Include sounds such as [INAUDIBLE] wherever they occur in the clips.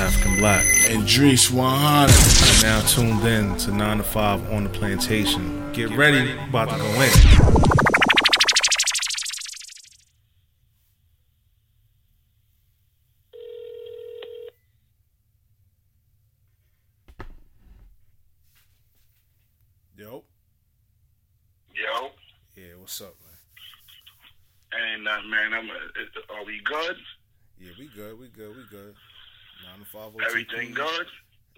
African Black. And Drees 100. You're now tuned in to 9 to 5 on the plantation. Get, ready, about to go in. Yo, Yo, yeah, what's up, man? and uh, man, I'm. Uh, are we good? Yeah, we good, we good, we good. 9 to 5 OTP. Everything good?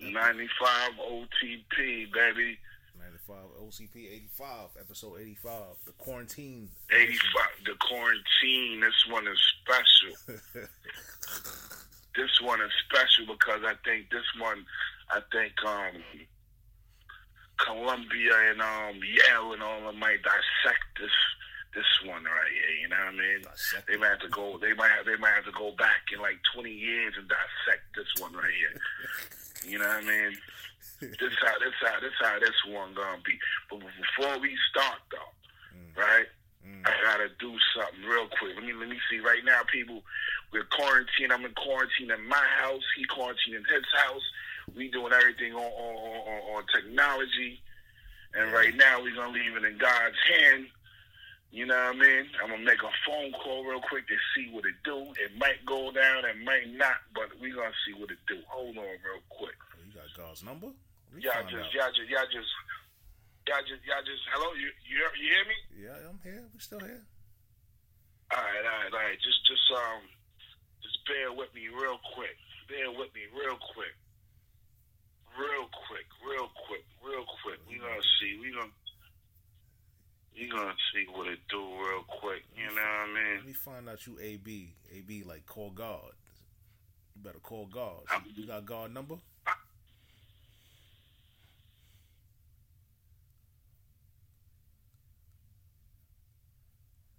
95 OTP, baby. 95 OTP 85, episode 85, the quarantine. 85. The quarantine. This one is special. [LAUGHS] this one is special because I think this one, I think um, Columbia and um, Yale and all of them might dissect this this one right here. You know what I mean? They might have to go. They might have. They might have to go back in like 20 years and dissect this one right here. You know what I mean? [LAUGHS] This how this how this how this one gonna be. But before we start though, right? Mm. I gotta do something real quick. Let me let me see. Right now, people, we're quarantined. I'm in quarantine in my house. He quarantined in his house. We doing everything on on, on, on technology. And right now, we're gonna leave it in God's hand. You know what I mean? I'm gonna make a phone call real quick to see what it do. It might go down, it might not, but we gonna see what it do. Hold on real quick. Oh, you got God's number? Y'all just, y'all just, y'all just, y'all just, y'all just. Hello, you, you, you hear me? Yeah, I'm here. We still here. All right, all right, all right. Just, just, um, just bear with me real quick. Bear with me real quick. Real quick, real quick, real quick. We gonna see. We gonna. We gonna see what it do real quick. You know what I mean? Let me find out you AB. AB like call God. You better call God. Um, You got God number?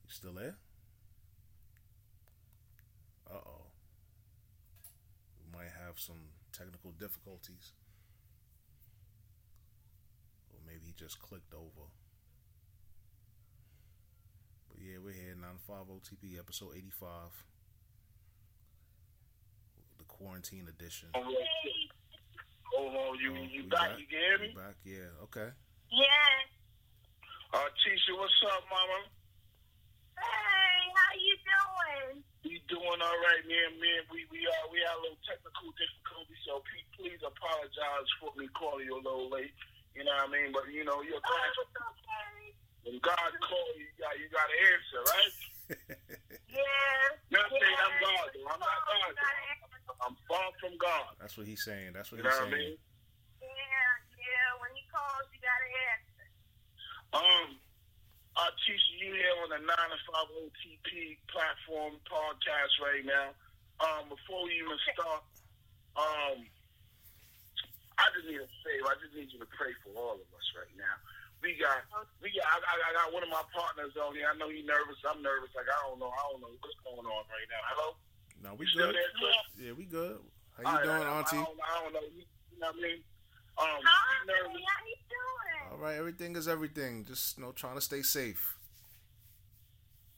You still there? Uh oh. We might have some technical difficulties. Or maybe he just clicked over. But yeah, we're here, 95 OTP, episode 85. The quarantine edition. Hold on, hold on. You, Oh, you we back? You hear me? back, yeah, okay. Yeah. Uh, Tisha, what's up, Mama? Hey, how you doing? We doing all right, man. Man, we we uh, we had a little technical difficulty, so please, please apologize for me calling you a little late. You know what I mean? But you know, you're Oh, class. it's okay. When God calls you, you got you got to answer, right? [LAUGHS] Yeah. Not saying. I'm God, though. I'm not God. You. I'm far from God. That's what he's saying. That's what You he's know what I saying. mean? Yeah, yeah. When he calls, you gotta answer. Um, uh, Tisha, you here on the 9 to 5 OTP platform podcast right now. Um, before we even start, um, I just need a favor. I just need you to pray for all of us right now. We got, we got. I, I, I got one of my partners on here. I know he's nervous. I'm nervous. Like I don't know. I don't know what's going on right now. Hello. No, we You still good. there, Chris? Yeah, we good. How you All right, doing, I, Auntie? I, don't, I don't know. You, you know what I mean? Um, Hi, nervous. how you doing? All right, everything is everything. Just you know, trying to stay safe.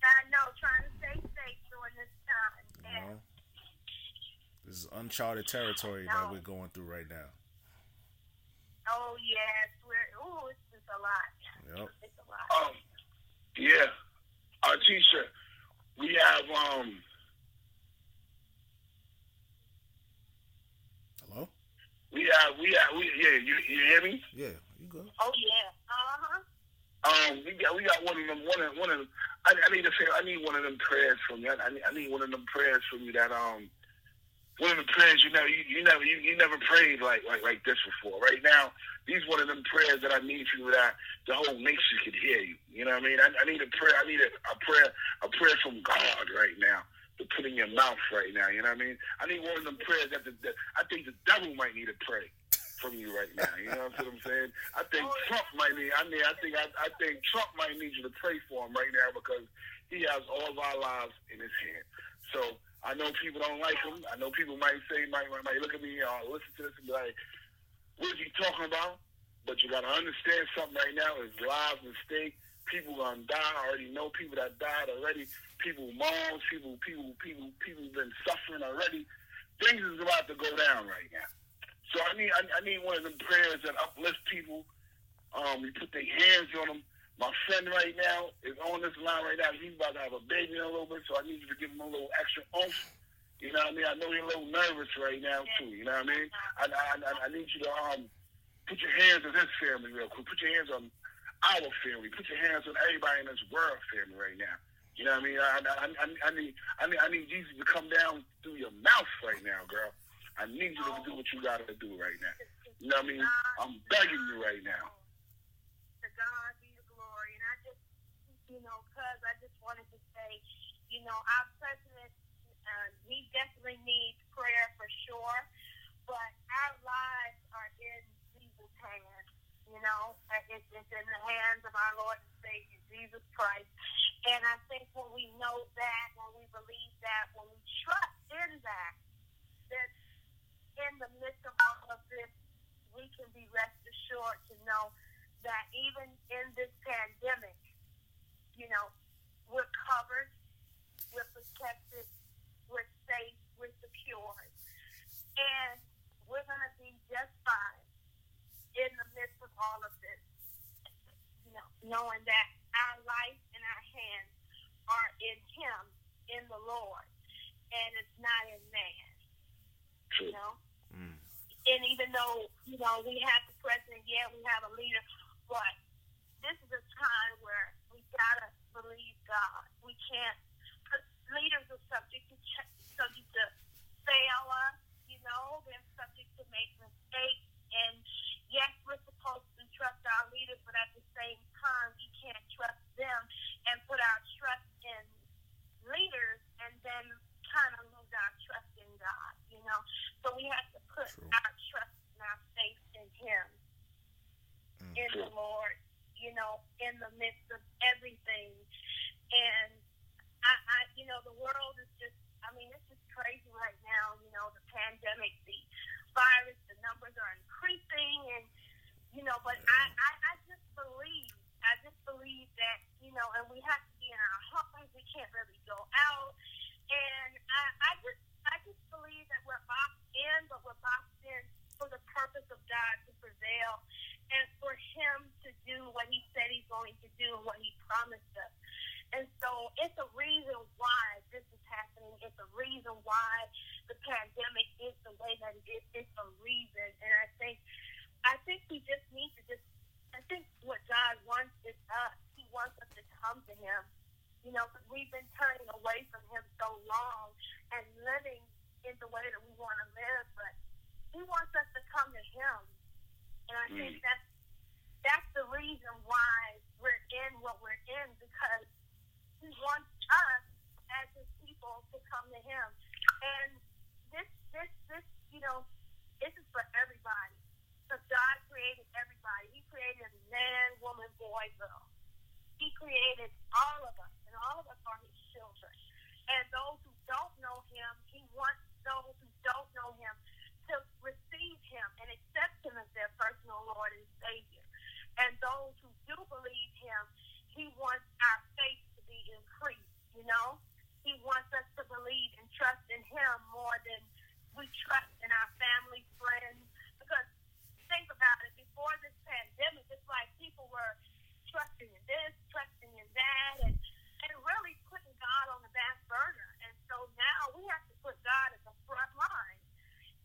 I know, trying to stay safe during this time. You Yeah. know, this is uncharted territory that we're going through right now. Oh yes, we're. Ooh, it's just a lot. Yep. It's a lot. Um, yeah, our T-shirt. We have um, Hello? we have we have we yeah. You, you hear me? Yeah, you good? Oh yeah. Uh huh. Um, we got we got one of them. One of one of them. I, I need to say I need one of them prayers from you. I, I need, I need one of them prayers from you that um. One of the prayers you never, you, you never, you, you never prayed like, like like this before. Right now, these one of them prayers that I need you that the whole nation could hear you. You know what I mean? I, I need a prayer. I need a, a prayer, a prayer from God right now to put in your mouth right now. You know what I mean? I need one of them prayers that the, the I think the devil might need to pray from you right now. You know what I'm saying? I think Trump might need. I mean, I think I, I think Trump might need you to pray for him right now because he has all of our lives in his hand. So I know people don't like him. I know people might say, might might look at me or listen to this and be like, "What is he talking about?" But you got to understand something right now. Is lives at stake. People gonna die. I already know people that died already. People moms, people, people, people, people been suffering already. things is about to go down right now. So I need I, I need one of them prayers that uplift people. Um, you put their hands on them. My friend right now is on this line right now. He's about to have a baby in a little bit, so I need you to give him a little extra oomph. You know what I mean? I know you're a little nervous right now too. You know what I mean? I I, I, I need you to um put your hands on his family real quick. Put your hands on our family. Put your hands on everybody in this world family right now. You know what I mean? I, I, I, I need I need I need Jesus to come down through your mouth right now, girl. I need you to do what you got to do right now. You know what I mean? I'm begging you right now. To God be the glory. And I just, you know, cuz I just wanted to say, you know, our president, uh, he definitely needs prayer for sure, but our lives are in Jesus' hands. You know, it's, it's in the hands of our Lord and Savior, Jesus Christ. And I think when we know that, when we believe that, when we trust in that, that in the midst of all of this, we can be rest assured to know that even in this pandemic, you know, we're covered, we're protected, we're safe, we're secure, and we're going to be just fine in the midst of all of this. You know, knowing that our life and our hands are in Him, in the Lord, and it's not in man. You know? Mm. And even though, you know, we have the president, yeah, we have a leader, but this is a time where gotta believe God. We can't, because leaders are subject to ch- subject to fail us, you know, they're subject to make mistakes. And yes, we're supposed to trust our leaders, but at the same time, we can't trust them and put our trust in leaders and then kind of lose our trust in God, you know. So we have to put True. our trust and our faith in Him, Mm. in the Lord, you know, in the midst of everything. And I, I, you know, the world is just, I mean, it's just crazy right now. You know, the pandemic, the virus, the numbers are increasing, and you know, but I, I, I just believe, I just believe that, you know, and we have to be in our homes. We can't really go out, and I, I just, I just believe that we're boxed in, but we're boxed in for the purpose of God to prevail, and for Him to do what He said He's going to do, and what He promised us. And so it's a reason why this is happening. It's a reason why the pandemic is the way that it is. It's a reason. And I think I think we just need to just I think what God wants is us. He wants us to come to him. You know, 'cause we've been turning away from him so long and living in the way that we want to live, but he wants us to come to him. And I think mm. that's that's the reason why we're in what we're in because he wants us as his people to come to him. And this this this you know, this is for everybody. So God created everybody. He created man, woman, boy, girl. He created all of us, and all of us are his children. And those who don't know him, he wants those who don't know him to receive him and accept him as their personal Lord and Savior. And those who do believe him, he wants our faith to be increased, you know? He wants us to believe and trust in him more than we trust in our family, friends. Because think about it, before this pandemic, it's like people were trusting in this, trusting in that, and, and really putting God on the back burner. And so now we have to put God at the front line.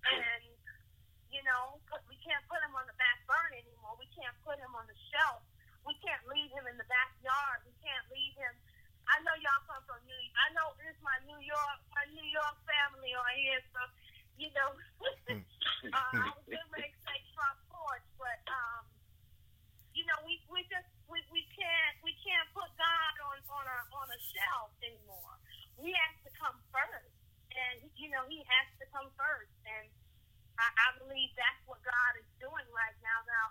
And, you know, we can't put him on the back burner anymore. We can't put him on the shelf. We can't leave him in the backyard. We can't leave him. I know y'all come from New York. I know is my New York, my New York family on here. So, you know, [LAUGHS] uh, I was gonna make say front porch, but um, you know, we we just we, we can't we can't put God on on a on a shelf anymore. He has to come first, and you know, he has to come first, and I, I believe that's what God is doing right now. Now,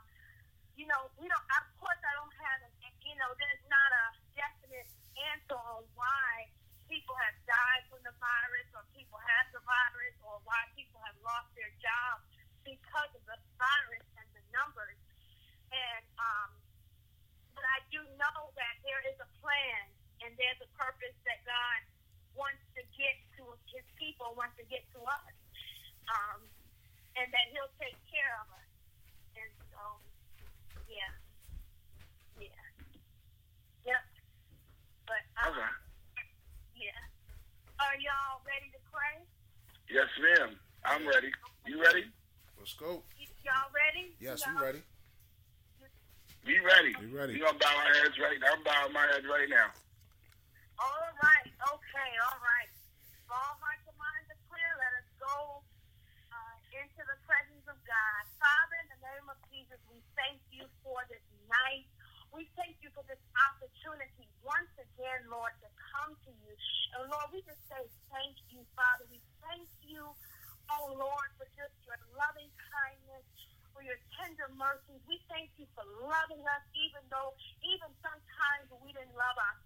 you know, we don't. Of course, I don't have. A, you know, there's not a definite answer on why people have died from the virus, or people have the virus, or why people have lost their jobs because of the virus and the numbers. And um, but I do know that there is a plan and there's a purpose that God wants to get to his people, wants to get to us, um, and that he'll take care of us. And so, yeah, yeah, yep. But um, okay. yeah, are y'all ready to pray? Yes, ma'am. I'm ready. You ready? Let's go. Y'all ready? Yes, we ready. We ready. We ready. We gonna bow our heads right now. I'm bowing my head right now. All right. Okay, all right. All hearts and minds are clear. Let us go uh, into the presence of God. Father, in the name of Jesus, we thank you for this night. We thank you for this opportunity once again, Lord, to come to you. And Lord, we just say thank you, Father. We thank you, oh Lord, for just your loving kindness, for your tender mercies. We thank you for loving us, even though, even sometimes we didn't love ourselves.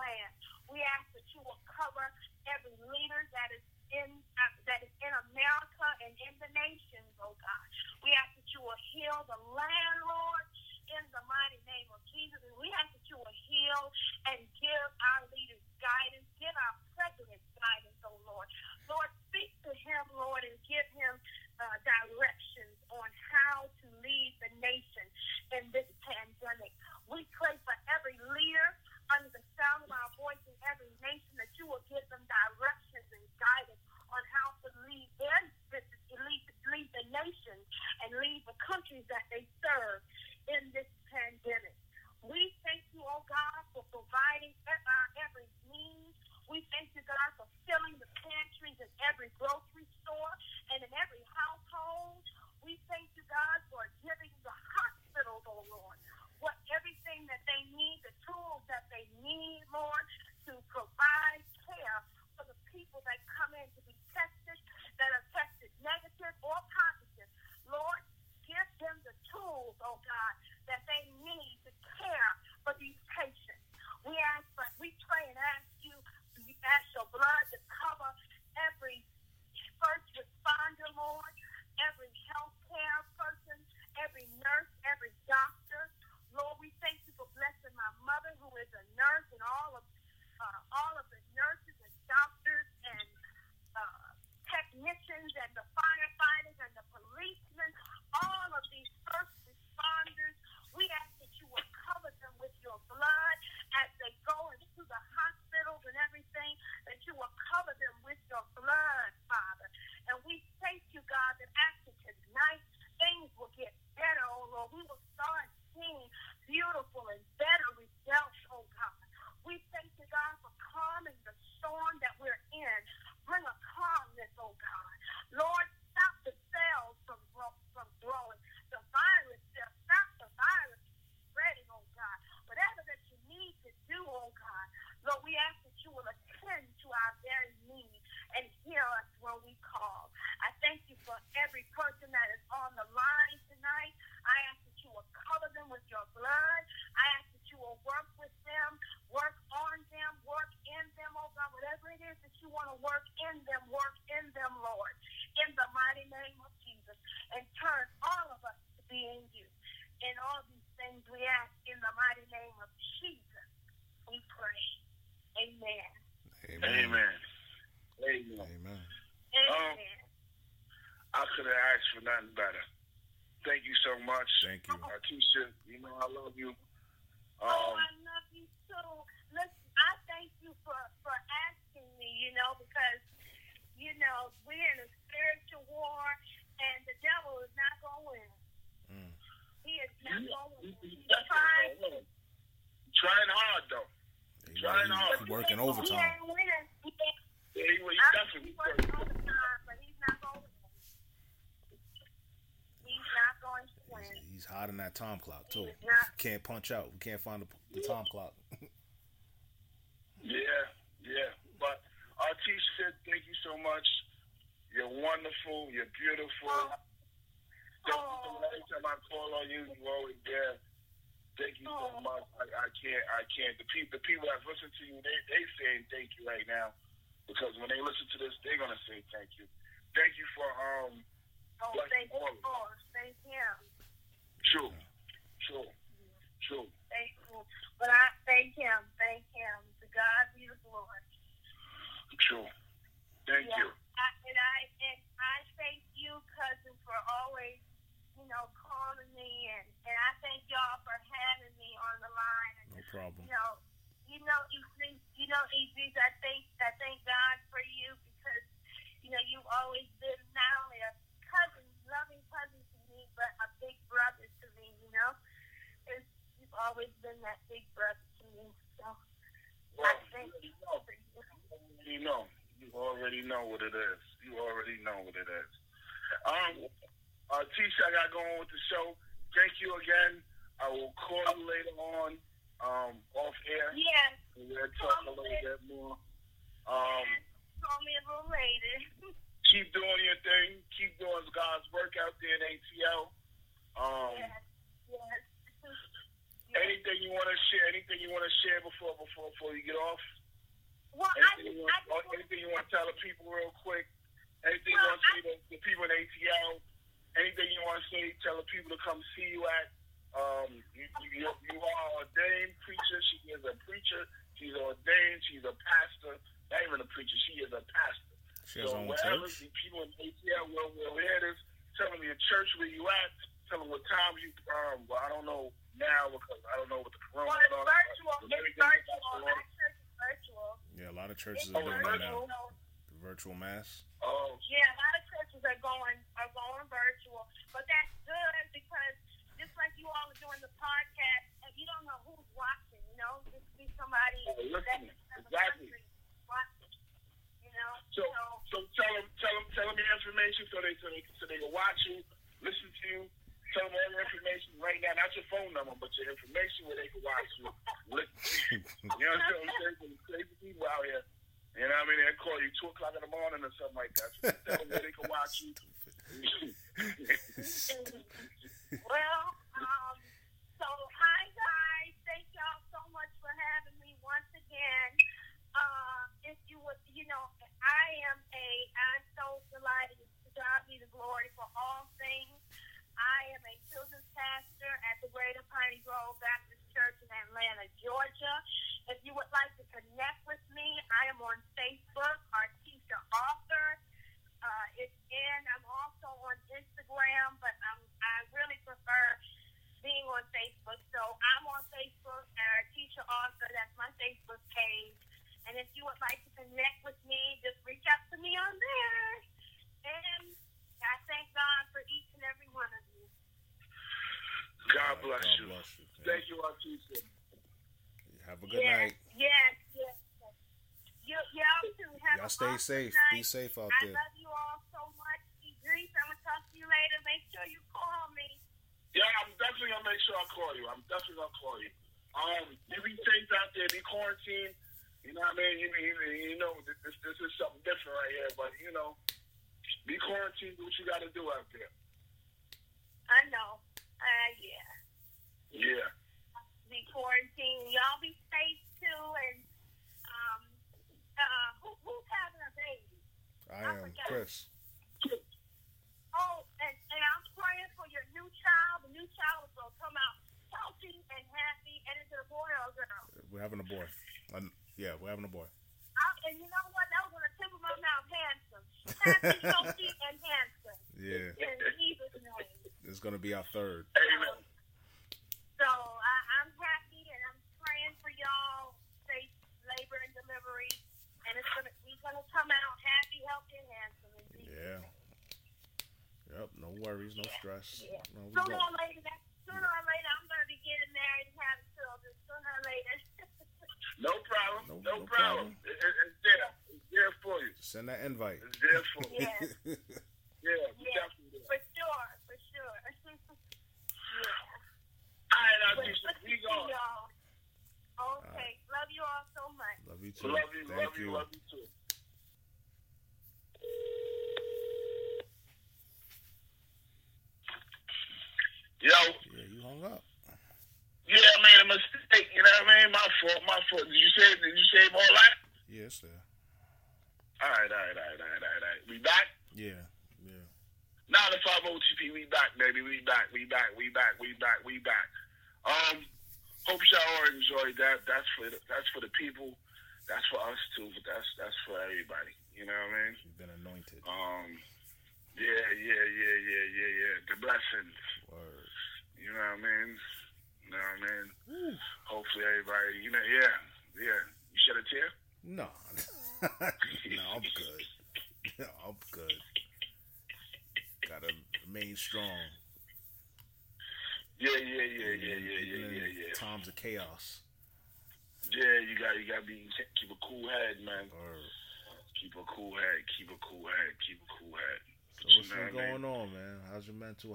Land. We ask that you will cover every leader that is in uh, that is in America and in the nations, oh God. We ask that you will heal the land, Lord, in the mighty name of Jesus. And we ask that you will heal and give our leaders guidance, give our president guidance, oh Lord. Lord, speak to him, Lord, and give him uh, directions on how to lead the nation in this pandemic. We pray for every leader under the sound of our voice in every nation that you will give them directions and guidance on how to lead their lead, lead the nation and lead the countries that they serve in this pandemic. We thank you, oh God, for providing our every need. We thank you, God, for filling the pantries in every grocery store and in every household. We thank you, God, for giving the hospitals, oh Lord, what everything that they need, the tools that they need, Lord, to provide care for the people that come in to be tested, that are tested negative or positive. Lord, give them the tools, oh God, that they need to care for these patients. We ask, but we pray and ask you, you ask your blood to cover every first responder, Lord, every healthcare person, every nurse, every doctor. Lord, we thank you for blessing my mother, who is a nurse, and all of uh, all of the nurses and doctors and uh, technicians and the firefighters and the policemen, all of these first responders. We ask that you will cover them with your blood as they go into the hospitals and everything, that you will cover them with your blood, Father. And we thank you, God, that after tonight, things will get better, oh Lord. We will start seeing beautiful and better results, oh God. We thank you, God, for calming the storm that we're in. Bring a calmness, oh God. Lord, stop the cells from, from growing. The virus, stop the virus spreading, oh God. Whatever that you need to do, oh God. Lord, we ask that you will attend to our very need and hear us when we call. I thank you for every person that is on the line tonight. I ask you will cover them with your blood. I ask that you will work with them, work on them, work in them, oh God. Whatever it is that you want to work in them, work in them, Lord. In the mighty name of Jesus. And turn all of us to be in you. In all these things we ask in the mighty name of Jesus. We pray. Amen. Amen. Amen. Amen. Amen. Amen. Um, I could have asked for nothing better. Thank you so much. Thank you. Artisha, you know I love you. oh, Um, I love you too. Listen, I thank you for, for asking me, you know, because, you know, we're in a spiritual war and the devil is not going to win. Mm. He is not going to win. He's He's trying. trying hard though. He, Trying he- hard. he working He overtime. ain't winning. He ain't, Yeah, he, he I definitely he's working overtime, but he's not going to win. He's not going to win. He's hot in that time clock too. He's not. Can't punch out. We can't find the, the time clock. [LAUGHS] Yeah, yeah. But Artisha, said thank you so much. You're wonderful. You're beautiful. Thank you so much. Every time I call on you, you always there. Thank you so Oh. much. I, I can't. I can't. The people, the people that listen to you, they they saying thank you right now because when they listen to this, they're gonna say thank you. Thank you for um. Oh, thank you you. Lord. Thank him. True. True. True. Thank you. But I thank him. Thank him. To God be the glory. True. Thank Yeah. you. I, and I and I thank you, cousin, for always, you know, calling me, and and I thank y'all for having me on the line. And No problem. you know, you know, Idris, you know, Idris, I thank I thank God for you because you know you've always been not only a cousin, loving cousin to me, but a big brother to me, you know? It's, you've always been that big brother to me. So well, I thank you. You know. You already know what it is. You already know what it is. Um, uh, Tisha, I got going with the show. Thank you again. I will call you later on, um, off air. Yeah. We'll talk a little bit more. Um, yeah. Call me a little later. [LAUGHS] keep doing your thing. Keep doing God's work out there at ATL. Um, yes. Yes. Anything you want to share? Anything you want to share before before before you get off? Well, anything, I, you, want, I, anything you want to tell the people real quick? Anything well, you want to say to the people in ATL? Anything you want to say? Tell the people to come see you at. Um, you, you, you are a ordained preacher. She is a preacher. She's ordained. She's a pastor. Not even a preacher. She is a pastor. She has so her own church. People in ATL will, will hear this. Tell them your church where you at. Tell them what time you. Um, well, I don't know now because I don't know what the corona. Well, it's virtual. It's virtual. My church is virtual. Yeah, a lot of churches it's are doing virtual. that now. The virtual mass. Oh. Um, yeah, stay safe. Be safe out there.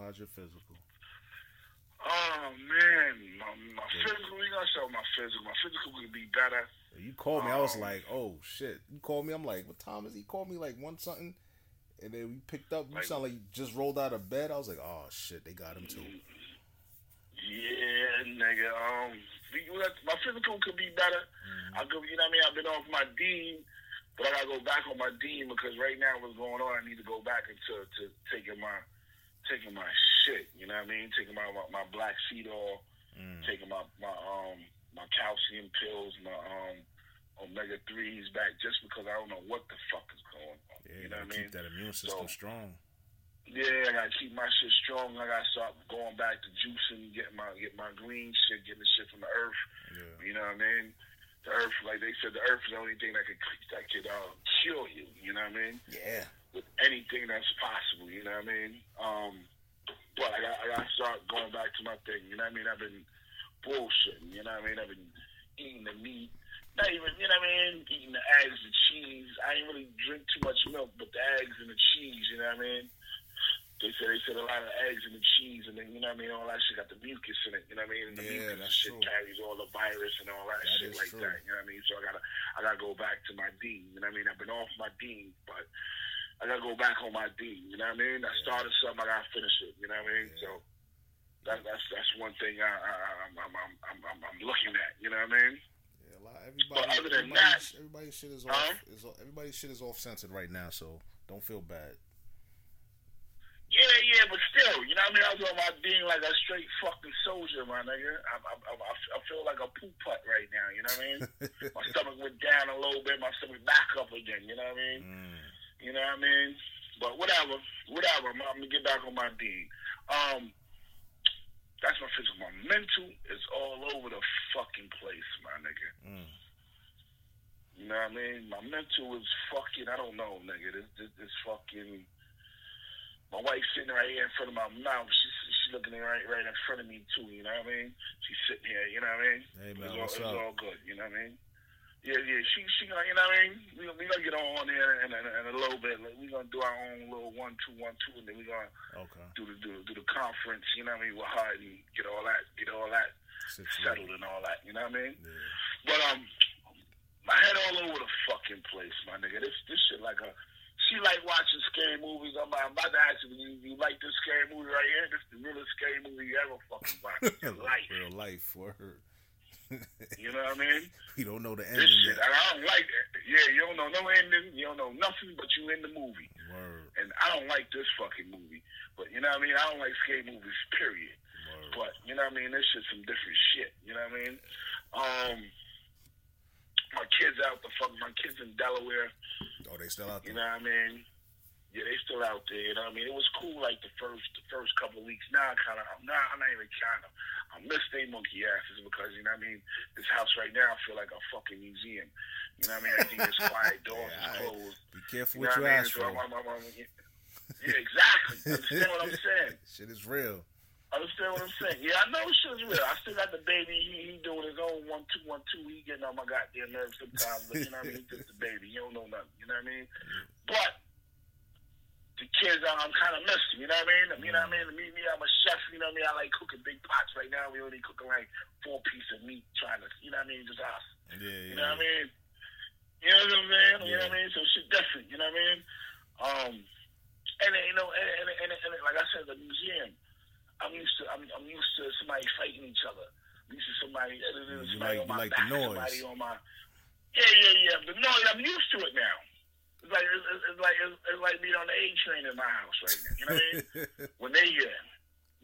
How's your physical? Oh man, my, my physical. You gotta show my physical. My physical could be better. You called me. Um, I was um, like, oh shit. You called me. I'm like, what time is he? Called me like one something, and then we picked up. You like, sound like you just rolled out of bed. I was like, oh shit, they got him too. Yeah, nigga. Um, my physical could be better. Mm-hmm. I could, you know what I mean. I've been off my dean, but I gotta go back on my dean because right now what's going on, I need to go back into to taking my taking my shit. You know what I mean? Taking my my, my black seed oil. Mm. taking my my um my calcium pills, my um omega threes back just because I don't know what the fuck is going on. Yeah, you know what I mean? keep that immune system So- strong. Yeah, I gotta keep my shit strong. I gotta start going back to juicing, getting my get my green shit, getting the shit from the earth. Yeah. You know what I mean? The earth, like they said, the earth is the only thing that could that could uh, kill you. You know what I mean? Yeah. With anything that's possible. You know what I mean? Um, but I got I got to start going back to my thing. You know what I mean? I've been bullshitting. You know what I mean? I've been eating the meat. Not even, you know what I mean? Eating the eggs, the cheese. I ain't really drink too much milk, but the eggs and the cheese. You know what I mean? They said they said a lot of eggs and the cheese, and then you know what I mean. All that shit got the mucus in it. You know what I mean? And the Yeah, mucus shit true. carries all the virus and all that, That shit like true. that. You know what I mean? So I gotta I gotta go back to my dean. You know what I mean? I've been off my dean, but I gotta go back on my D. You know what I mean? I started something, I gotta finish it. You know what I mean? So that, that's that's one thing I, I, I'm, I'm, I'm, I'm, I'm, I'm looking at. You know what I mean? Yeah, a lot, everybody, But other than everybody's, that- everybody's shit is Huh? off. Is everybody's shit is off censored right now, so don't feel bad. Yeah, yeah, but still, you know what I mean? I was on my dean like a straight fucking soldier, my nigga. I, I, I, I feel like a poop putt right now. You know what I mean? [LAUGHS] my stomach went down a little bit, my stomach back up again. You know what I mean? Mm. You know what I mean? But whatever, whatever. I'm, I'm gonna get back on my dean. Um, that's my physical. My mental is all over the fucking place, my nigga. Mm. You know what I mean? My mental is fucking. I don't know, nigga. This, this, this fucking. My wife's sitting right here in front of my mouth. She's she's looking right right in front of me too. You know what I mean? She's sitting here. You know what I mean? Hey It's man, all, what's it's up? all good. You know what I mean? Yeah, yeah. She, she gonna, you know what I mean? We, we gonna get on here in, in, in a little bit. Like, we gonna do our own little one, two, one, two, and then we gonna Okay. do the do, do the conference. You know what I mean? With her and get all that, get all that settled and all that. You know what I mean? Yeah. But um, my head all over the fucking place, my nigga. This this shit like a. She like watching scary movies. I'm, I'm about to ask you, you, you like this scary movie right here? This is the realest scary movie you ever fucking watched [LAUGHS] in your life. Real life word. [LAUGHS] You know what I mean? you don't know the This ending shit, yet. I don't like it. Yeah, you don't know no ending. You don't know nothing, but you in the movie. Word. And I don't like this fucking movie. But you know what I mean? I don't like skate movies, period. Word. But you know what I mean? This shit's some different shit. You know what I mean? Um, my kids out the fuck. My kids in Delaware. Oh, they still out there. You know what I mean? Yeah, they still out there. You know what I mean? It was cool like the first the first couple of weeks. Now I kind of I'm not I'm not even kind of I miss they monkey asses because you know what I mean. This house right now I feel like a fucking museum. You know what I mean? Everything is quiet, [LAUGHS] doors Yeah, is closed. Be careful You what you ask for. Yeah, exactly. [LAUGHS] Understand what I'm saying? [LAUGHS] Shit is real. Understand what I'm saying? Yeah, I know shit's real. I still got the baby. He, he doing his own one two one two. He getting on my goddamn nerves sometimes. But you know what I mean? He's just a baby. You don't know nothing. You know what I mean? But the kids, I'm, I'm kind of missing. You know what I mean? You know what I mean? Me, me, I'm a chef. You know what I mean? I like cooking big pots. Right now, we only cooking like four pieces of meat. Trying to, you know what I mean? Just us. Yeah, You yeah. know what I mean? You know what I'm saying? You know what I mean? So shit different. You know what I mean? Um, and you know, and, and, and, and, like I said, the museum. I'm used to. I'm, I'm used to somebody fighting each other. I'm used to somebody. uh, You like- on you my like the noise. Somebody on my. Yeah, yeah, yeah. The noise. I'm used to it now. It's like it's, it's like it's, it's like being on the A train in my house right now. You know what I mean? [LAUGHS] when they here.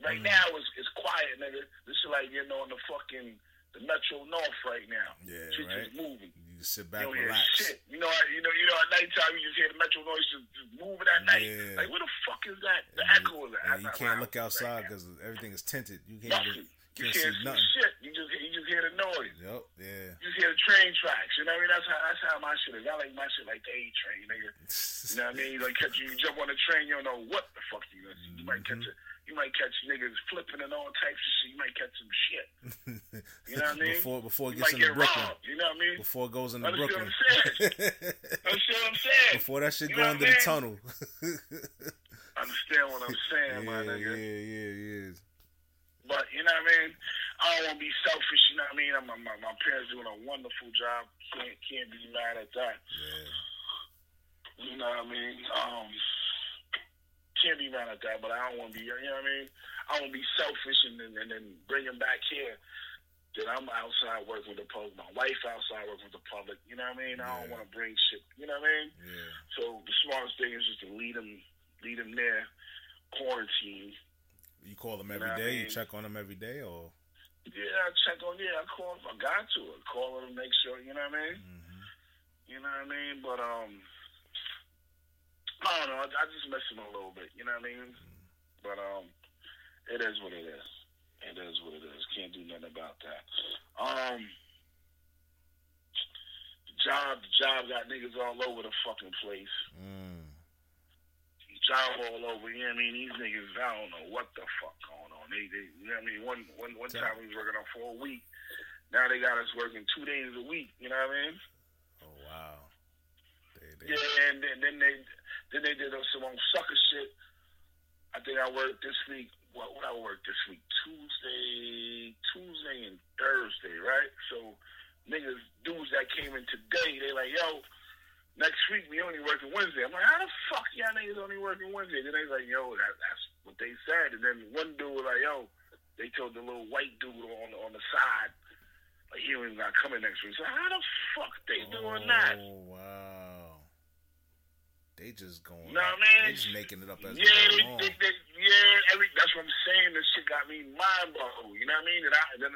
Right Mm. now it's it's quiet, nigga. This is like getting on the fucking the Metro North right now. Yeah, Shit right. just moving. You just sit You back, hear relax. shit. You know, you know, you know. At nighttime, you just hear the Metro noise just, just moving at night. Yeah. Like, where the fuck is that? The And echo is you, that? you can't look outside because everything is tinted. You can't nothing. even, You can't can't see nothing. shit. You just you just hear the noise. Yep, yeah. You just hear the train tracks. You know what I mean? That's how that's how my shit is. I like my shit like the A train, nigga. You know what I mean? Like catch you, jump on the train, you don't know what the fuck you gonna see. You might catch Mm-hmm. a, you might catch niggas flipping and all types of shit. You might catch some shit. You know what I mean? before before it gets into get Brooklyn. robbed. You know what I mean? Before it goes into Understand Brooklyn. what I'm [LAUGHS] what I'm saying? before that shit You go under the tunnel. [LAUGHS] Understand what I'm saying, yeah, my yeah, yeah, yeah. But you know what I mean? I don't want to be selfish. You know what I mean? My, my, my parents doing a wonderful job. Can't can't be mad at that. Yeah. You know what I mean? Um, can't be mad at that. But I don't want to be. You know what I mean? I don't want to be selfish and then and then bring them back here. Then I'm outside working with the public. My wife outside working with the public. You know what I mean? I don't want to bring shit. You know what I mean? Yeah. So the smartest thing is just to lead them, lead them there, quarantine. You call them You know what I day. You check on them every day, or Yeah, I check on. Yeah, I call if I got to. I call them make sure. You know what I mean? hmm You know what I mean? But um, I don't know. I, I just miss them a little bit. You know what I mean? But um, it is what it is. It is what it is. Can't do nothing about that. Um, the job, the job got niggas all over the fucking place. mm. Job all over. You know what I mean? These niggas, I don't know what the fuck going on. They, they you know what I mean? One, one, one time we was working on for a week. Now they got us working two days a week. You know what I mean? oh wow. They, they, Yeah, and then, then they then they did some on sucker shit. I think I worked this week. What what I worked this week? Tuesday, Tuesday and Thursday, right? So niggas dudes that came in today, they like, yo, next week we only working Wednesday. I'm like, how the fuck y'all niggas only working Wednesday? Then they like, yo, that, that's what they said. And then one dude was like, yo, they told the little white dude on the, on the side, like he ain't got coming next week. So how the fuck they doing that? Oh wow. They just going. Nah, up. man. They just making it up as Yeah, they they, go along. they, they, yeah, every, that's what I'm saying. This shit got me mind blown. You know what I mean? And I, then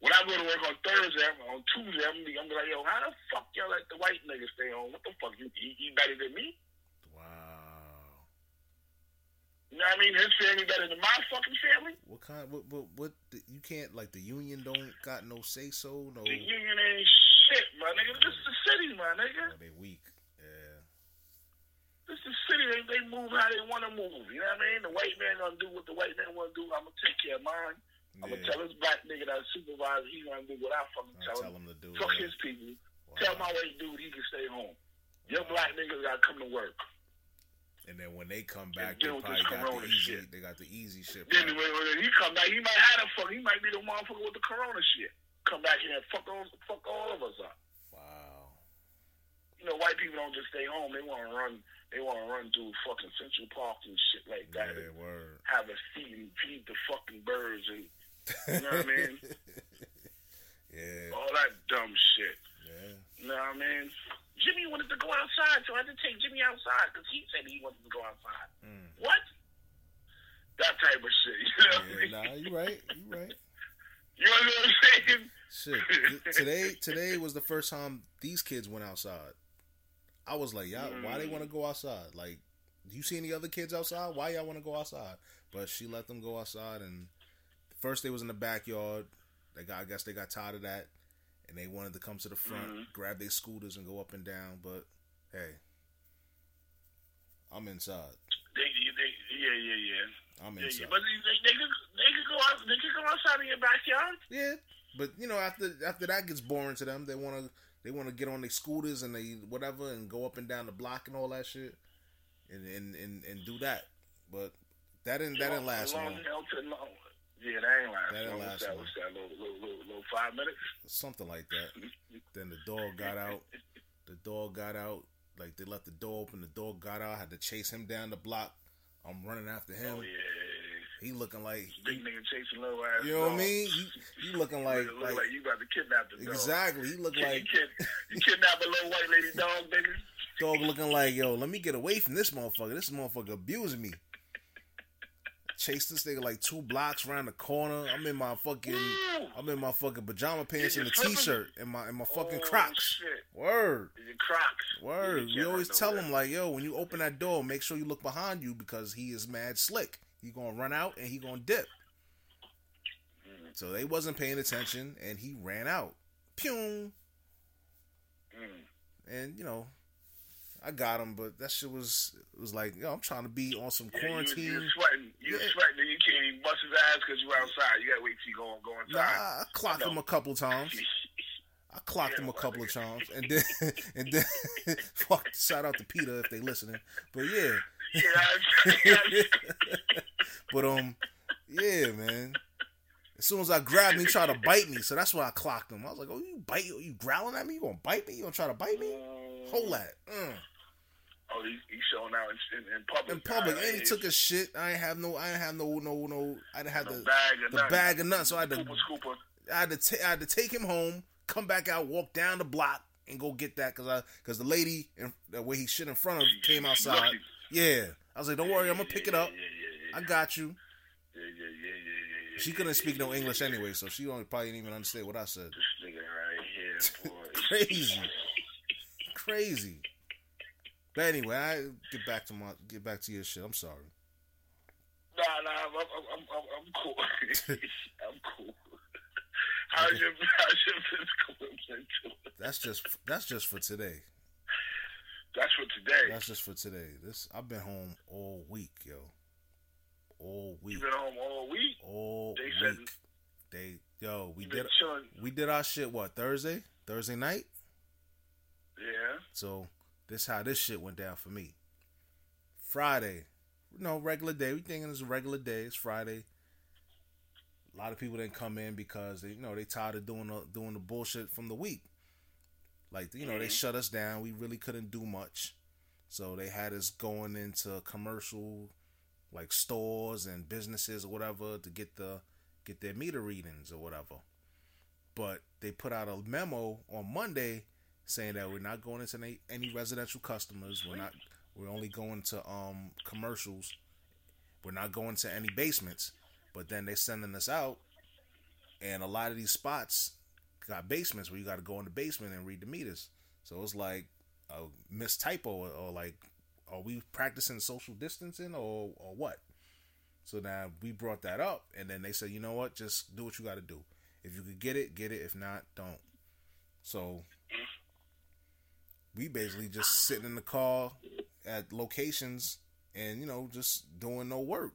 when I go to work on Thursday, I'm, on Tuesday, I'm, gonna be- I'm gonna be like, yo, how the fuck y'all let the white niggas stay home? What the fuck? You, better than me? Wow. You know what I mean? His family better than my fucking family. What kind? What? What? What? the- You can't like the union don't got no say so. No. The union ain't shit, my nigga. This is the city, my nigga. Oh, they weak. Yeah. This is the city. They, they move how they want to move. You know what I mean? The white man gonna do what the white man want to do. I'm gonna take care of mine. I'm gonna tell this black nigga that supervisor he gonna do what I fucking tell tell him. to do. Fuck his people. Wow. Tell my white dude he can stay home. Your black niggas gotta come to work. And then when they come back, deal they probably got the corona easy. shit. They got the easy shit. Then when, when he come back, he might have a fuck. He might be the motherfucker with the corona shit. Come back here and fuck all, fuck all of us up. Wow. You know, white people don't just stay home. They want to run. They want to run through fucking Central Park and shit like that. Yeah. Word. have a seat and feed the fucking birds and you know what I mean? [LAUGHS] yeah. all that dumb shit. Yeah. You know what I mean? Jimmy wanted to go outside, so I had to take Jimmy outside because he said he wanted to go outside. Mm. What? That type of shit. You know what I mean? Nah, you right. You right. [LAUGHS] You know what I'm saying? Shit. Today, today was the first time these kids went outside. I was like, y'all, why they want to go outside? Like, do you see any other kids outside? Why y'all want to go outside? But she let them go outside, and first they was in the backyard. They got, I guess, they got tired of that, and they wanted to come to the front, Mhm. grab their scooters, and go up and down. But hey, I'm inside. They, they, yeah, yeah, yeah. I'm yeah, inside. yeah. But they, they, they, could, they could go out. They could go outside in your backyard. Yeah, but you know, after after that gets boring to them, they want to they want to get on their scooters and they whatever and go up and down the block and all that shit, and and and, and do that. But that didn't that didn't last long. Yeah, that ain't last That didn't last that? What's that? Little, little, little, little five minutes. Something like that. [LAUGHS] Then the dog got out. The dog got out. Like they left the door open. The dog got out. I had to chase him down the block. I'm running after him. Oh yeah. He looking like Big nigga chasing little ass. you know what I mean. He, he looking like Look, like, like you about to kidnap the dog. exactly. He look [LAUGHS] You like kid, you kidnap a little white lady dog, nigga. Dog looking like, yo, let me get away from this motherfucker. This motherfucker abusing me. Chased this nigga like two blocks around the corner. I'm in my fucking Woo! I'm in my fucking pajama pants and a slippers? t-shirt and my and my fucking oh, Crocs. Shit. Word. Crocs. Word. We you always tell run him like, yo, when you open that door, make sure you look behind you because he is mad slick. He gonna run out and he gonna dip. Mm. So they wasn't paying attention and he ran out. Pew. Mm. And you know, I got him, but that shit was it was like, yo, I'm trying to be on some Yeah, quarantine. you sweating. You Yeah. sweating and you can't even bust his ass because you're outside. You gotta wait till you go, go Nah, inside. I clocked No. him a couple times. [LAUGHS] I clocked Yeah, him a couple of times, and then [LAUGHS] and then [LAUGHS] fuck. Shout out to Peter if they listening. But yeah, yeah, but um, yeah, man. As soon as I grabbed him, he tried to bite me. So that's why I clocked him. I was like, "Oh, you bite? You growling at me? You gonna bite me? You gonna try to bite me? Hold that." Mm. Oh, he, he's showing out in, in, in public. In public, and he took his shit. I ain't have no. I ain't have no. No. No. I didn't have no the bag of the nothing. bag of nuts. So I had to. Scooper, scooper. I had to. I had to take him home. Come back out. Walk down the block and go get that because I because the lady in, the way he shit in front of came outside. Yeah, I was like, "Don't worry, I'm gonna pick it up. I got you." yeah, yeah, yeah, yeah, yeah, She couldn't speak no English anyway, so she don't probably didn't even understand what I said. This nigga right here, [LAUGHS] boy. Crazy. [LAUGHS] Crazy. But anyway, I get back to my get back to your shit. I'm sorry. Nah, nah, I'm, I'm, I'm, I'm, I'm cool. [LAUGHS] I'm cool. How's your, how's your physical? That's just that's just for today. That's for today. That's just for today. This I've been home all week, yo. All week. You've been home all week. All They week. said- They yo, we did chilling. we did our shit what Thursday? Thursday night? Yeah. So this how this shit went down for me. Friday, no regular day. We thinking it's a regular day. It's Friday. A lot of people didn't come in because they, you know, they tired of doing the doing the bullshit from the week. Like you know, they Mhm. shut us down. We really couldn't do much, so they had us going into commercial, like stores and businesses or whatever to get the get their meter readings or whatever. But they put out a memo on Monday saying that we're not going into any, any residential customers. We're not. We're only going to um commercials. We're not going to any basements. But then they're sending us out, and a lot of these spots got basements where you got to go in the basement and read the meters. So it's like a missed typo or, or like, are we practicing social distancing or or what? So now we brought that up, and then they said, you know what, just do what you got to do. If you could get it, get it. If not, don't. So we basically just sitting in the car at locations and you know just doing no work.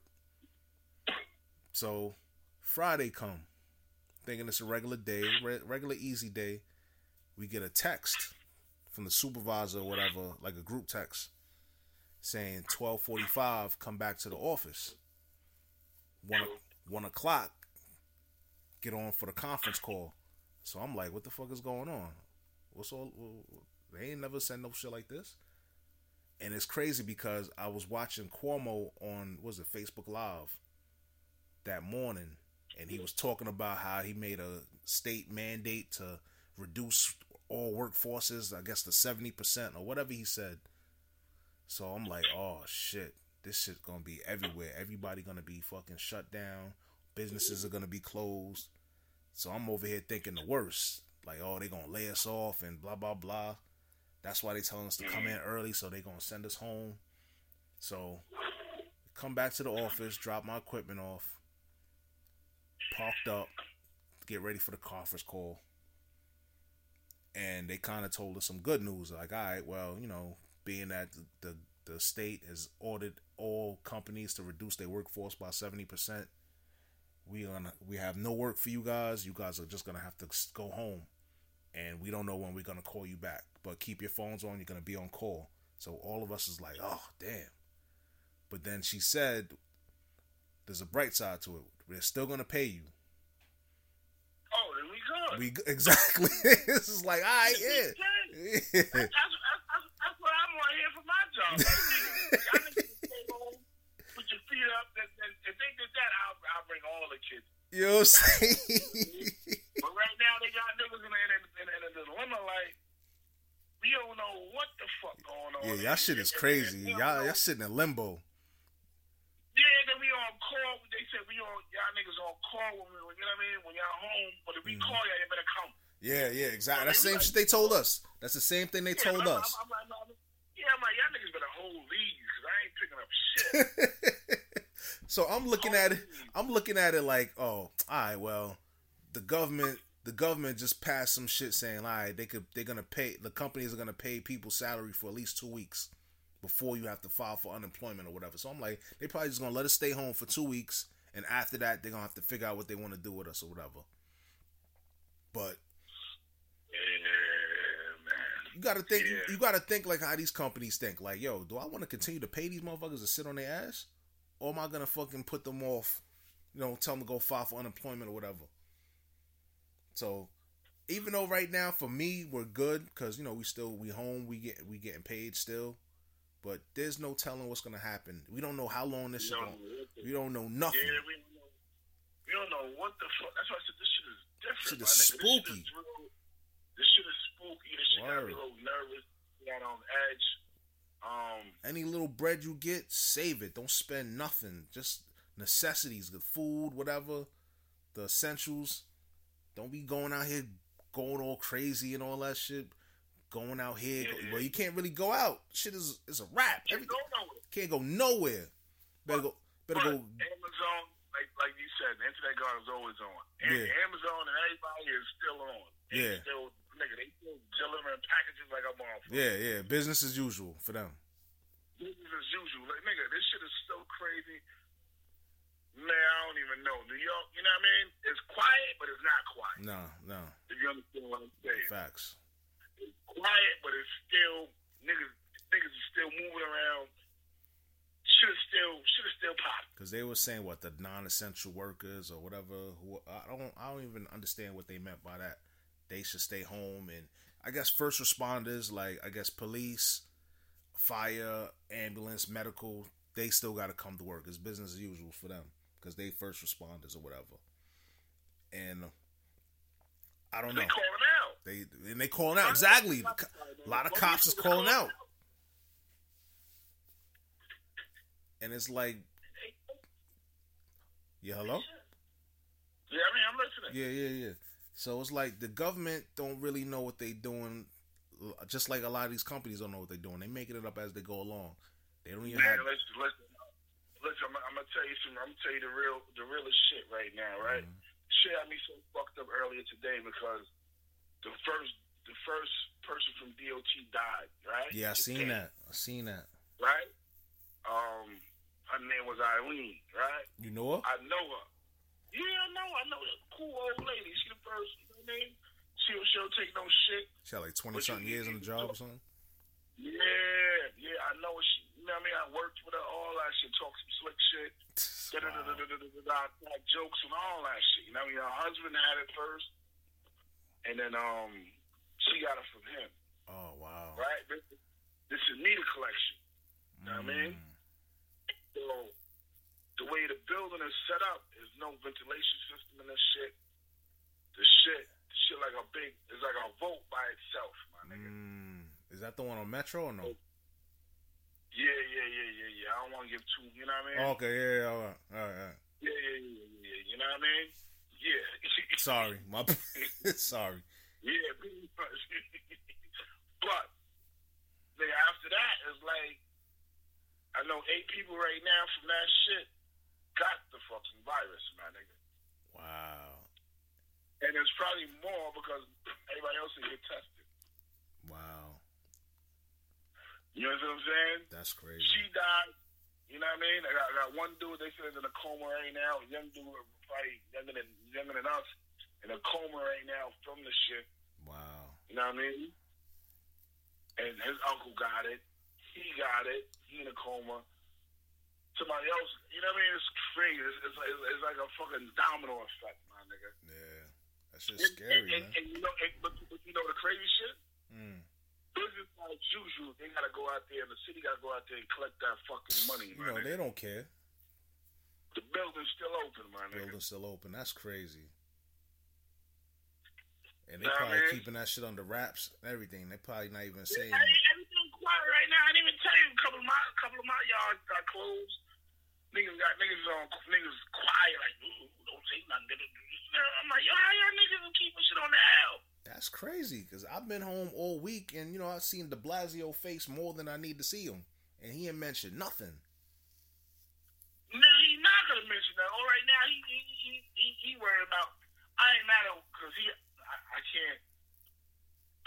So Friday come, thinking it's a regular day, re- regular easy day. We get a text from the supervisor or whatever, like a group text, saying twelve forty five, come back to the office. One one o'clock, get on for the conference call. So I'm like, what the fuck is going on? What's all? They ain't never said no shit like this. And it's crazy because I was watching Cuomo on was it Facebook Live that morning, and he was talking about how he made a state mandate to reduce all workforces, I guess to seventy percent or whatever he said. So I'm like, oh shit, this shit's gonna be everywhere. Everybody gonna be fucking shut down. Businesses are gonna be closed. So I'm over here thinking the worst. Like, oh, they gonna lay us off and blah blah blah. That's why they telling us to come mm-hmm. in early, so they gonna send us home. So come back to the office, drop my equipment off, parked up, get ready for the conference call. And they kind of told us some good news, like, all right, well, you know, being that the, the the state has ordered all companies to reduce their workforce by seventy percent, we gonna we have no work for you guys. You guys are just gonna have to go home, and we don't know when we're gonna call you back. But keep your phones on. You're gonna be on call. So all of us is like, oh damn. But then she said, there's a bright side to it. We're still gonna pay you. Oh, then we good. We [LAUGHS] exactly. this is like, all right, yeah. That's, that's, that's, that's what I'm on here for my job. Y'all niggas stay home, put your feet up. And, and if they did that, I'll, I'll bring all the kids. you know what I'm saying? [LAUGHS] But right now, they got niggas in, in, in, in a dilemma like, we don't know what the fuck going on. yeah, y'all shit is crazy. and we don't Y'all y'all sitting in limbo. Yeah, then we on call. They said we on y'all niggas on call when we, you know what I mean, when y'all home. But if we Mm-hmm. call y'all, you better come. Yeah, yeah, exactly. That's the same like- shit they told us. That's the same thing they Yeah, told I'm, us. I'm, I'm, I'm, yeah, I'm like y'all niggas better hold these because I ain't picking up shit. [LAUGHS] so I'm looking at it. I'm looking at it like, oh, all right, well, the government, the government just passed some shit saying, all right, they could, they're gonna pay, the companies are gonna pay people's salary for at least two weeks before you have to file for unemployment or whatever. So I'm like, they probably just gonna let us stay home for two weeks, and after that, they're gonna have to figure out what they want to do with us or whatever. But yeah, man. you gotta think, Yeah. you gotta think like how these companies think. Like, yo, do I want to continue to pay these motherfuckers to sit on their ass, or am I gonna fucking put them off You know, tell them to go file for unemployment or whatever. So, even though right now for me we're good because you know we still we home we get we getting paid still, but there's no telling what's gonna happen. We don't know how long this We shit don't going. know what the- We don't know nothing. Yeah, we don't know. We don't know what the fuck. That's why I said this shit is different. Shit is nigga. This shit spooky. is real. This shit is spooky. This shit got me a little nervous. Got on edge. Um, Any little bread you get, save it. Don't spend nothing. Just necessities, the food, whatever, the essentials. Don't be going out here going all crazy and all that shit. Going out here, Yeah, well, you can't really go out. Shit is is a wrap. you Everything know it. can't go nowhere. Better go. Better But go. Amazon, like like you said, the internet guard is always on. And Yeah. Amazon and everybody is still on. They Yeah. Still, nigga, they still delivering packages like a motherfucker. Yeah, yeah. Business as usual for them. Business as usual. Like, nigga, this shit is so crazy. Man, I don't even know. New York, you know what I mean? It's quiet, but it's not quiet. No, no. If you understand what I'm saying. Facts. It's quiet, but it's still niggas. Niggas are still moving around. Shit is still, shit is still popping. Because they were saying what the non-essential workers or whatever. Who I don't, I don't even understand what they meant by that. They should stay home, and I guess first responders, like I guess police, fire, ambulance, medical, they still got to come to work. It's business as usual for them because they first responders or whatever. And I don't know. They calling out. They and they calling out exactly. A lot of cops is calling out, and it's like, yeah, hello. Yeah, I mean, I'm listening. Yeah, yeah, yeah. So it's like the government don't really know what they doing. Just like a lot of these companies don't know what they're doing. They making it up as they go along. They don't even Man, have. listen, listen, listen. I'm, I'm gonna tell you some. I'm gonna tell you the real, the realest shit right now, right? Mm-hmm. Shit had me so fucked up earlier today because the first, the first person from DOT died, right? Yeah, I seen that. I seen that. Right? Um, her name was Eileen, right? You know her? I know her. Yeah, I know. I know that cool old lady. She the first. You know what I mean? She'll, she'll take no shit. She had like twenty something years on the job or something. Yeah, yeah, I know she. You know what I mean? I worked with her, that shit, talk some slick shit, Wow. like jokes and all that shit. You know what I mean? Her husband had it first, and then um, she got it from him, Oh wow. right? This, this is Nita collection. You know what I mean? Mm. So the way the building is set up, there's no ventilation system in this shit. The shit, the shit like a big, it's like a vote by itself, my nigga. Mm. Is that the one on Metro or no? Yeah, yeah, yeah, yeah, yeah. I don't want to give too, you know what I mean? Okay, yeah, yeah, all right, all right. All right. Yeah, yeah, yeah, yeah. You know what I mean? Yeah. [LAUGHS] Sorry, my [LAUGHS] sorry. yeah, [LAUGHS] pretty much. but then after that, it's like I know eight people right now from that shit got the fucking virus, my nigga. Wow, And there's probably more because everybody else will get tested. wow, You know what I'm saying? that's crazy. She died. You know what I mean? I got, I got one dude. They said is in a coma right now. A young dude, probably younger than younger than us, in a coma right now from the shit. Wow. You know what I mean? And his uncle got it. He got it. He in a coma. Somebody else. You know what I mean? It's crazy. It's, it's, like, it's like a fucking domino effect, my nigga. Yeah, that's just scary, and, and, man. and you know, but, but you know the crazy shit. Mm. Business as usual. They gotta go out there, and the city gotta go out there and collect that fucking money, You know nigga. they don't care. The building's still open, my nigga. Building's still open. That's crazy. And they Nah, probably man. keeping that shit under wraps and everything. They're probably not even saying. Everything quiet right now. I didn't even tell you. A couple of my, a couple of my yards got closed. Niggas got niggas on niggas quiet like, don't say nothing. I'm like, yo, how y'all niggas are keeping shit on the L? That's crazy because I've been home all week and you know I've seen De Blasio face more than I need to see him, and he ain't mentioned nothing. Man, he not gonna mention that. All right now, he he he he, he worried about. I ain't mad at him because he. I, I can't.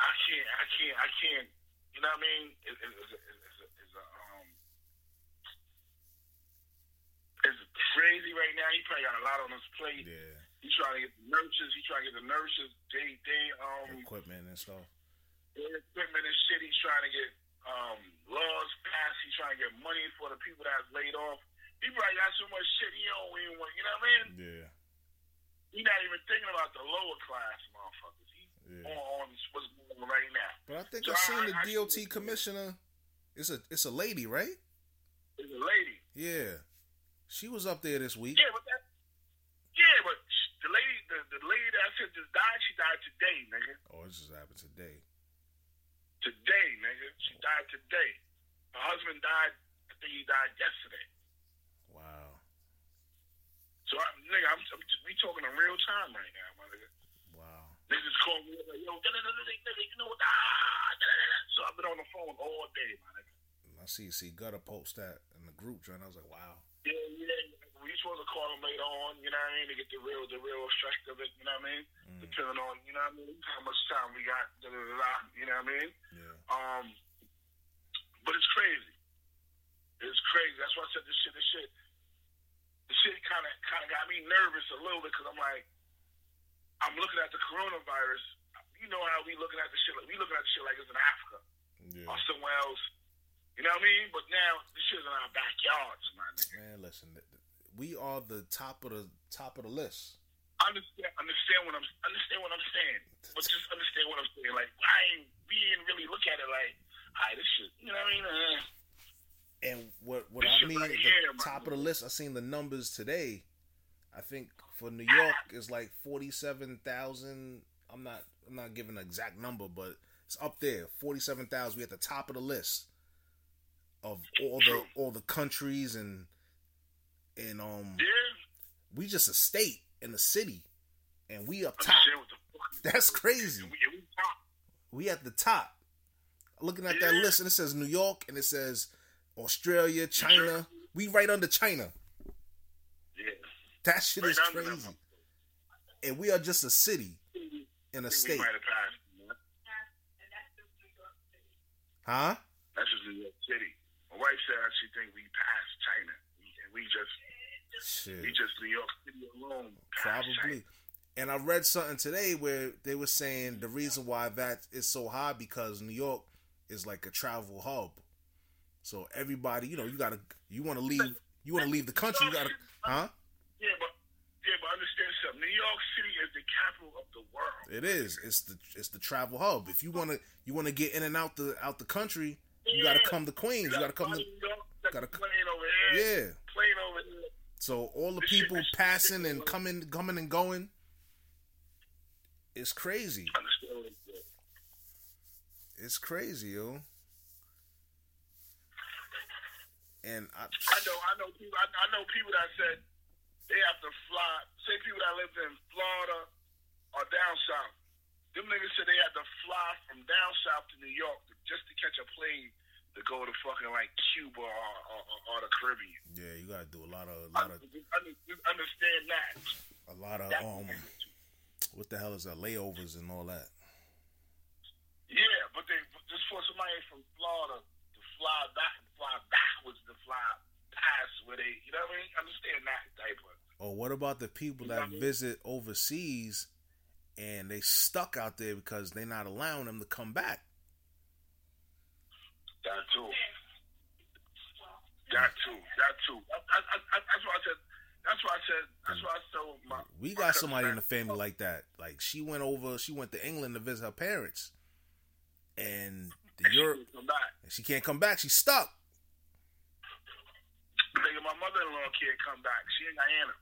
I can't. I can't. I can't. You know what I mean? It, it, it's a, it's a, it's a, um. It's crazy right now. He probably got a lot on his plate. Yeah, He trying to get the nurses. He trying to get the nurses. They they um equipment and stuff. their equipment and shit. He's trying to get um laws passed. He's trying to get money for the people that's laid off. he probably got so much shit he don't even want. You know what I mean? Yeah. He not even thinking about the lower class motherfuckers. He's Yeah. on, on what's going on right now. But I think So I seen I- the I- DOT commissioner. It's a it's a lady, right? It's a lady. Yeah. She was up there this week. Yeah, but that. Yeah, but the lady, the, the lady that I said just died. She died today, nigga. Oh, it just happened today. Today, nigga. She died today. Her husband died. I think he died yesterday. Wow. So, I, nigga, I'm, I'm, we talking in real time right now, my nigga. Wow. Niggas call me like, yo, da da da da da, you know what? Ah, da, da, da, da. So I've been on the phone all day, my nigga. I see see Gutter post that in the group joint. I was like, wow. Yeah, yeah. We supposed to call them later on, you know what I mean, to get the real, the real effect of it, you know what I mean? Mm. Depending on, you know what I mean, how much time we got, da da da da, you know what I mean? Yeah. Um, but it's crazy. It's crazy. That's why I said this shit. This shit. The shit kind of kind of got me nervous a little bit because I'm like, I'm looking at the coronavirus. You know how we looking at the shit? Like we looking at the shit like it's in Africa Yeah. or somewhere else. You know what I mean? But now this shit's in our backyards, man. Man, listen, we are the top of the top of the list. Understand? Understand what I'm understand what I'm saying? But just understand what I'm saying. Like I ain't we ain't really look at it like, alright, this shit. You know what I mean? Uh, And what what I mean, right the here, my top of the list. I seen the numbers today. I think for New York is like forty seven thousand. I'm not I'm not giving an exact number, but it's up there. Forty seven thousand. We at the top of the list of all the True. all the countries and and um yeah. we just a state in the city, and we up top. That's crazy. We, we top. We at the top. Looking at that list, and it says New York, and it says Australia, China. We right under China. Yeah. That shit Right is crazy. And we are just a city in a state. Might have passed. Huh? That's just New York City. Wife said she think we passed China, and we just we just New York City alone. Probably. And I read something today where they were saying the reason why that is so high because New York is like a travel hub. So everybody, you know, you gotta you wanna leave you wanna leave the country, you gotta huh? Yeah, but yeah, but understand something. New York City is the capital of the world. It is. It's the it's the travel hub. If you wanna you wanna get in and out the out the country, you gotta come to Queens. You gotta come to New York, got gotta- a plane over here. Yeah. Plane over here. So all the This people is passing and ridiculous. coming coming and going, it's crazy. It's crazy, yo. And I, I know, I know people. I, I know people that said they have to fly. Say people that live in Florida or down south. Them niggas said they had to fly from down south to New York to, just to catch a plane to go to fucking like Cuba or, or, or, the Caribbean. yeah, you gotta do a lot of a lot of I, I understand that. a lot of That- um what the hell is that layovers and all that. Yeah, but they just for somebody from Florida to fly back and fly backwards to fly past where they, you know what I mean? Understand that type of. Or what about the people that visit overseas and they stuck out there because they're not allowing them to come back? That too. That too. That too. I, I, I, that's why I said. That's why I said. That's why I told my. We my got somebody in the family like that. Like she went over, she went to England to visit her parents, and the and she Europe, back. she can't come back. She's stuck. Nigga, my mother-in-law can't come back. She in Guyana.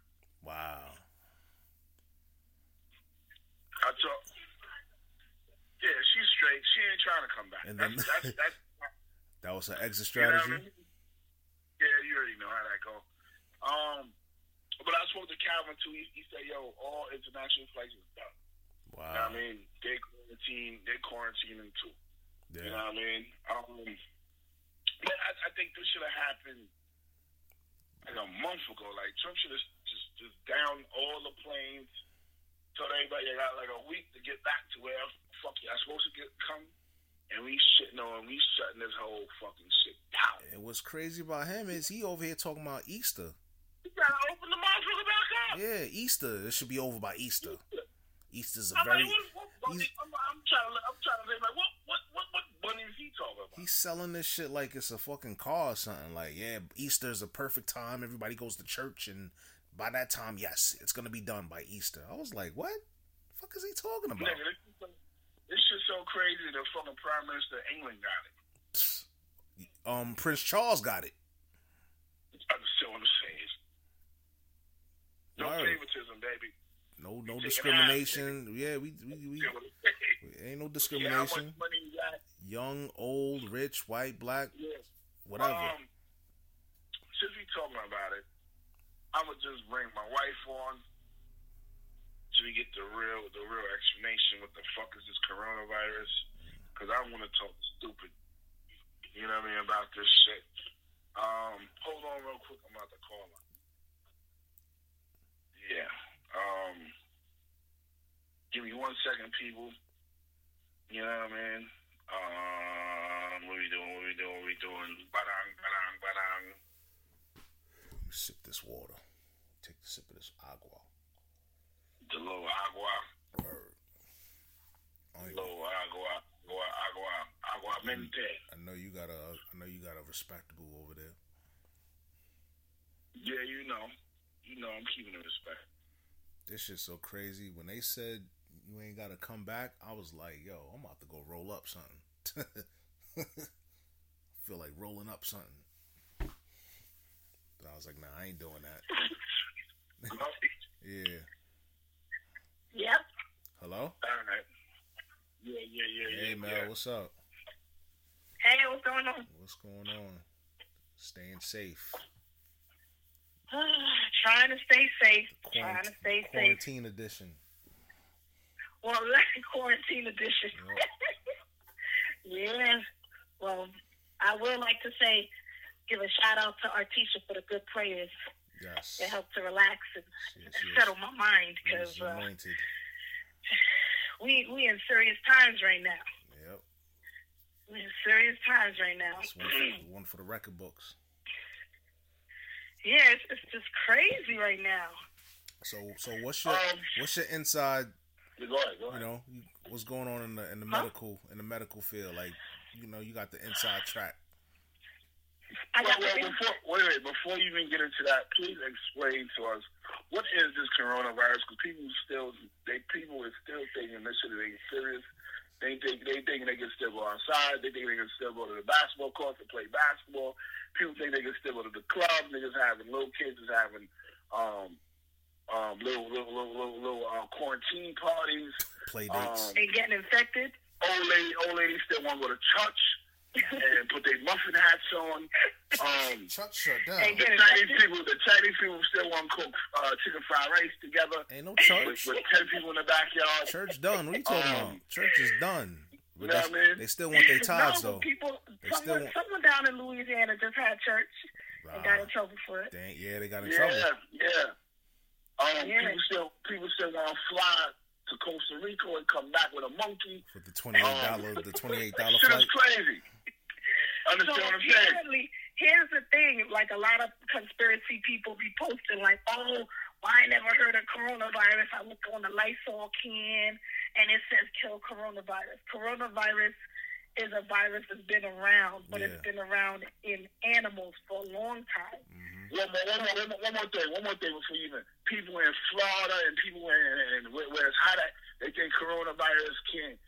Wow. I told. Yeah, she's straight. She ain't trying to come back. And then- that's, that's, [LAUGHS] that's That was her exit You know I strategy. mean? Yeah, you already know how that go. Um, but I spoke to Calvin too. He, he said, "Yo, all international flights is done. You know what Wow. I mean? They quarantine. They quarantining too. You know Yeah. what I mean? Um, but I, I think this should have happened like a month ago. Like Trump should have just just down all the planes. Told everybody they got like a week to get back to where fuck you. I supposed to get come. And we shitting on, we shutting this whole fucking shit down. And what's crazy about him is he over here talking about Easter. You gotta open the motherfucker back up. Yeah, Easter. It should be over by Easter. Easter's a I'm very like, what, what he's- I'm, I'm trying to, I'm trying to say, like, what, what, what, what bunny is he talking about? He's selling this shit like it's a fucking car or something. Like, yeah, Easter's a perfect time. Everybody goes to church, and by that time, yes, it's gonna be done by Easter. I was like, what? The fuck is he talking about? Nigga, this, is so- this shit's so crazy. The fucking prime minister of England got it. Um, Prince Charles got it. I'm still on the same. No Word. favoritism, baby. No, no discrimination. Yeah, we, we, we, Still on the same. ain't no Yeah, discrimination. got? Young, old, rich, white, black, Yeah. whatever. Um, since we talking about it, I'm gonna just bring my wife on so we get the real, the real explanation. What the fuck is this coronavirus? Because I want to talk stupid. You know what I mean about this shit. Um, hold on real quick. I'm about to call her. Yeah. Um, give me one second, people. You know what I mean? Um, what we doing? What we doing? What we doing? Badang, badang, badang. Me sip this water. Take a sip of this agua. The little agua, Word. Little agua, agua, agua, agua mente. I know you got a. I know you got a respectable over there. Yeah, you know, you know, I'm keeping it respect. This shit's so crazy. When they said you ain't gotta come back, I was like, yo, I'm about to go roll up something. [LAUGHS] Feel like rolling up something. But I was like, nah, I ain't doing that. [LAUGHS] Yeah. Yep. Hello? All right. Yeah, yeah, yeah, yeah. Hey Mel, yeah. what's up? Hey, what's going on? What's going on? Staying safe. [SIGHS] Trying to stay safe. Trying to stay safe. quarantine edition. Well, that's [LAUGHS] quarantine edition. [LAUGHS] yeah. Well, I would like to say, give a shout out to Artisha for the good prayers. Yes. It helped to relax and Yes, [LAUGHS] settle my mind because was uh, [SIGHS] we we in serious times right now. Yep. We in serious times right now. It's one for, [CLEARS THROAT] one for the record books. yeah, it's, it's just crazy right now. So so what's your Um, what's your inside Go ahead, go you know, what's going on in the in the Huh? medical in the medical field? Like, you know, you got the inside track. I Well, got well, the before, wait, wait, before you even get into that, please explain to us what is this coronavirus? Because people still, they people are still thinking this shit ain't serious. They think they think they can still go outside. They think they can still go to the basketball court to play basketball. People think they can still go to the club. Niggas having little kids is having um um little little little little, little uh, quarantine parties. Play dates. Um, they getting infected. old lady, old ladies still want to go to church and put their muffin hats on. Um, Church shut down. Hey, the get Chinese people, the Chinese people still want to cook uh, chicken fried rice together Ain't no with, church. with ten people in the backyard. Church done. What are you talking Um, about? Church is done. You know what I mean? They still want their tithes no, though. but people, They still someone, want- someone down in Louisiana just had church and got in Right. trouble for it. Dang, yeah, they got in Yeah, trouble. yeah. Um, Yeah. People still, people still want to fly to Costa Rica and come back with a monkey. With the twenty eight dollar the twenty eight dollar [LAUGHS] Shit flight. is crazy. So what I'm saying? here's the thing: like a lot of conspiracy people be posting, like, "Oh, well, I never heard of coronavirus." I look on the Lysol can, and it says "kill coronavirus." Coronavirus is a virus that's been around, but Yeah. it's been around in animals for a long time. Mm-hmm. One more, one more, one more, one more thing, one more thing before you even. People in Florida and people in, in where, where it's hot at, they think coronavirus can't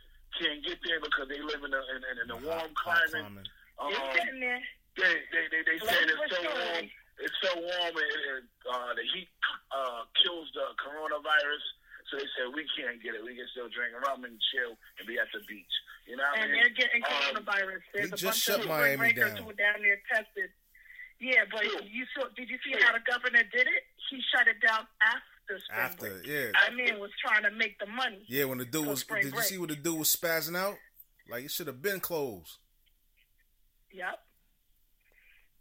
can't get there because they live in a in, in, in a warm Hot- hot climate. Climate. Um, it's sitting there. they they they, they say it's so Laboratory. warm. It's so warm and, and uh, the heat uh, kills the coronavirus. So they said we can't get it. We can still drink rum and chill and be at the beach. You know what I and mean? they're getting Um, coronavirus. There's they a just bunch shut of Miami spring breakers down. who were down there tested. Yeah, but True. you saw. Did you see how the governor did it? He shut it down after spring After, break. yeah. That man was trying to make the money. Yeah, when the dude was spring did you see what the dude was spazzing out? Like it should have been closed. Yep.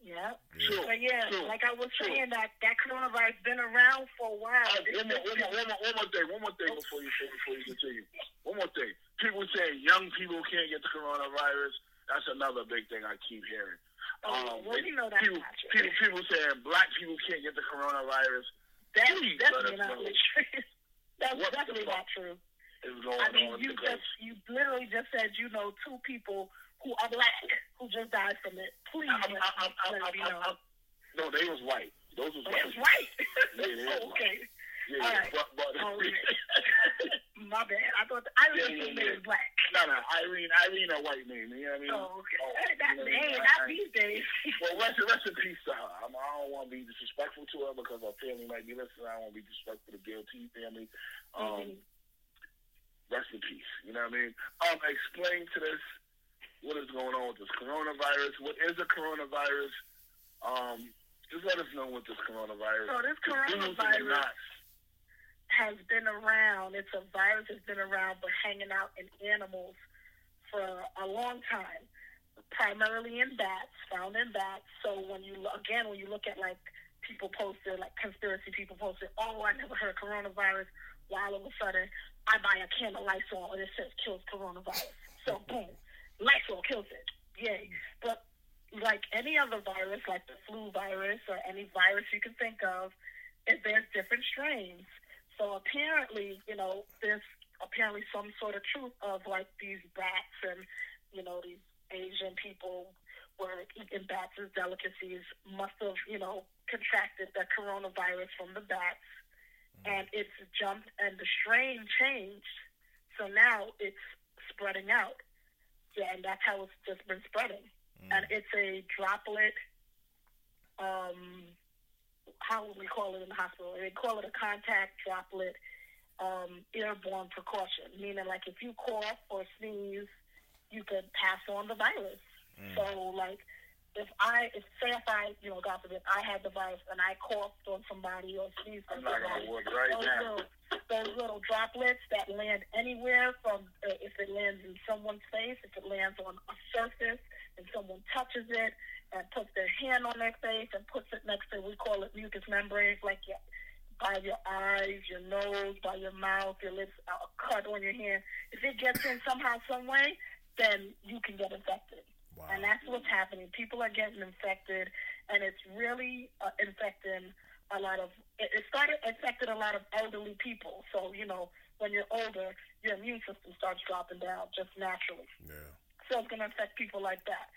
Yep. True. But yeah, True. like I was True. saying, that that coronavirus been around for a while. Uh, one, more, one, more, one, more, one more thing, one more thing before you before you continue. One more thing. People say young people can't get the coronavirus. That's another big thing I keep hearing. Oh, well, they- we know that's people, not true. people, people saying black people can't get the coronavirus. That's Please definitely let us not true. [LAUGHS] That's What definitely not true. I mean, on you just you literally just said you know two people who are black who just died from it. Please I'm, let, I'm, I'm, let I'm, it be I'm. I'm, no, they was white. Those was white. That's [LAUGHS] right. Yeah, they was oh, [LAUGHS] okay. Yeah, All right. but, but Okay. [LAUGHS] My bad. I thought the Irish Yeah, yeah, name was black. no, no, Irene, Irene, a white name. You know what I mean? Oh, okay. Oh, Hey, that, you know, hey, I- not I- these days. Well, rest, rest in peace to her. I'm, I don't want to be disrespectful to her because her family might be listening. I don't want to be disrespectful to the Gail family. Um, Mhm. Rest in peace. You know what I mean? Um, explain to this what is going on with this coronavirus. What is a coronavirus? Um, just let us know what this coronavirus. So this the do's and the coronavirus has been around. It's a virus that's been around, but hanging out in animals for a long time. Primarily in bats, found in bats. So when you again, when you look at like people posted, like conspiracy people posted, oh, I never heard of coronavirus. While all of a sudden, I buy a can of Lysol and it says kills coronavirus. So boom, Lysol kills it. Yay! But like any other virus, like the flu virus or any virus you can think of, is there's different strains. So apparently, you know, there's apparently some sort of truth of like these bats and, you know, these Asian people were eating bats as delicacies must have, you know, contracted the coronavirus from the bats mm. and it's jumped and the strain changed. So now it's spreading out. Yeah, and that's how it's just been spreading. And it's a droplet um how would we call it in the hospital? They call it a contact droplet um, airborne precaution, meaning like if you cough or sneeze, you could pass on the virus. So like if I, if say if I, you know, God forbid, I had the virus and I coughed on somebody or sneezed on somebody, right those now. little, those little droplets that land anywhere from uh, if it lands in someone's face, if it lands on a surface and someone touches it and puts their hand on their face and puts it next to we call it mucous membranes, like your by your eyes, your nose, by your mouth, your lips, a cut on your hand. If it gets in somehow, some way, then you can get infected. Wow. And that's what's happening. People are getting infected, and it's really uh, infecting a lot of. It, it started infected a lot of elderly people. So you know, when you're older, your immune system starts dropping down just naturally. Yeah. So it's going to affect people like that.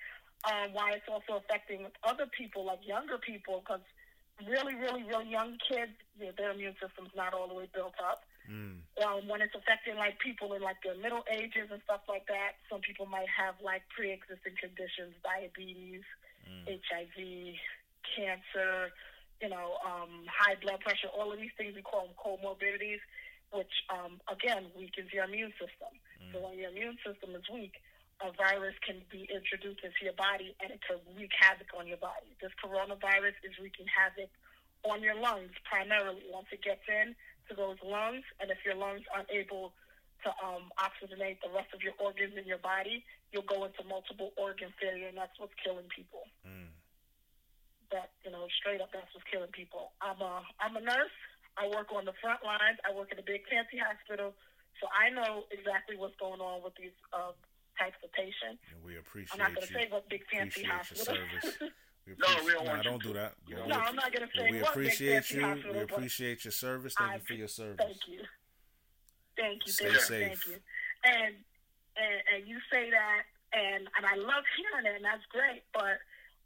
Um, why it's also affecting other people, like younger people, because really, really, really young kids, you know, their immune system's not all the way built up Mm. um, when it's affecting like people in like their middle ages and stuff like that. Some people might have like pre-existing conditions, diabetes, HIV, cancer, you know, um, high blood pressure. All of these things we call them comorbidities, which um, again weakens your immune system. So when your immune system is weak, a virus can be introduced into your body and it can wreak havoc on your body. This coronavirus is wreaking havoc on your lungs primarily once it gets in to those lungs and if your lungs aren't able to um, oxygenate the rest of your organs in your body, you'll go into multiple organ failure and that's what's killing people. Mm. That, you know, straight up that's what's killing people. I'm a I'm a nurse. I work on the front lines. I work at a big fancy hospital. So I know exactly what's going on with these uh, types of patients. And we appreciate I'm not going to say what big fancy hospital. [LAUGHS] We No, we appreciate- don't want nah, you don't to. do that. But we, no, I'm not going to say we appreciate you. hospital. We appreciate your service. Thank I you for your service. Thank you. Thank you. Stay thank safe. Thank you. And, and and you say that, and and I love hearing it, and that's great. But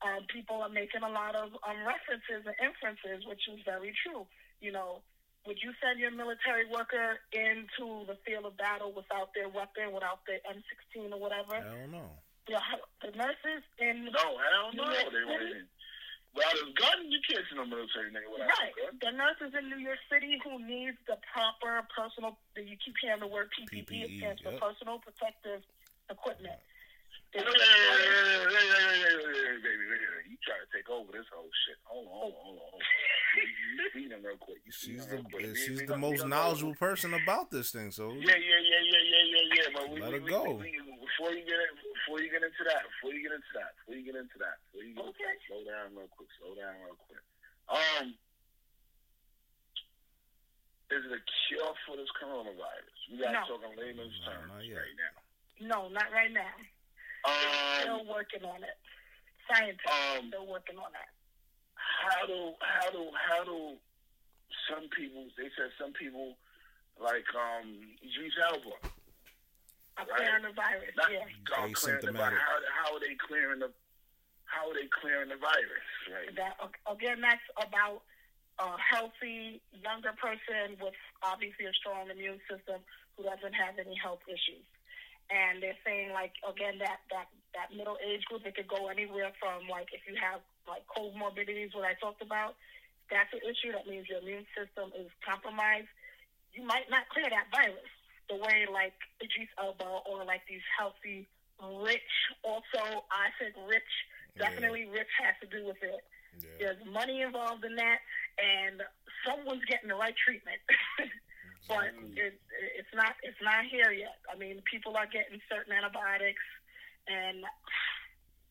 um, people are making a lot of um, references and inferences, which is very true. You know, would you send your military worker into the field of battle without their weapon, without their M16 or whatever? I don't no. The, the nurses in No, hell no. Yeah. They went in. Without his gun, you can't send a military nigga without Right. his gun. The nurses in New York City who needs the proper personal, you keep hearing the word PPE, PPE, it stands for yep. personal protective equipment. Hey, They- hey, You try to take over this whole shit. Hold on, hold on, hold on. Hold on. You, you feed him real quick. You feed She's him the quick. She's the most knowledgeable person about this thing. So Yeah, yeah, yeah, yeah, yeah, yeah, yeah. But we, Let we, her we, go. We, before you get in, before you get into that, before you get into that, before you get into that, before you get into Okay. that, slow down real quick. Slow down real quick. Um, is it a cure for this coronavirus? We got to No. talk in layman's No, terms not yet. right now. No, not right now. Still Um, working on it. Scientists um, still working on that. how do how do how do some people? They said some people like um Idris Elba. A right? clearing the virus. Not yeah. clearing the How, how are they clearing the how are they clearing the virus? Right. That again, that's about a healthy younger person with obviously a strong immune system who doesn't have any health issues. And they're saying like again that that that middle age group it could go anywhere from like if you have like comorbidities, what I talked about, that's an issue. That means your immune system is compromised. You might not clear that virus the way like Idris Elba or like these healthy, rich. Also, I think rich definitely rich has to do with it. Yeah. There's money involved in that, and someone's getting the right treatment. [LAUGHS] but it, it's not it's not here yet. I mean, people are getting certain antibiotics, and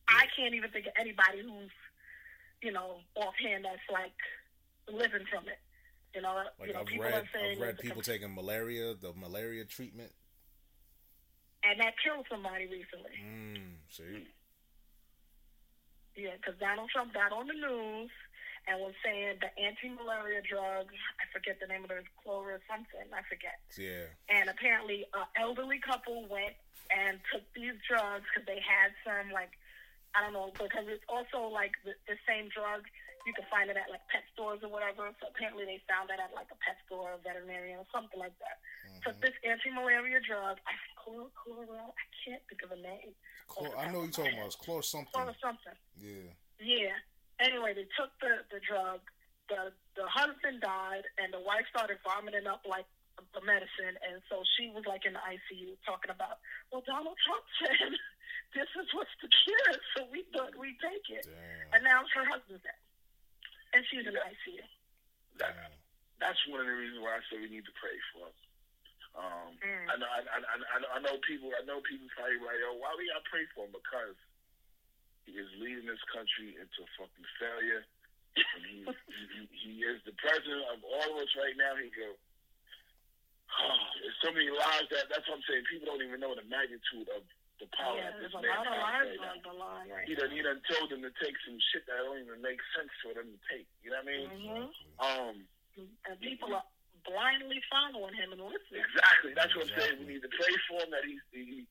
I can't even think of anybody who's you know offhand that's like living from it. You know, Like you know, I've people read, are saying I've read people taking malaria, the malaria treatment. and that killed somebody recently. Mm, see, Yeah, because Donald Trump got on the news and was saying the anti-malaria drug, I forget the name of it, chlora something, I forget. yeah, And apparently, an elderly couple went and took these drugs because they had some like I don't know because it's also like the, the same drug. You can find it at like pet stores or whatever. So apparently, they found that at like a pet store, a veterinarian, or something like that. Took mm-hmm. this anti-malaria drug. I chlor, chlor, I can't think of a name. Chlor, I know you're talking about it's chlor something. Chlor something. Yeah, Yeah. Anyway, they took the, the drug. The the husband died, and the wife started vomiting up like the medicine, and so she was like in the ICU talking about, well, Donald Trump [LAUGHS] said this is what's the cure, so we we take it, damn, and now her husband's dead, and she's in the ICU. That, that's one of the reasons why I say we need to pray for him. Um, Mm. I know, I, I, I, I know people. I know people probably like, "Yo, why we gotta pray for him?" Because he is leading this country into fucking failure, and he, he, he, he is the president of all of us right now. He go, oh, [SIGHS] there's so many lies that that's what I'm saying. People don't even know the magnitude of the power Yeah, that this there's a lot of has lies right on the line right He done, he done told them to take some shit that don't even make sense for them to take. You know what I mean? hmm Um, And people are blindly following him and listening. exactly. That's what I'm saying. We need to pray for him that he he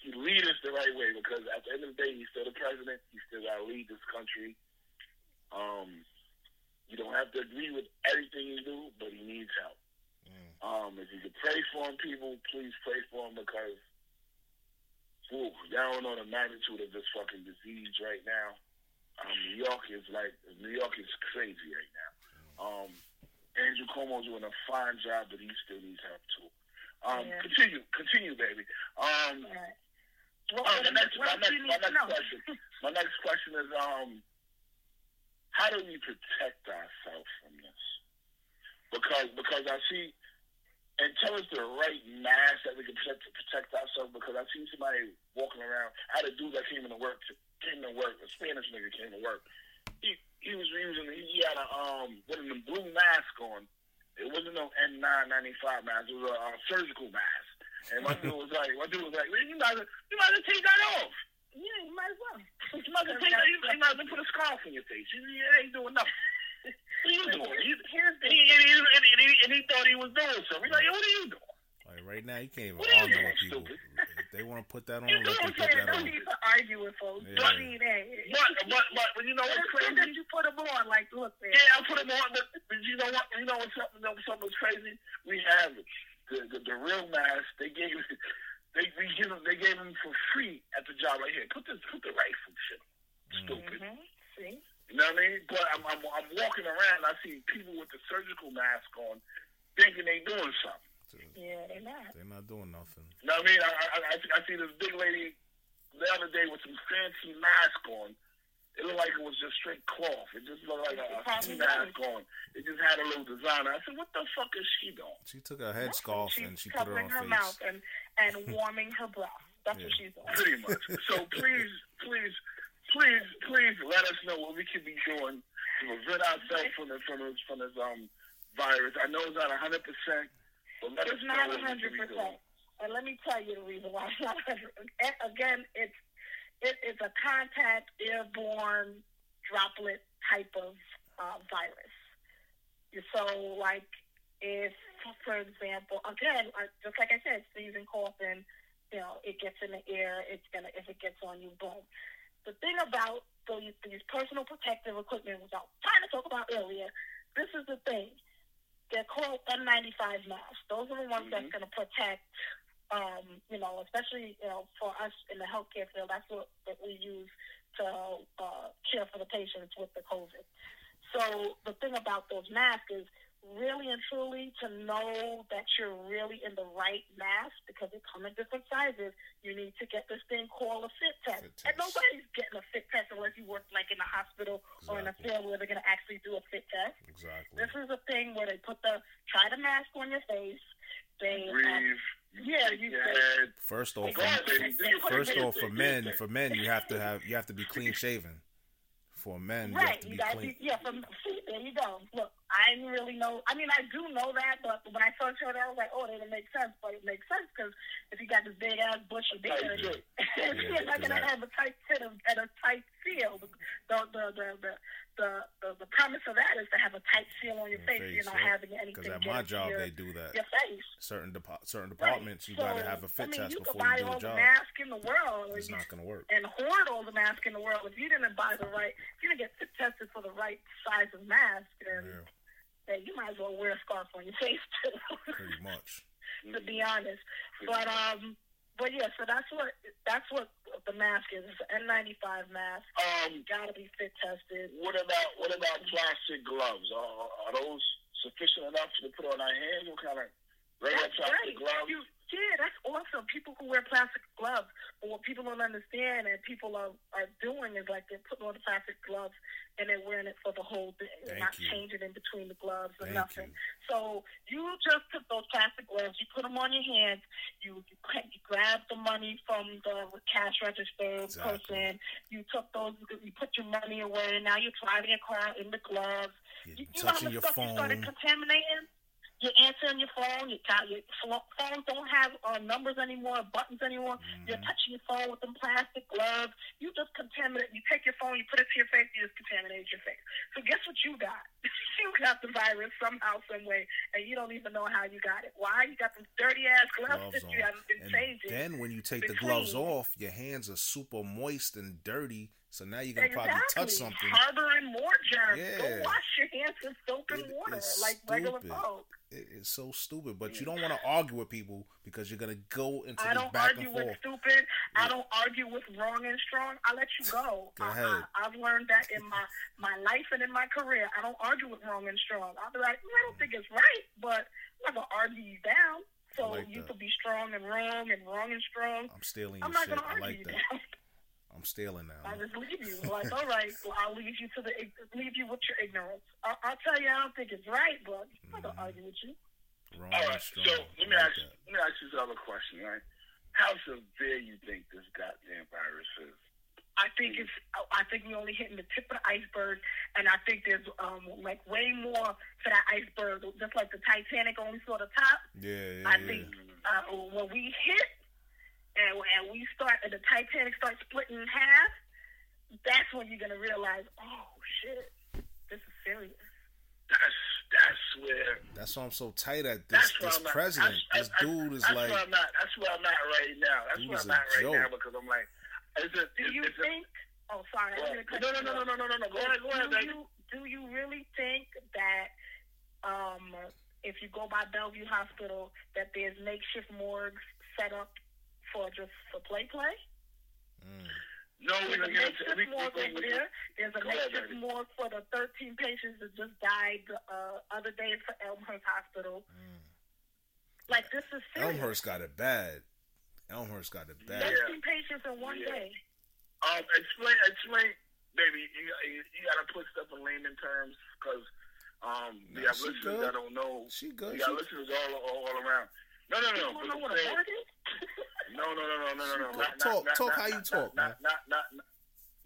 he lead us the right way because at the end of the day, he's still the president. He still got to lead this country. Um, you don't have to agree with everything he do, but he needs help. Mm. Um, if you could pray for him, people, please pray for him because, whew, y'all don't know the magnitude of this fucking disease right now. Um, New York is like New York is crazy right now. Um, Andrew Cuomo's doing a fine job, but he still needs help too. Um, Yeah. continue, continue, baby. Um, All right. What, what, next, my next, my next question. [LAUGHS] My next question is, um, how do we protect ourselves from this? Because because I see, and tell us the right mask that we can protect protect ourselves. Because I see somebody walking around. I had a dude that came into work. Came to work. A Spanish nigga came to work. He he was using. He had a um of them blue mask on. It wasn't no N995 mask. It was a, uh surgical mask. And my dude was like, my dude was like, you might you might as take that off. Yeah, you might as well. You might as well take that. You might as well put a scarf on your face. You, you ain't doing nothing. What are you doing? He, and, he, and, he, and, he, and he thought he was doing something. He's like, what are you doing? Like right now, you can't even What argue with people. stupid? If they want to put that on, You let them doing put Okay, that no on. need to argue with folks. Yeah. Don't need that. But but but, but you know what's It's good crazy? that you put them on. Like, look, man. Yeah, I put him on, but, but you know what? You know what's something? You know something's crazy? We have the the, the real mask. They gave [LAUGHS] they we give them, they gave them for free at the job right here. Put this put the rifle shit. Mm. Stupid. hmm See? You know what I mean? But I'm, I'm I'm walking around. I see people with the surgical mask on, thinking they doing something. Yeah, they're not. They're not doing nothing. You know what I mean? I I, I, I see this big lady the other day with some fancy mask on. It looked like it was just straight cloth. It just looked like a, a mask on. It just had a little design. I said, "What the fuck is she doing?" She took her headscarf and she put it on her her mouth face. and, and warming her breath. That's what she's doing. Pretty much. So [LAUGHS] please, please, please, please let us know what we can be doing to prevent ourselves from this from this from this um virus. I know it's not hundred percent, but let us It's know not what we can hundred be doing. percent. And let me tell you the reason why it's not hundred. Again, it's it, it's a contact airborne droplet type of uh, virus. So, like, if, for example, again, just like I said, sneezing, coughing, you know, it gets in the air, it's gonna if it gets on you, boom. The thing about these, these personal protective equipment, which I was trying to talk about earlier, this is the thing. They're called N95 masks. Those are the ones that's Mhm. going to protect, um, you know, especially you know for us in the healthcare field. That's what, what we use to uh, care for the patients with the COVID. So the thing about those masks is really and truly to know that you're really in the right mask because they come in different sizes. You need to get this thing called a fit test, Fit and nobody's getting a fit test unless you work like in a hospital or in a Exactly. field where they're going to actually do a fit test. Exactly. This is a thing where they put the try the mask on your face. They um, Breathe. yeah, you your. First off, for, baby. Do your first off, for men, for men, you have to have you have to be clean shaven. For men, Right, to you be got clean. yeah. From see, there you go. Look, I didn't really know. I mean, I do know that, but when I first heard it, I was like, oh, that doesn't make sense. But it makes sense because if you got this big ass bushy Tight beard, fit. [LAUGHS] [LAUGHS] you're not gonna have a tight fit of, and a tight seal. The the the the the, the, the, the premise of that is to have a tight seal on your Your face. face, you're not yeah. having anything. Because at my job, your, they do that. your face. Certain depa- certain Right. departments, you So, gotta have a fit I mean, test you before could buy you do all the job. mask in the world, It's not gonna work. and hoard all the mask in the world. If you didn't buy the right, if you didn't get fit tested for the right size of mask, then Yeah, hey, you might as well wear a scarf on your [LAUGHS] face too. pretty much. to be honest, but um, but yeah, so that's what that's what the mask is. It's an N95 mask. Um, Got to be fit tested. what about what about plastic gloves? Are, are those sufficient enough to put on our hands? What kind of regular That's plastic great. gloves? You, yeah, that's awesome. People who wear plastic gloves, but what people don't understand and people are, are doing is like they're putting on the plastic gloves and they're wearing it for the whole day. Thank not you. changing in between the gloves or Thank nothing. you. So you just took those plastic gloves, you put them on your hands, you, you, you grab the money from the cash register Exactly. person, you took those, you put your money away, and now you're driving your car in the gloves. You're You, you know how touching much your stuff you started phone. contaminating? You're answering your phone. Your, your phones don't have uh, numbers anymore, buttons anymore. You're Mhm. touching your phone with them plastic gloves. You just contaminate. You take your phone, you put it to your face, you just contaminate your face. So guess what you got? [LAUGHS] you got the virus somehow, some way, and you don't even know how you got it. Why? You got them dirty ass gloves, Gloves that on. you haven't been And changing. then when you take the gloves off, your hands are super moist and dirty. So now you're gonna exactly. probably touch something. Harboring more germs. Go wash your hands with soap and It water, like regular folk. It- It's so stupid, but you don't want to argue with people because you're gonna go into I this don't back argue and with forth. stupid. I don't argue with wrong and strong. I let you go. [LAUGHS] Go I, ahead. I, I've learned that in my, my life and in my career. I don't argue with wrong and strong. I'll be like, "Mm, I don't think it's right, but I'm not gonna argue you down. So like you that. could be strong and wrong and wrong and strong. I'm stealing I'm your not shit. gonna I argue like you that. down. [LAUGHS] I'm stealing now. I just leave you. Like, all right, well, I'll leave you to the leave you with your ignorance. I, I'll tell you, I don't think it's right, but I'm not gonna Mhm. argue with you. Wrong All and right, so I let me like ask that. let me ask you this other question, right? How severe do you think this goddamn virus is? I think it's. I think we're only hitting the tip of the iceberg, and I think there's um like way more to that iceberg. Just like the Titanic only saw the top. Yeah, yeah, I yeah. think uh, when we hit and, and we start, and the Titanic starts splitting in half, that's when you're gonna realize, oh shit, this is serious. That's that's where That's why I'm so tight at this that's where this I'm at. president. That's- This that's- dude is that's like where I'm at. That's where I'm at right now. That's Dude where is I'm a at right now because I'm like, is it? Do is, you is it- think? Oh, sorry. I'm cut no, no, you no, no, off. no, no, no, no. Go ahead, go ahead, do baby. you do you really think that um, if you go by Bellevue Hospital that there's makeshift morgues set up for just for play play? mm, No, we're a gonna get into makeshift we, morgue we, over we, there. There's a Go ahead, makeshift baby. morgue for the 13 patients that just died the uh, other day for Elmhurst Hospital. mm. Like this is serious. Elmhurst got it bad. Elmhurst got it bad. Yeah. 13 patients in one Yeah. day. Um, explain, explain, baby. You, you, you gotta put stuff in layman terms because um, we have listeners good. that don't know. She good. We got She, listeners all, all all around. No, no, no. You don't know what a Say- No, no, no, no, no, no, no. [LAUGHS] Not. Talk- not, talk not, how you talk, not, not, not, not,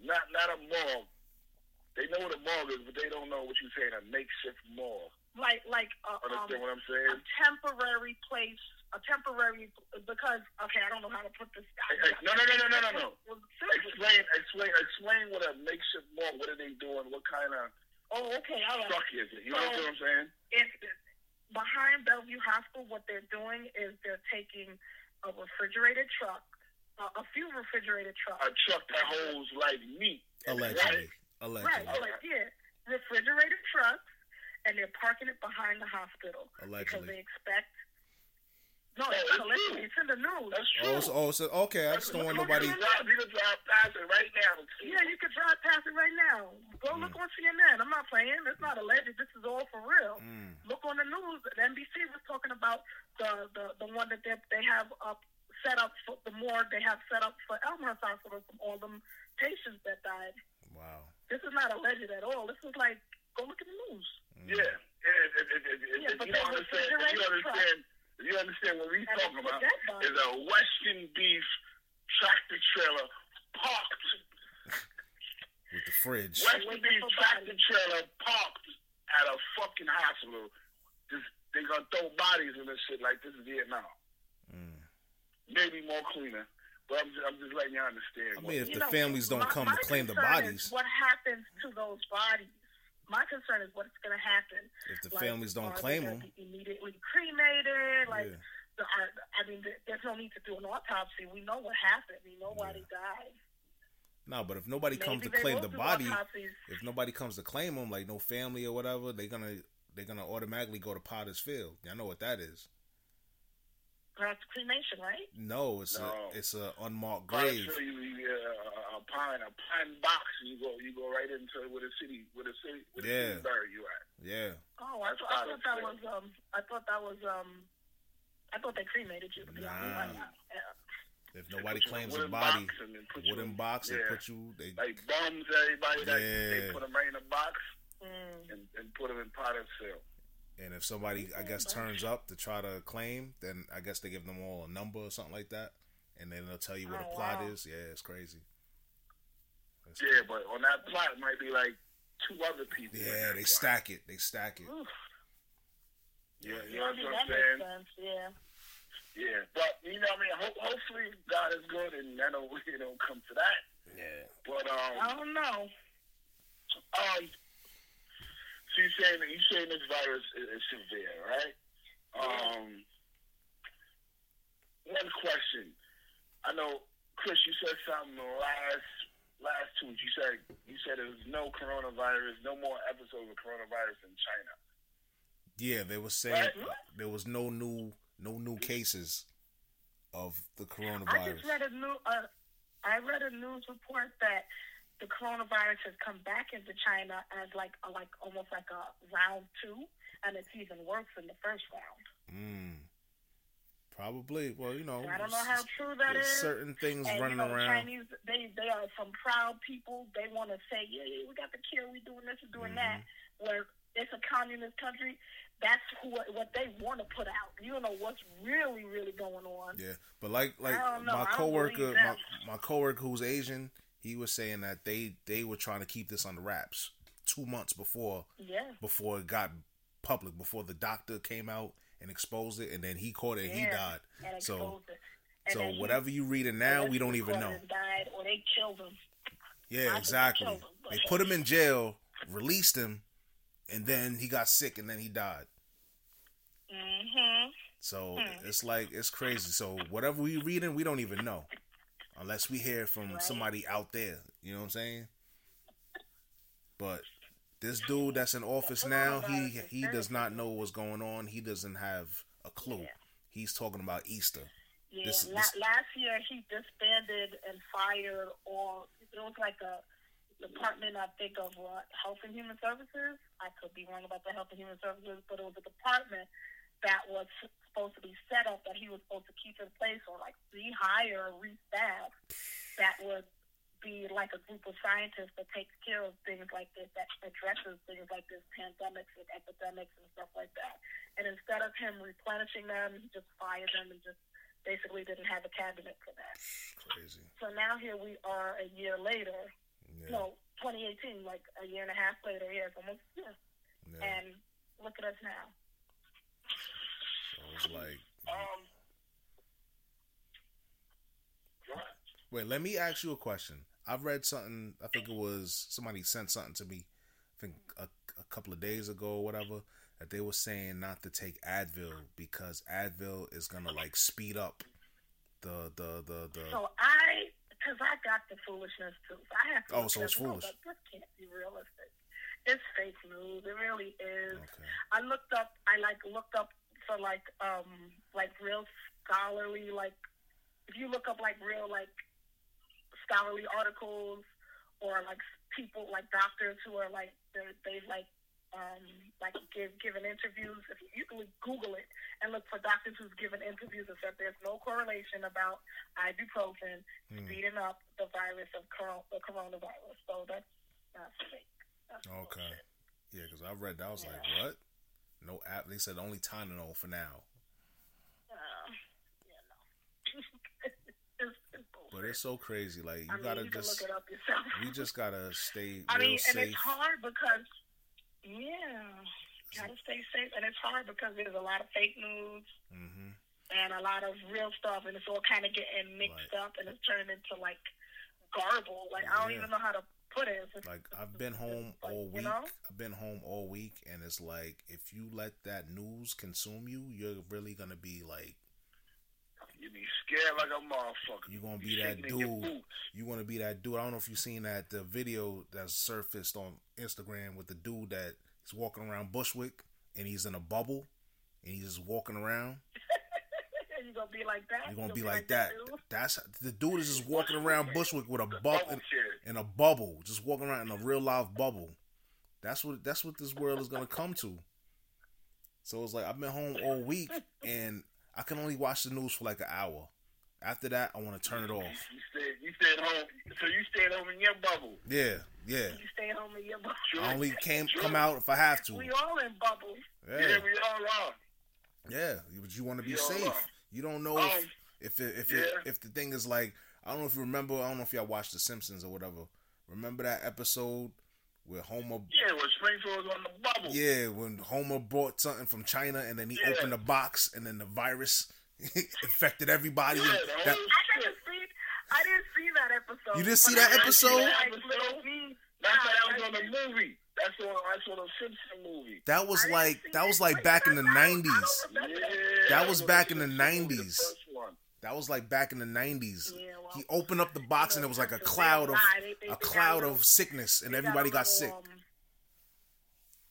not, not a morgue. They know what a morgue is, but they don't know what you're saying. A makeshift morgue. like like uh, um, Understand what I'm saying? a temporary place, a temporary because okay, I don't know how to put this. Hey, hey, no, no, no, no, no, no, no. Explain, explain, explain what a makeshift morgue. What are they doing? What kind of Oh, okay, all right. structure is it? You know what I'm saying? If behind Bellevue Hospital, what they're doing is they're taking a refrigerated truck, uh, a few refrigerated trucks. A truck that holds like meat. Allegedly. Right, Allegedly. oh, like, yeah, refrigerated trucks, and they're parking it behind the hospital Allegedly. because they expect. No, Oh, it's, it's allegedly, true. it's in the news. That's Oh, true. so, oh, so okay. I just don't want nobody. You can drive, you can drive past it right now. Yeah, you could drive past it right now. Go look on CNN. I'm not playing. It's not alleged. This is all for real. Mm. Look on the news. NBC was talking about the the, the one that they, they have up set up for the morgue they have set up for Elmhurst Hospital from all them patients that died. Wow. This is not alleged at all. This is like go look at the news. Yeah. If, if, if, if, if, Yeah, if but you don't then understand, if you understand, if you understand what we're talking about, is a Western beef tractor trailer parked. With the fridge. Western beef tractor trailer parked at a fucking hospital. Just, they gonna throw bodies in this shit like this is Vietnam. Mm. Maybe more cleaner. But I'm just, I'm just letting y'all understand. I mean, if You the know, families don't my- come my to claim the bodies, what happens to those bodies? My concern is what's going to happen. if the Like, families don't claim them, immediately cremated. Like, Yeah. the, I, I mean, there's no need to do an autopsy. We know what happened. We know why Yeah. they died. no. But if nobody comes to claim the body, autopsies. if nobody comes to claim them, like no family or whatever, they're gonna they're gonna automatically go to Potter's Field. Y'all know what that is? That's cremation, right? No, it's No. a it's a unmarked grave. show you uh, a pine, a pine box, and you go, you go right into where the city, where the city, where the Yeah. city bury you at. Yeah, Oh, I, thought- I thought that was um. I thought that was um. I thought they cremated you. To be honest. Nah. Yeah. if nobody put you in a claims a wooden body, box and then put wooden in- box, they yeah. put you. They Like bums, everybody that they Yeah. put them right in a box Mm. and, and put them in Potter's Field. And if somebody I guess turns up to try to claim, then I guess they give them all a number or something like that, and then they'll tell you what Oh, the plot wow. is. Yeah, it's crazy. It's Yeah, but on that plot might be like two other people. Yeah, they plot. stack it. They stack it. Oof. Yeah, you know what I'm saying? sense. Yeah. Yeah, but you know, what I mean, ho- hopefully God is good, and I know we don't come to that. Yeah. But um, I don't know. um, so you saying you saying this virus is, is severe, right? Um, one question. I know, Chris, you said something last last tweet. You said you said there was no coronavirus, no more episodes of coronavirus in China. Yeah, they were saying Right. there was no new no new cases of the I coronavirus. just read a new. Uh, I read a news report that the coronavirus has come back into China as like a, like almost like a round two, and it's even worse than the first round. Mm. Probably. Well, you know, I don't know how true that is. certain things and, running you know, around. Chinese, they they are some proud people. They want to say, yeah, yeah, we got the cure, we doing this, we doing that. Mm-hmm. Where it's a communist country, that's who what they want to put out. You don't know what's really, really going on. Yeah, but like like I don't know. my coworker, my, my coworker who's Asian, he was saying that they they were trying to keep this under wraps two months before Yeah. before it got public, before the doctor came out and exposed it, and then he caught it and he died. and So. So whatever you reading now, we don't even know. Died or they killed him. Yeah, exactly. they him, They put him in jail, released him, and then he got sick and then he died. hmm So Hmm. it's like it's crazy. So whatever we reading, we don't even know, unless we hear from Right. somebody out there. You know what I'm saying? But this dude that's in office now, he he does not know what's going on. He doesn't have a clue. Yeah. He's talking about Easter. Yeah, This- la- this- last year he disbanded and fired all. It was like a department, I think, of uh, Health and Human Services. I could be wrong about the Health and Human Services, but it was a department that was supposed to be set up that he was supposed to keep in place or like rehire or restaff that would be like a group of scientists that takes care of things like this, that addresses things like this, pandemics and epidemics and stuff like that. And instead of him replenishing them, he just fired them and just basically didn't have a cabinet for that. Crazy. So now here we are a year later. Yeah. No, 2018, like a year and a half later. Yeah, it's almost yeah. yeah. And look at us now. It's like, Um, wait. Let me ask you a question. I've read something. I think it was somebody sent something to me. I think a, a couple of days ago or whatever that they were saying not to take Advil because Advil is gonna like speed up The the the the. So I, because I got the foolishness too. So I have to. Oh, so it's was foolish. Like, this can't be realistic. It's fake news. It really is. okay. I looked up. I like looked up for like um like real scholarly like if you look up like real like scholarly articles or like people like doctors who are like they like um like give given interviews. If you, you can Google it and look for doctors who's given interviews and said there's no correlation about ibuprofen Hmm. speeding up the virus of cor- the coronavirus. So that's that's fake. That's Okay. bullshit. Yeah, because I read that. I was like, what? No app. They said only Tylenol for now. Uh, yeah, no. [LAUGHS] it's, it's. But it's so crazy. Like you I mean, gotta you just. look it up yourself. We just gotta stay [LAUGHS] I mean, and safe. it's hard because, yeah, gotta stay safe, and it's hard because there's a lot of fake news hmm and a lot of real stuff, and it's all kind of getting mixed Right. up, and it's turned into like garble. Like I don't even know how to put. Like I've been home like, all you week. know? I've been home all week, and it's like if you let that news consume you, you're really gonna be like You be scared like a motherfucker. you gonna You be that shaking in your dude. You want to be that dude. I don't know if you've seen that the video that surfaced on Instagram with the dude that he's walking around Bushwick and he's in a bubble and he's just walking around. [LAUGHS] you gonna be like that. You're gonna be like that. dude. That's the dude is just walking around Bushwick with a bubble chair. in a bubble, just walking around in a real live bubble. That's what that's what this world is gonna come to. So it's like I've been home all week [LAUGHS] and I can only watch the news for like an hour. After that, I want to turn it off. You stayed, you stayed home. So you stayed home in your bubble. Yeah, yeah. You stay home in your bubble. I only [LAUGHS] came True. come out if I have to. We all in bubbles. Yeah, Yeah, we all are. yeah. But you want to be safe. are. You don't know Um, if if it, if yeah. it, if the thing is like I don't know if you remember. I don't know if y'all watched The Simpsons or whatever. Remember that episode where Homer Yeah, when Springfield was on the bubble. Yeah, when Homer brought something from China and then he Yeah. opened the box and then the virus [LAUGHS] infected everybody. Yeah, and that- I didn't see. I didn't see that episode. You didn't see that I did episode? see, like, little scenes. That's Yeah, why that was on the movie. That's the on that's on the Simpson movie. that was I like see that was like back in the I don't- I don't nineties. that. That was back in the 90s. That was like back in the nineties. Yeah, well, He opened up the box and it was like a cloud of. They- they- a cloud little- of sickness and they got everybody got sick. um,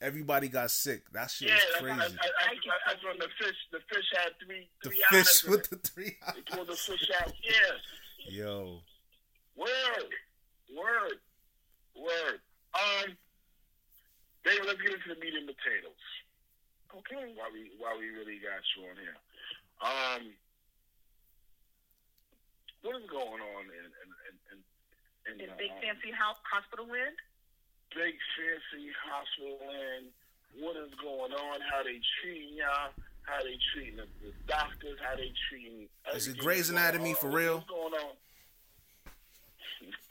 Everybody got sick. That shit Yeah, was that's, crazy. that's, that's, that's when the fish the fish had three The three eyes. fish with it. the three They pulled the fish out. Yeah. Yo. Word. Word. Word. Um David, let's get into the meat and potatoes. Okay. While we while we really got you on here. Um what is going on in in in, in, in, In uh, Big um, Fancy Ho- Hospital Wind. big fancy hospital land. What is going on? How they treating y'all? How they treating the, the doctors? How they treating? Is it everything Grey's going Anatomy on? for real? What's going on?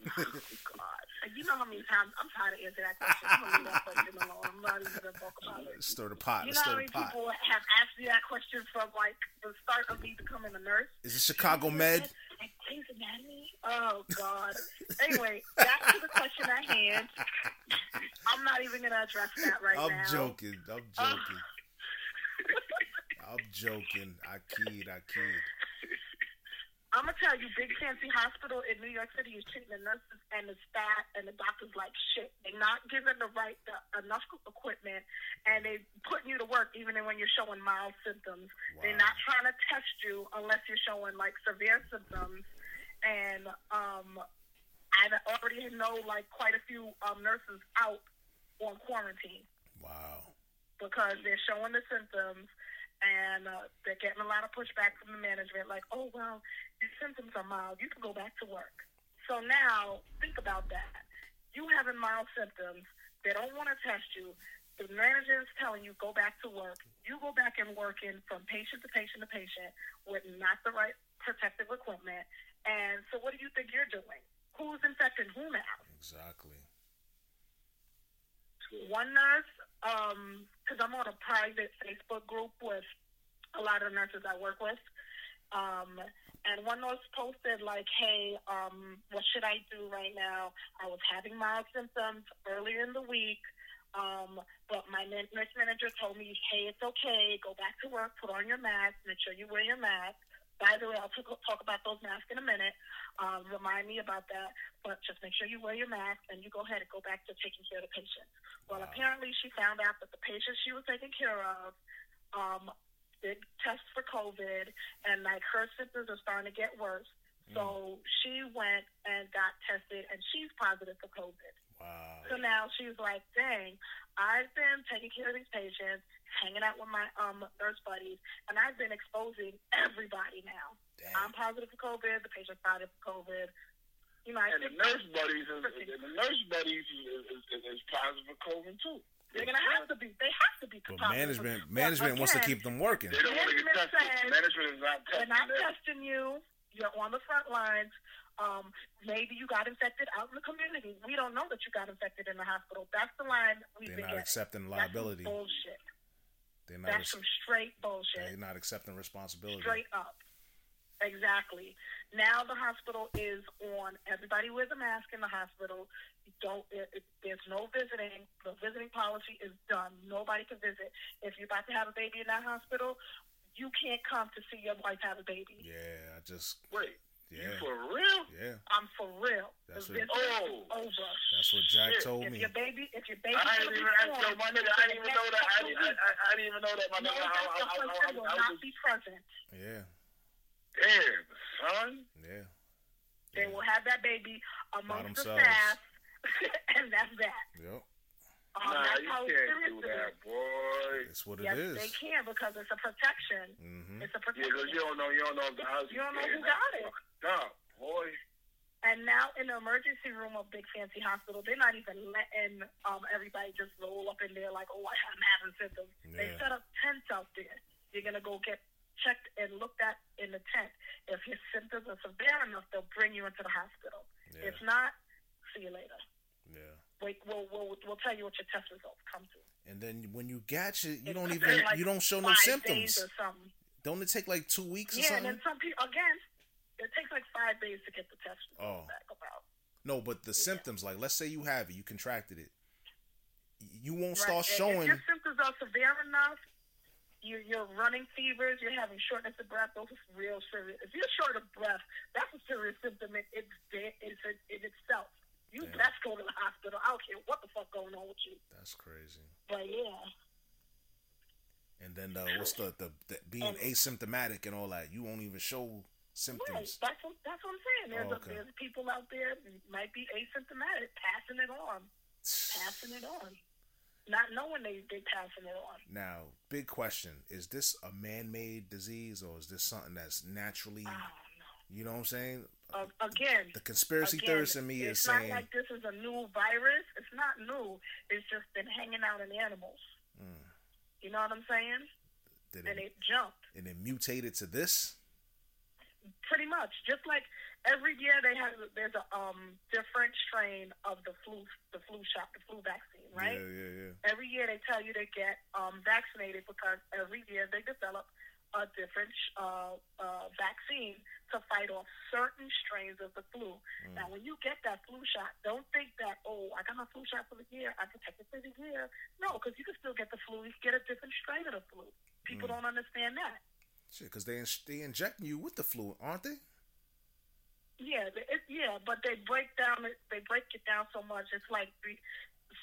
[LAUGHS] [LAUGHS] [LAUGHS] God. You know how many times I'm tired of answering that question. I'm that question alone. I'm not even gonna talk about it. Stir the pot. You know how many people have asked me that question from like the start of me becoming a nurse? Is it Chicago Med? Like Grey's Anatomy? Oh God. anyway, back to the question at hand. I'm not even gonna address that right now. I'm joking. I'm [LAUGHS] joking. I'm joking. I kid. I kid. I'm gonna tell you, Big Fancy Hospital in New York City is treating the nurses and the staff and the doctors like shit. They're not giving the right the, enough equipment, and they putting you to work even when you're showing mild symptoms. They're not trying to test you unless you're showing like severe symptoms. And um, I already know like quite a few um, nurses out on quarantine Wow. because they're showing the symptoms and uh, they're getting a lot of pushback from the management like, oh, well, your symptoms are mild. You can go back to work. So now, think about that. You having mild symptoms. They don't want to test you. The manager is telling you, go back to work. You go back and working from patient to patient to patient with not the right protective equipment. And so what do you think you're doing? Who's infecting who now? Exactly. one nurse, um, because I'm on a private Facebook group with a lot of nurses I work with, um, and one nurse posted like, "Hey, um, what should I do right now? I was having mild symptoms earlier in the week." Um, but my nurse manager told me, hey, it's okay. Go back to work. Put on your mask. Make sure you wear your mask. By the way, I'll talk, talk about those masks in a minute. Um, remind me about that. But just make sure you wear your mask and you go ahead and go back to taking care of the patient. Well, Wow. apparently she found out that the patient she was taking care of um, did tests for COVID and like her symptoms are starting to get worse. So she went and got tested and she's positive for COVID. Wow. So now she's like, dang, I've been taking care of these patients, hanging out with my um nurse buddies, and I've been exposing everybody now. I'm positive for COVID. The patient's positive for COVID. You know, And the nurse buddies is, and the nurse buddies is, is, is, is positive for COVID too. they're gonna have to be. They have to be. But positive. management But management wants to keep them working. They don't want to get Management tested. says Management is not They're not them. testing you. You're on the front lines. Um, maybe you got infected out in the community. We don't know that you got infected in the hospital. That's the line we've They're been not getting. accepting That's liability. bullshit. They're not. That's ac- some straight bullshit. They're not accepting responsibility. Straight up. Exactly. Now the hospital is on. Everybody wears a mask in the hospital. You don't. It, it, there's no visiting. The visiting policy is done. Nobody can visit. If you're about to have a baby in that hospital, you can't come to see your wife have a baby. Yeah, I just Wait, you yeah for real? yeah. I'm for real. That's what- visit Oh. over. That's what Jack Shit. told If me. your baby, if your baby, I didn't even ask yo, my nigga. I didn't even know that. I didn't, I, I, I didn't even know that, my No, nigga. I, I, I, I, I, will I not was be present. Yeah, damn, son. yeah. They will have that baby amongst the themselves. staff, [LAUGHS] and that's that. Yep. Um, Nah, that's you how can't serious do that, boy. It's what it Yes, is. they can because it's a protection. Mm-hmm. It's a Yeah, 'cause protection. you don't know, you don't know if the house. You don't know who got it. Stop, boy. And now in the emergency room of big fancy hospital, they're not even letting um, everybody just roll up in there like, oh, I'm having symptoms. They set up tents out there. You're gonna go get checked and looked at in the tent. If your symptoms are severe enough, they'll bring you into the hospital. Yeah. If not, see you later. Yeah. Wait, we'll, we'll we'll tell you what your test results come to. And then when you got you, you It's don't even like you don't show no symptoms. days or something. Don't it take like two weeks or something? Yeah, and then some people again, it takes like five days to get the test Oh. back about. No, but the symptoms, like let's say you have it, you contracted it, you won't Right. start showing. If your symptoms are severe enough, you're, you're running fevers, you're having shortness of breath. Those are real serious. If you're short of breath, that's a serious symptom in, it's, it's, in itself. You Yeah. best go to the hospital. I don't care what the fuck going on with you. That's crazy. But yeah, And then the what's the, the, the being And- asymptomatic and all that, you won't even show right. That's what that's what I'm saying. There's, Oh, a, there's people out there might be asymptomatic, passing it on, passing it on, not knowing they they passing it on. Now, big question: Is this a man-made disease or is this something that's naturally? Know. You know what I'm saying? Uh, again, The conspiracy Again, theorist in me is it's saying, not like this is a new virus. It's not new. It's just been hanging out in animals. Mm. You know what I'm saying? did And it, it jumped. and it mutated to this? Pretty much. Just like every year they have there's a um different strain of the flu the flu shot, the flu vaccine, right? Yeah, yeah, yeah. Every year they tell you to get um vaccinated because every year they develop a different uh, uh, vaccine to fight off certain strains of the flu. Mm. Now, when you get that flu shot, don't think that, oh, I got my flu shot for the year, I'm protected for the year. No, because you can still get the flu. You can get a different strain of the flu. People Mm. don't understand that. Shit, because they in- they injecting you with the flu, aren't they? Yeah, they- it, yeah, but they break down it. They break it down so much. It's like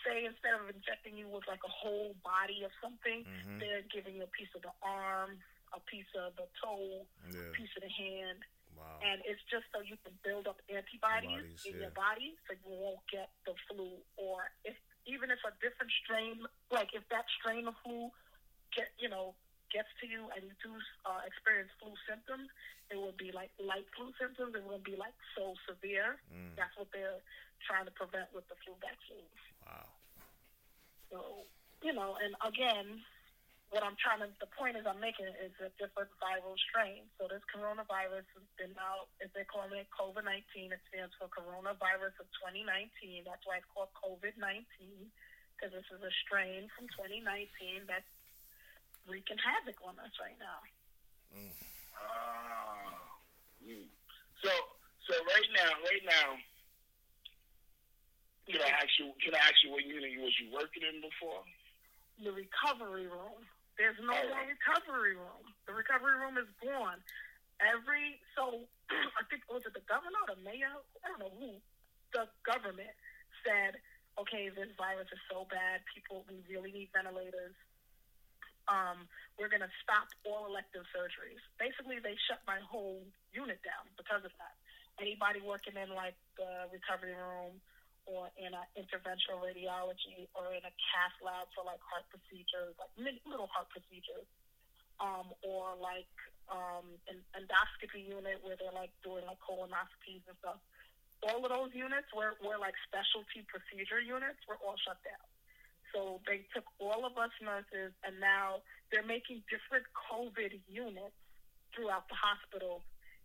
say instead of injecting you with like a whole body of something, Mhm. they're giving you a piece of the arm, a piece of the toe, Yeah. a piece of the hand, Wow. and it's just so you can build up antibodies Antibodies, in yeah. your body, so you won't get the flu. Or if even if a different strain, like if that strain of flu, get you know gets to you and you do uh, experience flu symptoms, it will be like light flu symptoms. It won't be like so severe. Mm. That's what they're trying to prevent with the flu vaccine. Wow. So, you know, and again, what I'm trying to, the point is I'm making is a different viral strain. So this coronavirus has been out, if they're calling it COVID-19, it stands for Coronavirus of 2019. That's why it's called COVID-19, because this is a strain from 2019 that's wreaking havoc on us right now. Ah. Mm. So, so right now, right now, can I ask you? Can I ask you what unit you was you working in before? the recovery room. There's no more right. recovery room. The recovery room is gone. every so [CLEARS THROAT] I think was it the governor or the mayor? I don't know who. The government said, okay, this virus is so bad, people we really need ventilators. Um, we're gonna stop all elective surgeries. Basically, they shut my whole unit down because of that. Anybody working in like the recovery room or in an interventional radiology or in a cath lab for like heart procedures, like little heart procedures, um, or like um, an endoscopy unit where they're like doing like colonoscopies and stuff. All of those units were, were like specialty procedure units were all shut down. So they took all of us nurses and now they're making different COVID units throughout the hospital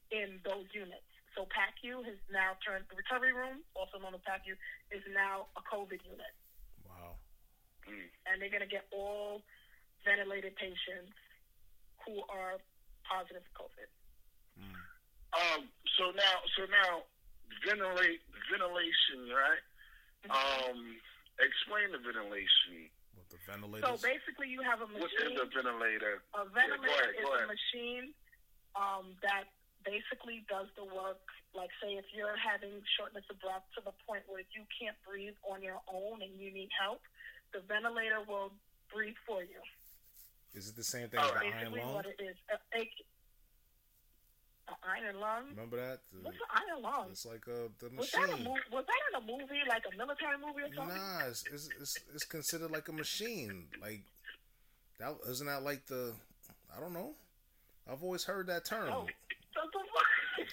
in those units. So PACU has now turned the recovery room, also known as PACU, is now a COVID unit. Wow. And they're going to get all ventilated patients who are positive for COVID. Um. So now, so now, ventilate ventilation, right? Um. Explain the ventilation. With the ventilator? So basically, you have a machine. What is machine. a ventilator? A go ventilator ahead, is a machine um, that basically does the work. Like, say, if you're having shortness of breath to the point where you can't breathe on your own and you need help, the ventilator will breathe for you. Is it the same thing Oh, as the iron basically, lung? what it is. A, a, a iron lung. Remember that? The- What's an iron lung? It's like uh, the machine. Was that a machine. mo- Was that in a movie, like a military movie or something? Nah, it's, it's it's it's considered like a machine. Like that isn't that like the I don't know. I've always heard that term. Oh, what?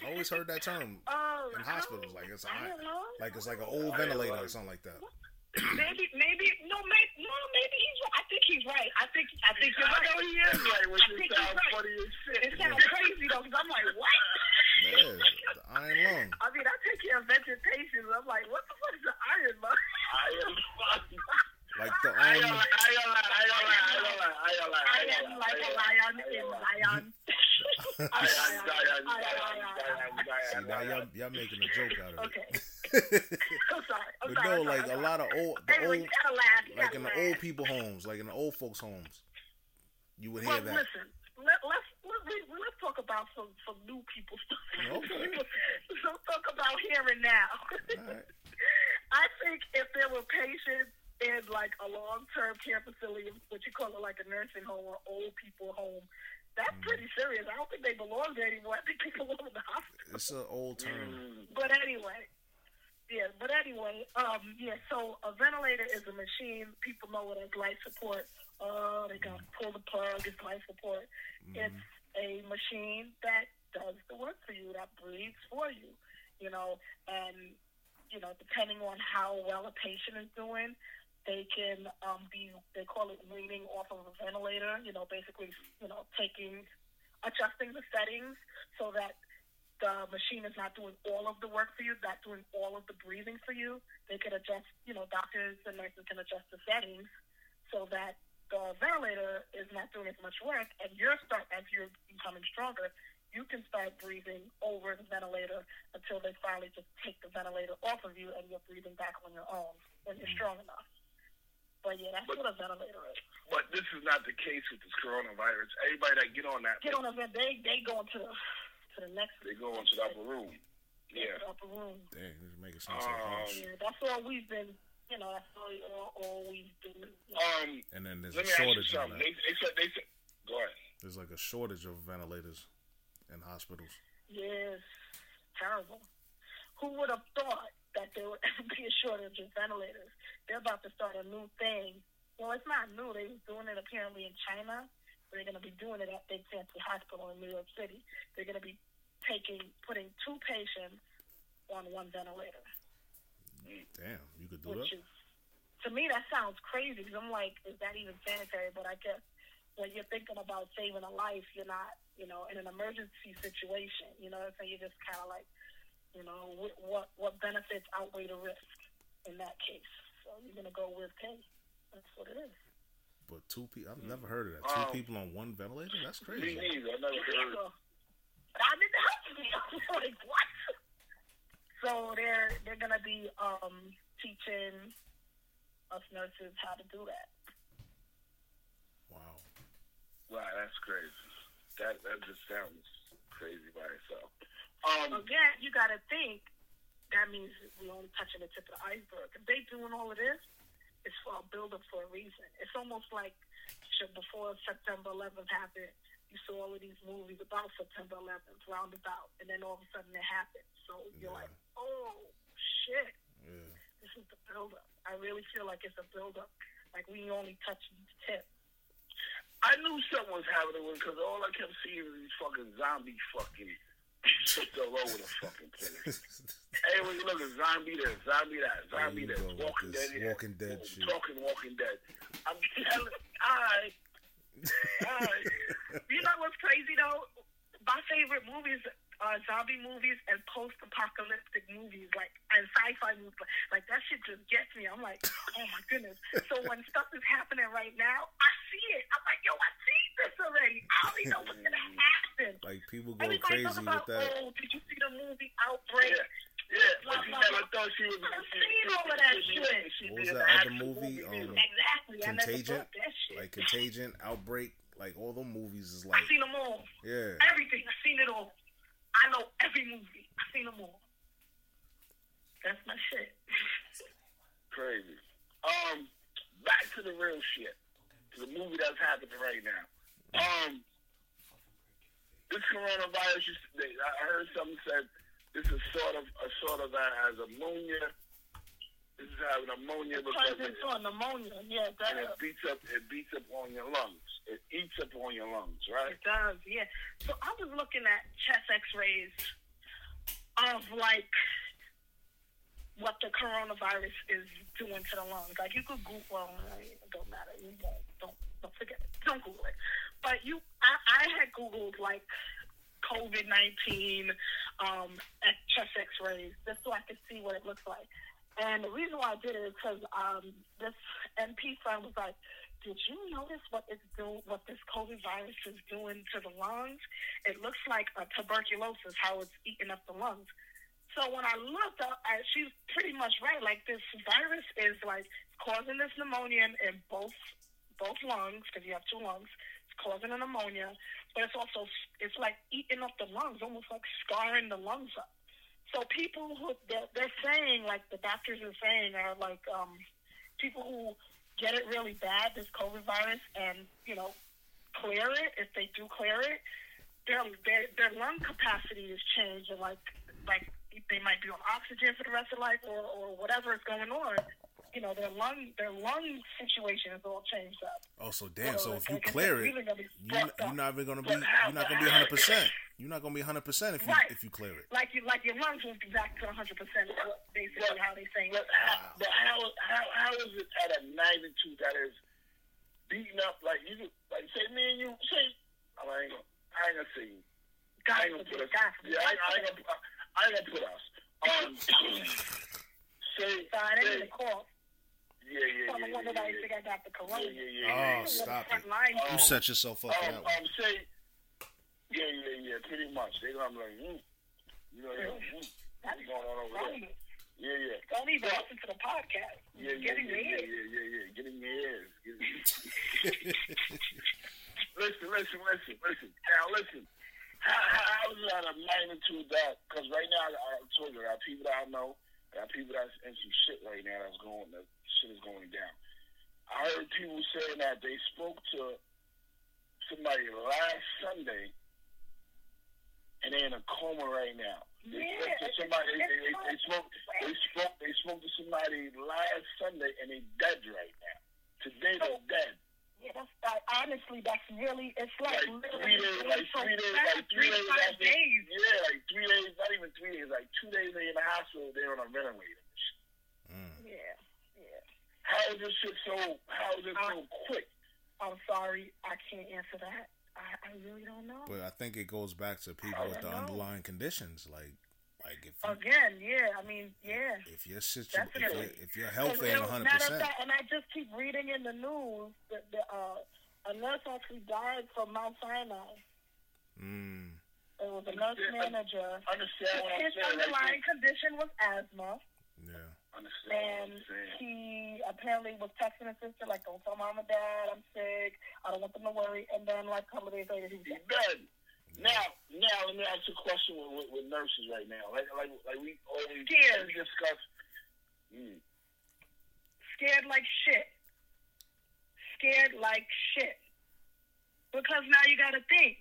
I always heard that term Oh, [LAUGHS] in hospitals. Like it's iron iron, lung. like it's like an old ventilator or something like that. Maybe, maybe, no, maybe, no, maybe he's. right. I think he's right. I think, I think you're right. I right. know he is right, which I it think he's sounds right. funny as shit. It sounds crazy though, because I'm like, what? Yeah, the iron lung. I mean, I take care of veteran patients. I'm like, what the fuck is the iron lung? Iron am fucking. Like the I don't um, lie, I don't lie, I don't lie, I don't lie, I don't lie, I I am don't like a lie, lion in Zion. Zion, Zion, Zion, Zion, see Zion, now Zion. y'all y'all making a joke out of it. Okay, I'm sorry. I'm but sorry. no, I'm like sorry, a I'm lot of old, the sorry. Anyway, old, you gotta laugh. You like gotta in the laugh. old people homes, like in the old folks homes, you would hear Well, that. listen, let, let's let, we, let's talk about some some new people stuff. Okay. so talk about here and now. All right. I think if there were patients in like a long term care facility, what you call it like a nursing home or old people home, that's Mm. pretty serious. I don't think they belong there anymore. I think they belong in the hospital. It's an old term. Mm. But anyway, yeah. But anyway, um, yeah. So a ventilator is a machine. People know it as life support. Oh, they got to pull the plug. It's life support. It's a machine that does the work for you, that breathes for you. You know, and you know, depending on how well a patient is doing, they can um, be. They call it weaning off of a ventilator. You know, basically, you know, taking, adjusting the settings so that the machine is not doing all of the work for you, not doing all of the breathing for you. They can adjust, you know, doctors and nurses can adjust the settings so that the ventilator is not doing as much work and you're start as you're becoming stronger, you can start breathing over the ventilator until they finally just take the ventilator off of you and you're breathing back on your own when you're strong enough. But yeah, that's what a ventilator is. But this is not the case with this coronavirus. Everybody that get on that, Get on a vent, they they go into the to the next they go into the upper room. Yeah. the upper room. Dang, this is making sense. so Um, harsh. Yeah, that's all we've been. You know, that's all, all, all we've been. You know, Um, And then there's a me ask you shortage of that. They, they said they said. Go ahead. There's like a shortage of ventilators in hospitals. yes, terrible. Who would have thought that there would ever [LAUGHS] be a shortage of ventilators? They're about to start a new thing. Well, it's not new. They was doing it apparently in China. They're going to be doing it at Big Fancy Hospital in New York City. They're going to be taking, putting two patients on one ventilator. Damn, you could do which is to me that sounds crazy because I'm like, is that even sanitary? But I guess when you're thinking about saving a life, you're not, you know, in an emergency situation. You know, so you're just kind of like, you know, what what benefits outweigh the risk in that case. So you're gonna go with pay. That's what it is. But two people, I've never heard of that. Two Um, people on one ventilator? That's Me crazy. neither. I never heard. So, I didn't help me. [LAUGHS] I'm like, what? So they're they're gonna be um, teaching us nurses how to do that. Wow. Wow, that's crazy. That that just sounds crazy by itself. Um, Again, you got to think that means we're only touching the tip of the iceberg. If they doing all of this, it's for a build up for a reason. It's almost like before September 11th happened, you saw all of these movies about September 11th, roundabout, and then all of a sudden it happened. So you're Yeah. like, oh shit, Yeah. this is the build up. I really feel like it's a build up. Like we only touched the tip. I knew something was happening because all I kept seeing was these fucking zombie fucking shit all over the fucking [LAUGHS] hey, when you look at zombie this, zombie that, zombie There this, you go with Walking Dead Walking Dead shit. talking Walking Dead. I'm telling, I, I, You know what's crazy though? My favorite movies are zombie movies and post-apocalyptic movies, like and sci-fi movies. Like that shit just gets me. I'm like, oh my goodness. So when stuff is happening right now, I see it. I'm like, yo, I this already. I already know what's gonna happen. Like people go Everybody crazy talk with about, that. oh, did you see the movie Outbreak? yeah, yeah, but she never thought she was. I've seen all of that shit. she What was did that other movie, movie. um, Exactly. Contagion, thought that shit. like Contagion, Outbreak, like all the movies is like. I've seen them all. yeah. Everything. I've seen it all. I know every movie. I've seen them all. That's my shit. Crazy. Um, back to the real shit. To the movie that's happening right now. Um, this coronavirus. I heard something said this is sort of a sort of a, as ammonia. This is having ammonia because Causes it, for pneumonia. Yeah, it and it beats up. It beats up on your lungs. It eats up on your lungs, right? It does, yeah. So I was looking at chest x-rays of like what the coronavirus is doing to the lungs. Like you could Google, well, it don't matter. You don't forget it. Don't Google it. But you, I, I had Googled like COVID nineteen um, at chest X-rays just so I could see what it looks like. And the reason why I did it is because um, this NP friend was like, "Did you notice what it's doing? What this COVID virus is doing to the lungs? It looks like a tuberculosis, how it's eating up the lungs." So when I looked up, I, she's pretty much right. Like this virus is like causing this pneumonia in both both lungs because you have two lungs. It's causing a pneumonia, but it's also it's like eating up the lungs, almost like scarring the lungs up. So people who they're, they're saying, like the doctors are saying, are like um, people who get it really bad, this COVID virus, and you know clear it. If they do clear it, their their, their lung capacity is changed, and like like they might be on oxygen for the rest of life, or or whatever is going on. You know, their lung their lung situation is all changed up. Oh, so damn. So if you clear it, really gonna be you fucked you're not even gonna be you're not gonna be 100. percent You're not gonna be 100 percent if you Right. if you clear it. like you like your lungs won't be back to 100 percent. Basically, But- how they saying. But how, but how, how, how is it at a magnitude that is beating up like you could- like say me and you say I ain't gonna I ain't gonna say you. I God ain't gonna put forbid, us. Yeah, I, I ain't gonna put- I ain't gonna put us. [LAUGHS] Um, [COUGHS] say, So I didn't say call. Yeah, yeah, yeah, I yeah, yeah, yeah, I got the corona. yeah, yeah, yeah, Oh, stop Front it. line. You set yourself up for Um, that one. um, say, yeah, yeah, yeah, pretty much. They gonna be like, mm. you know, yeah, mm. That's what's going on over there? Yeah, yeah. Don't even listen to the podcast. Yeah, yeah, Get yeah, yeah, yeah, yeah, yeah. Get in your ears. Get listen, listen, listen, listen. Now, listen. How, how, how is it at a magnitude that? Because right now, I, I told you, I got people that I know, I got people that's in some shit right now that's going, that shit is going down. I heard people saying that they spoke to somebody last Sunday, and they're in a coma right now. They Yeah, spoke to somebody. They, they, it's they, spoke. They spoke. They spoke to somebody last Sunday, and they dead right now. Today they're dead. Yeah, that's like, honestly, that's really. It's like, Like three days, literally like so three days, like three days five after. days. Yeah, like three days. Not even three days. Like two days they're in the hospital. They're on a ventilator. Mm. Yeah, yeah. How is this shit so? How is it so quick? I'm sorry, I can't answer that. I, I really don't know. But I think it goes back to people with the know. underlying conditions, like like if you, Again, yeah. I mean, yeah. if you're situ- if Definitely. you're, if you're healthy Because, and 100 percent, and I just keep reading in the news that the, uh, a nurse actually died from Mount Sinai. mm, It was a nurse Yeah, I- manager. Understand what I'm His saying? Underlying condition was asthma, yeah, understand and what he apparently was texting his sister like, "Don't tell mom and dad I'm sick. I don't want them to worry." And then, like a couple of days later, he was He's dead. Dead. Now, now let me ask you a question with, with, with nurses right now. Like, like, like we always Scared. we discuss. Mm, Scared like shit. Scared like shit. Because now you got to think,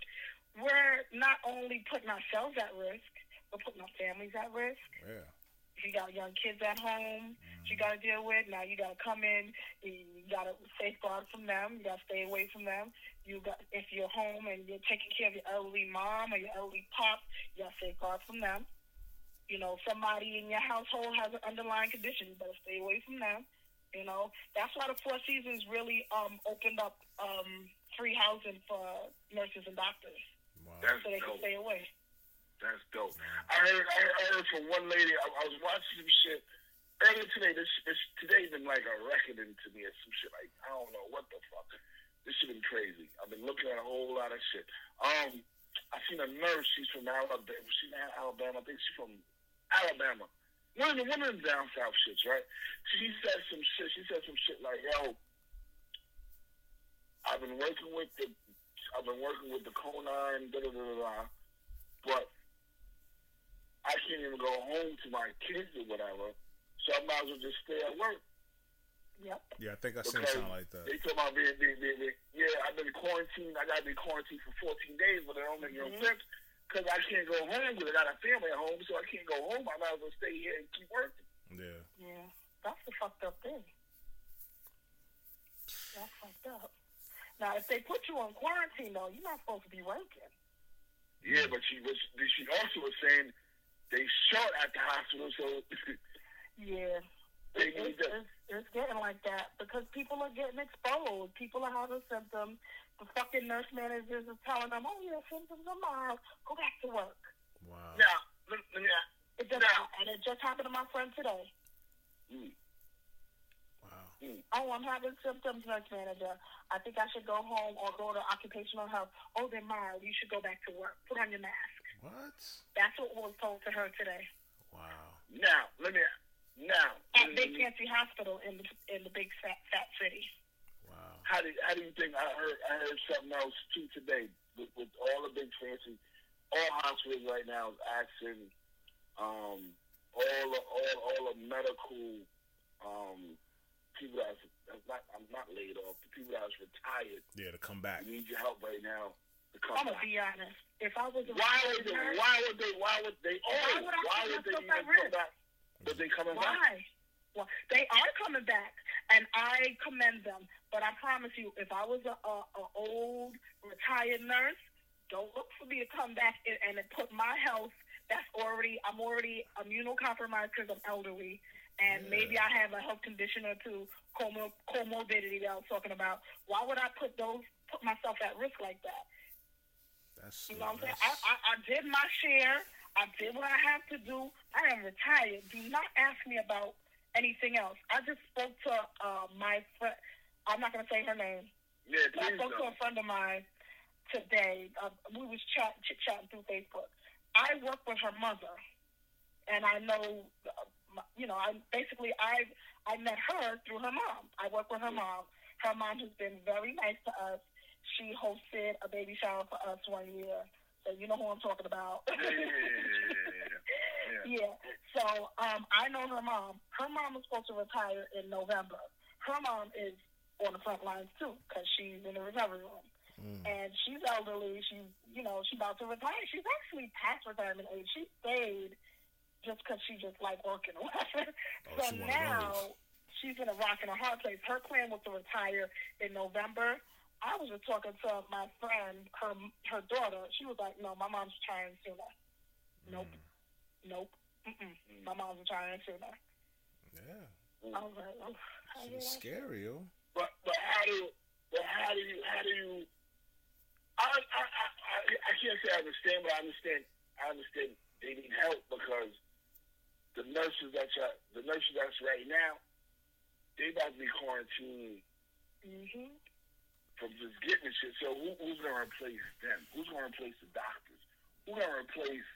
we're not only putting ourselves at risk, we're putting our families at risk. Yeah. If you got young kids at home, you got to deal with. Now you got to come in. You got to safeguard from them. You got to stay away from them. You got if you're home and you're taking care of your elderly mom or your elderly pop, you got to safeguard from them. You know, somebody in your household has an underlying condition. You better stay away from them. You know, that's why the Four Seasons really um, opened up um, free housing for nurses and doctors, Wow. so they can stay away. That's dope. I heard, I heard, from one lady. I, I was watching some shit earlier today. This, today's been like a reckoning to me. It's some shit like I don't know what the fuck. This shit been crazy. I've been looking at a whole lot of shit. Um, I seen a nurse. She's from Alabama. She's not Alabama. I think she's from Alabama. One of the one of them down south shits, right? She said some shit. She said some shit like, "Yo, I've been working with the, I've been working with the Conine, da da da, da but I can't even go home to my kids or whatever. So I might as well just stay at work. Yep. Yeah, I think I seen something like that. They talking about being, being, being, being, yeah, I've been quarantined. I got to be quarantined for 14 days, but it don't make no Mhm. sense because I can't go home because I got a family at home, so I can't go home. I might as well stay here and keep working. Yeah. Yeah, that's the fucked up thing. That's fucked up. Now, if they put you on quarantine, though, you're not supposed to be working. Yeah, but she was. She also was saying they shot at the hospital, so [LAUGHS] Yeah, [LAUGHS] they it's, it's, it's getting like that because people are getting exposed. People are having symptoms. The fucking nurse managers are telling them, "Oh, your symptoms are mild. Go back to work." Wow. Now, let, let me ask. It just Now- and it just happened to my friend today. Mm, Wow. mm. Oh, I'm having symptoms, nurse manager. I think I should go home or go to occupational health. Oh, they're mild. You should go back to work. Put on your mask. What? That's what was told to her today Wow. Now, let me. Now, at let Big Fancy Hospital in the in the big fat fat city. Wow. how do how do you think I heard I heard something else too today with, with all the big fancy all hospitals right now is asking um all the, all all the medical um people that's, that's not I'm not laid off the people that's retired Yeah, to come back. need your help right now to come I'm gonna be honest. If I was a Why would they nurse, why would they why would they oh Why would why would they even come risk? back? But they coming back. Why? Well, they are coming back, and I commend them. But I promise you, if I was a, a, a old retired nurse, don't look for me to come back and, and it put my health. That's already I'm already immunocompromised because I'm elderly, and Yeah. maybe I have a health condition or two, comor- comorbidity that I was talking about. Why would I put those put myself at risk like that? That's. You know what I'm saying? I, I, I did my share. I did what I have to do. I am retired. Do not ask me about anything else. I just spoke to uh, my friend. I'm not going to say her name. Yeah, But I please spoke to don't. a friend of mine today. Uh, we was chat, chit chatting through Facebook. I work with her mother, and I know, uh, my- you know, I basically I I met her through her mom. I work with her mom. Her mom has been very nice to us. She hosted a baby shower for us one year, so you know who I'm talking about. Yeah, yeah, yeah, yeah, yeah. Yeah. [LAUGHS] So um, I know her mom. Her mom was supposed to retire in November. Her mom is on the front lines too because she's in the recovery room. Mm. And she's elderly. She's, you know, she's about to retire. She's actually past retirement age. She stayed just because she just like working or whatever. Oh, so she now she's in a rock and a hard place. Her plan was to retire in November. I was just talking to my friend, her her daughter. She was like, "No, my mom's retiring sooner." Nope. Nope. Mm-mm. My mom's retiring sooner. Yeah. I was like, oh, how She's scary, yo. But but how do but how do you how do you I I I, I, I can't say I understand, but I understand I understand they need help because the nurses that's at, the nurses that's right now, they about to be quarantined Mm Mhm. From just getting the shit. So who, who's gonna replace them? Who's gonna replace the doctors? Who's gonna replace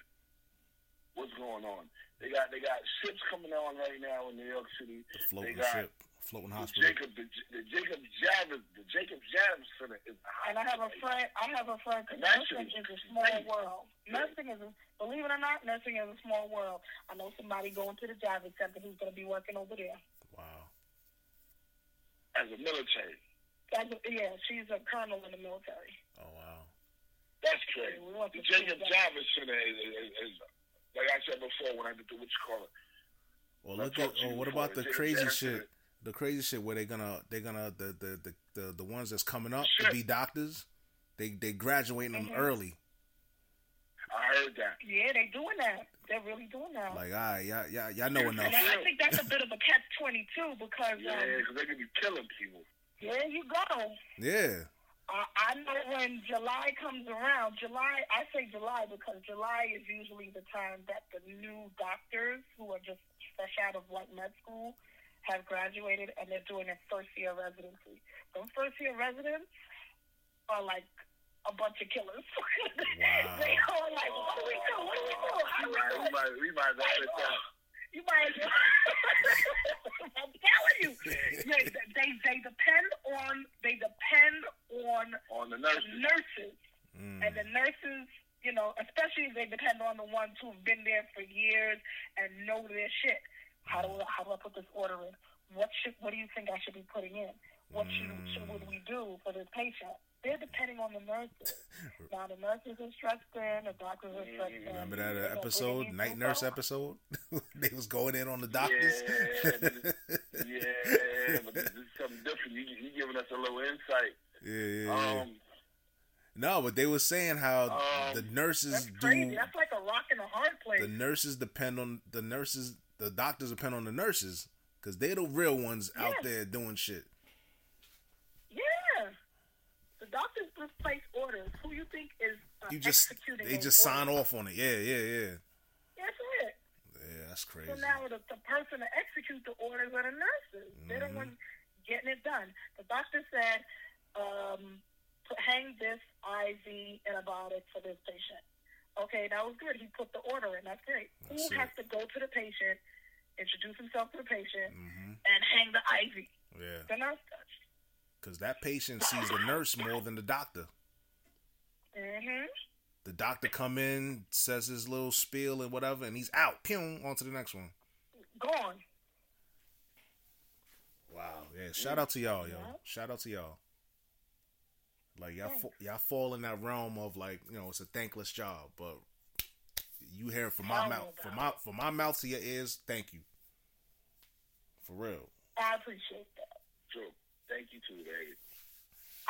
what's going on? They got they got ships coming on right now in New York City. The floating got- ship, floating The hospital. Jacob the, the Jacob Javits the Jacob Javits Center is And I have a friend. I have a friend. Cause Nursing nursing is a small crazy. world. Nursing is, a, believe it or not, nursing is a small world. I know somebody going to the Javits Center who's going to be working over there. Wow. as a military. That's a, yeah, she's a colonel in the military. Oh wow. That's crazy. We want to Jacob see that. Javits Center is, is, is, like I said before when I did the what you call it. Well, look at. talked Oh, what about the Jacob crazy Javits shit? The crazy shit where they're gonna they're gonna the the the the, the ones that's coming up to be doctors. They they graduating them Mhm. early. I heard that. Yeah, they're doing that. They're really doing that. Like, all right, y'all, y'all, y'all know enough. and I, I think that's a bit of a catch twenty two because Yeah, um, because they could be killing people. There you go. Yeah. I, I know when July comes around, July, I say July because July is usually the time that the new doctors who are just fresh out of like med school have graduated and they're doing their first year residency. Those first year residents are like a bunch of killers. [LAUGHS] Wow. they are like, what do we do? What do we do? How do We we might, do we it? might, we might have had it down. You might. [LAUGHS] I'm telling you, they, they they depend on they depend on on the nurses. nurses, Mm. and the nurses, you know, especially if they depend on the ones who've been there for years and know their shit. How do how do I put this order in? What should what do you think I should be putting in? What should, should would we do for this patient? They're depending on the nurses. [LAUGHS] Now the nurses are stressed in, the doctors are stressed in. Remember that They're uh, episode, night people. nurse episode? [LAUGHS] they was going in on the doctors. Yeah, but this is something different. You, you giving us a little insight. yeah, yeah, yeah. Um, no, but they were saying how Um, the nurses That's do. That's like a rock and a hard place. The nurses depend on the nurses. The doctors depend on the nurses because they're the real ones out there doing shit. Yeah. The doctors just place orders. Who you think is uh, You just executing they just sign off on it. Yeah, yeah, yeah. That's it. Yeah, that's crazy. So now the, the person to execute the orders are the nurses. They're the Mhm. ones getting it done. The doctor said, um, put, hang this IV antibiotic for this patient. Okay, that was good. He put the order in. That's great. That's Who has to go to the patient, introduce himself to the patient, hmm and hang the IV? Yeah, The nurse does. Because that patient sees the nurse more than the doctor. Mm-hmm. The doctor come in, says his little spiel and whatever, and he's out. Pew, on to the next one. Gone. Wow. Yeah. Shout out to y'all, yo. Shout out to y'all. Like y'all, fa- y'all fall in that realm of like you know it's a thankless job, but you hear it from my Tell me mouth, from my from my mouth to your ears. Thank you. For real. I appreciate that. true. Thank you too, Dave.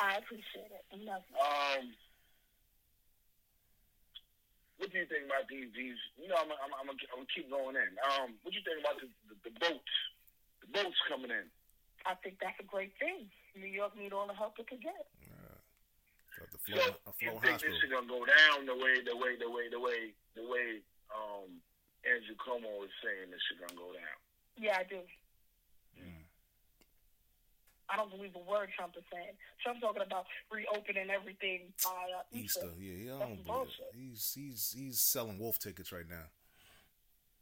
I appreciate it. I. Um, what do you think about these? These, you know, I'm, I'm, I'm, gonna- I'm gonna keep going in. Um, what do you think about the, the, the boats? The boats coming in. I think that's a great thing. New York need all the help it can get. Got the So, flow, you flow think this hospital. shit gonna go down the way, the way, the way, the way, the way um, Andrew Cuomo is saying this shit gonna go down? Yeah, I do. I don't believe a word Trump is saying. Trump talking about reopening everything by uh, Easter, Easter. yeah, That's don't believe it. He's he's he's selling wolf tickets right now.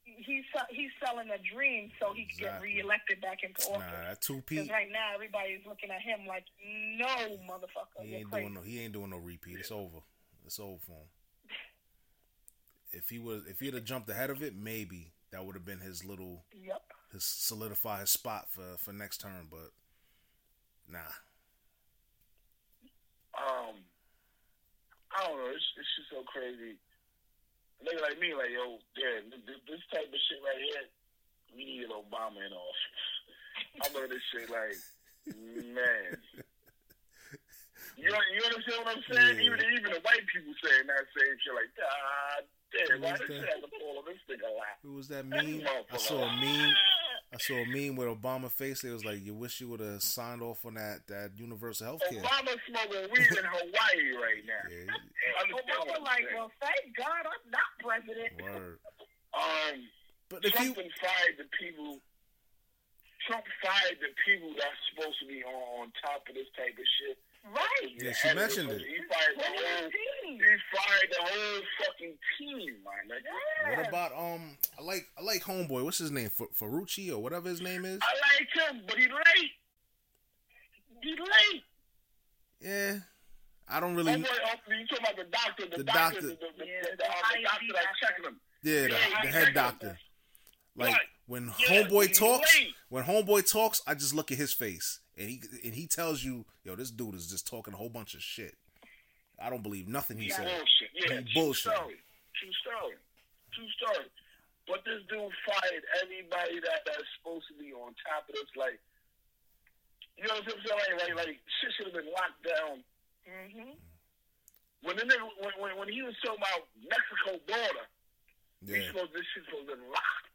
He's he's selling a dream so he can get Exactly. reelected back into Nah, office. that two P, right now everybody's looking at him like, no, motherfucker, he ain't crazy. doing no he ain't doing no repeat. It's over. It's over for him. [LAUGHS] If he was if he'd have jumped ahead of it, maybe that would have been his little Yep. his solidify his spot for for next term. But nah, Um, I don't know. It's, it's just so crazy. A nigga like me, like yo, yeah, this, this type of shit right here, we need an Obama in office. I'm looking at this shit like, man. You, you understand what I'm saying? Yeah. Even even the white people saying that same shit like, God damn, why that? shit have to on this nigga lap? who was that meme? I saw a meme. I saw a meme with Obama face. It was like, "You wish you would have signed off on that that universal health care." Obama smoking weed in Hawaii right now. Yeah, Understand Obama I'm like, well, thank God I'm not president. word. Um, But if Trump you, fired the people. Trump fired the people that's supposed to be on, on top of this type of shit. Right. Yeah, she Ahead of mentioned it. He fired the whole. He fired the whole fucking team, man. Like, Yeah. what about um? I like I like homeboy. What's his name? Fer- Ferrucci or whatever his name is. I like him, but he late. He late. Yeah, I don't really. Homeboy, uh, you talking about the doctor, the, The doctor, doctor. the, the, the, Yeah, the, the the IMD doctor that's doctor. checking him. Yeah, the, Yeah, the head doctor. Like Right. when Yeah, homeboy talks, late. when homeboy talks, I just look at his face and he and he tells you, "Yo, this dude is just talking a whole bunch of shit." I don't believe nothing he Yeah, said. bullshit. Yeah, He true bullshit. story. True story. True story. But this dude fired everybody that that's supposed to be on top of this. Like, you know what I'm saying? Like, like, like shit should have been locked down. Mm-hmm. When the nigga, when, when, when he was talking about Mexico border, he Yeah, supposed this shit supposed to be locked.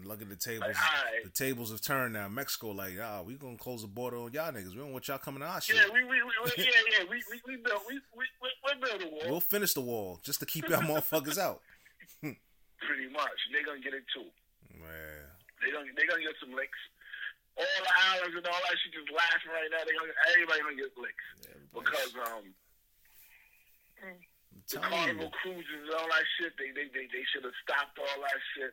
And look at the tables. Like, alright. The tables have turned now. Mexico, like, ah, we gonna close the border on y'all niggas. We don't want y'all coming to our shit. Yeah, we, we, we, we yeah, yeah, we, we, we built, we, we, we, we built a wall. We'll finish the wall just to keep y'all motherfuckers out. [LAUGHS] [LAUGHS] Pretty much, they gonna get it too. Man, They gonna they gonna get some licks. All the islands and all that shit just laughing right now. They gonna everybody gonna get licks because um I'm the carnival you. cruises and all that shit. They they they, they should have stopped all that shit.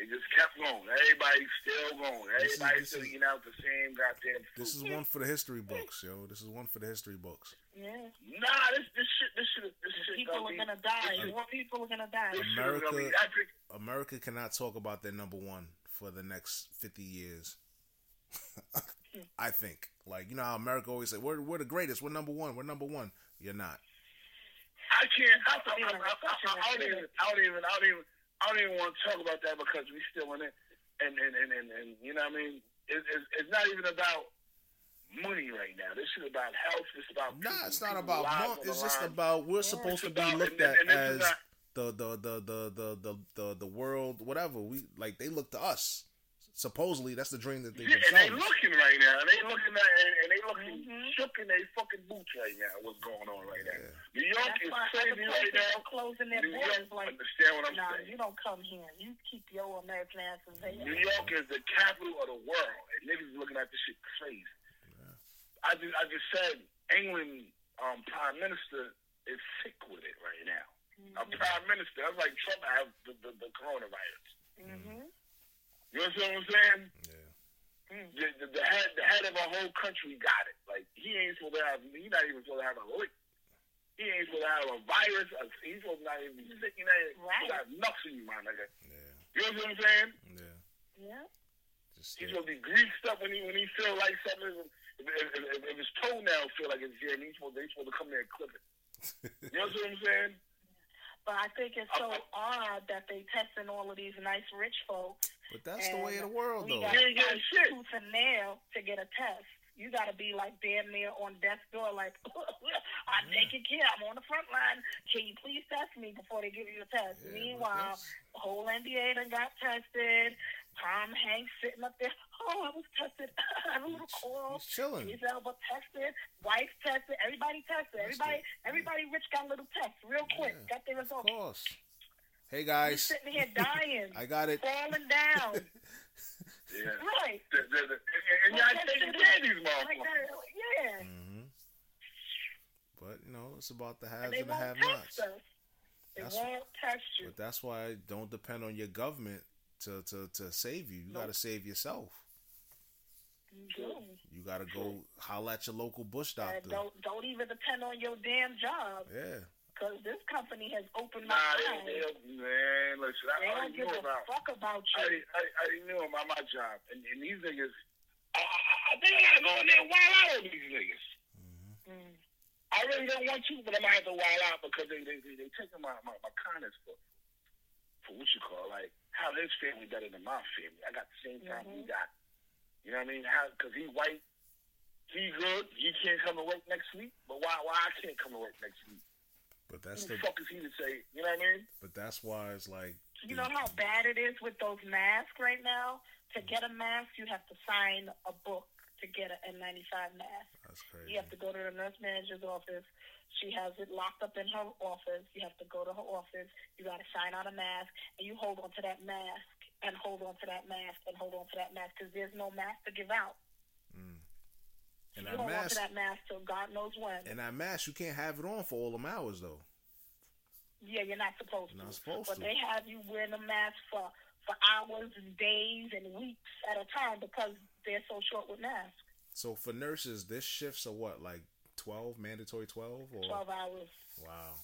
They just kept going. Everybody's still going. This is- Everybody's this still is- eating out the same goddamn food. This is one for the history books, yo. This is one for the history books. Yeah. nah, this this shit this shit this shit People are be, gonna die. More people are gonna die. this shit is gonna be America- America cannot talk about their number one for the next fifty years. I think, like you know how America always say, "We're we're the greatest. We're number one. We're number one." You're not. I can't. I, I, I, I, I, I don't even. I don't even. I don't even. I don't even want to talk about that because we still in it, and and and and, and you know what I mean. It, it, it's not even about money right now. This is about health. It's about nah. It's not about money. It's just line. about we're supposed to be about, looked and, at and as not, the, the the the the the the the world. Whatever we like, they look to us. Supposedly, that's the dream that they've Yeah, been and they looking right now. And they looking at and, and they looking Mhm. shook in their fucking boots right now. What's going on right now? New York That's is crazy right now. closing their New York, borders. Like, understand what I'm nah, saying? you don't come here. You keep your American asses there. New York is the capital of the world, and niggas looking at this shit crazy. I just, I just said England um, prime minister is sick with it right now. A prime minister, that's like Trump has the, the, the coronavirus. Mm-hmm. You know what I'm saying? Yeah. Mm, the, the, the head, the head of a whole country got it. Like he ain't supposed to have, he's not even supposed to have a lick. He ain't supposed to have a virus. A, he's supposed to not even be sick. He ain't Right. got nuts in you, my nigga. Yeah. You know what I'm saying? Yeah. Yeah. Just He's stay- gonna be greased up when he when he feel like something. If, if, if, if his toenails feel like it's jam, he's supposed, he's supposed to come there and clip it. [LAUGHS] You know what I'm saying? But I think it's so odd that they testing all of these nice rich folks. But that's the way of the and world, we though. got You ain't getting to shit. tooth and nail to get a test. You got to be like damn near on death's door, like [LAUGHS] I'm taking care. I'm on the front line. Can you please test me before they give you a test? Yeah, Meanwhile, whole NBA done got tested. Tom Hanks sitting up there. Oh, I was tested. [LAUGHS] I have a little cough. He's chilling. His elbow tested. Wife tested. Everybody tested. That's Everybody, good. everybody rich got a little test real quick. Yeah, Got their results. Of course. Hey He's guys, sitting here [LAUGHS] dying, I got it. falling down. [LAUGHS] Yeah. right. The, the, the, and, and y'all taking care of these Like motherfuckers. that. Yeah. hmm But you know, it's about the And haves they and the have-nots. They That's- won't test you. But that's why I don't depend on your government to to, to save you. You got to save yourself. Mhm. You got to go holler at your local bush And doctor. don't don't even depend on your damn job Yeah. because this company has opened my Nah, eyes. they, they, man, listen, I They don't give knew a about. fuck about you. I, I already knew about my job, and, and these niggas. I, I, I think I gotta go in there and wild out on these niggas. Mm. I really don't want to, but I'm gonna have to wild out because they they they, they taking my, my my kindness for for what you call like how his family better than my family. I got the same time he Mhm. got. You know what I mean? How because he white, he good. He can't come to work next week, but why why I can't come to work next week? But that's Who the the fuck is he to say? You know what I mean? but that's why it's like You know how bad it is with those masks right now? To get a mask, you have to sign a book to get an N95 mask. that's crazy. You have to go to the nurse manager's office. She has it locked up in her office. You have to go to her office. You got to sign out a mask, and you hold on to that mask and hold on to that mask and hold on to that mask because there's no mask to give out. Mm. And you hold on to that mask till God knows when. and that mask you can't have it on for all them hours though. Yeah, you're not supposed You're to. not supposed but to. they have you wearing a mask for for hours and days and weeks at a time because they're so short with masks. So for nurses, this shifts are what like twelve, mandatory twelve, or Twelve hours. wow.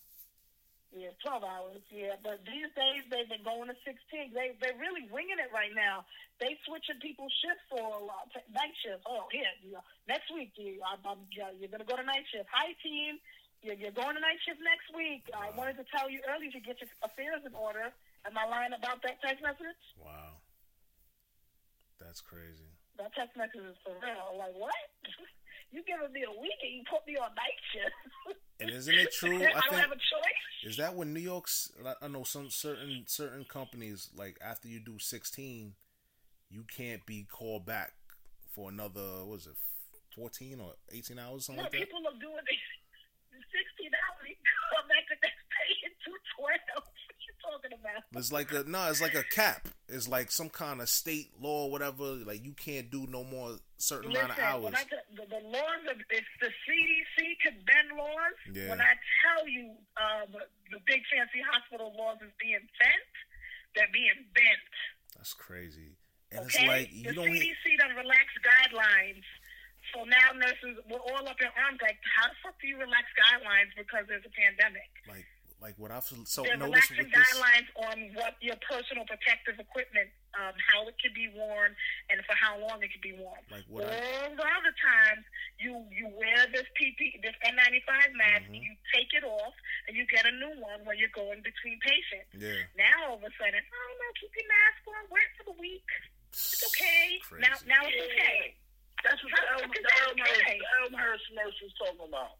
Yeah, twelve hours. Yeah, but these days they've been going to sixteen. They they're really winging it right now. They switching people's shifts for a lot. Night shift. Oh, here, you know, next week you I'm, I'm, you're gonna go to night shift. Hi, team. You're, you're going to night shift next week. I wanted to tell you early to get your affairs in order. Am I lying about that text message? Wow. That's crazy. That text message is for real. Like what? [LAUGHS] you giving me a week and you put me on night shift. [LAUGHS] And isn't it true? [LAUGHS] I, I don't have a choice. is that when New York's. I know some certain certain companies like after you do sixteen, you can't be called back for another. What is it? Fourteen or eighteen hours, something No, like that. people are doing it. Sixteen hours. You come back the next day in two twelve. Talking about? It's like a no. It's like a cap. It's like some kind of state law, or whatever. Like you can't do no more certain amount of hours. when I the, the laws of it's the CDC could bend laws. Yeah. When I tell you uh, the, the big fancy hospital laws is being bent, they're being bent. That's crazy. And Okay, it's like you the don't. hear- CDC done relaxed guidelines. So now nurses, we're all up in arms. Like, how the fuck do you relax guidelines because there's a pandemic? like like what I've so They're noticed relaxing with this. guidelines on what your personal protective equipment, um, how it can be worn, and for how long it can be worn. Like what I- All the other times, you you wear this PP, this N95 mask, Mhm. you take it off, and you get a new one when you're going between patients. Yeah. Now all of a sudden, oh no, keep your mask on, wear it for the week. It's okay. Crazy. Now now it's okay. That's what the How Elm, is the that Elmhurst, okay? the Elmhurst nurse was talking about.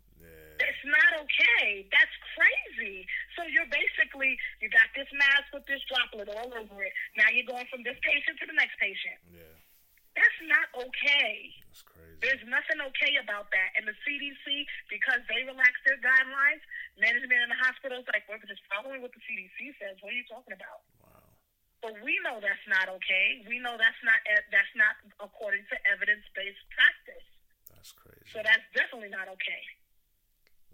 It's not okay. That's crazy. So you're basically you got this mask with this droplet all over it. Now you're going from this patient to the next patient. Yeah. That's not okay. That's crazy. There's nothing okay about that. And the CDC, because they relaxed their guidelines, management in the hospitals like we're just following what the CDC says. What are you talking about? Wow. But we know that's not okay. We know that's not that's not according to evidence based practice. That's crazy. So that's definitely not okay.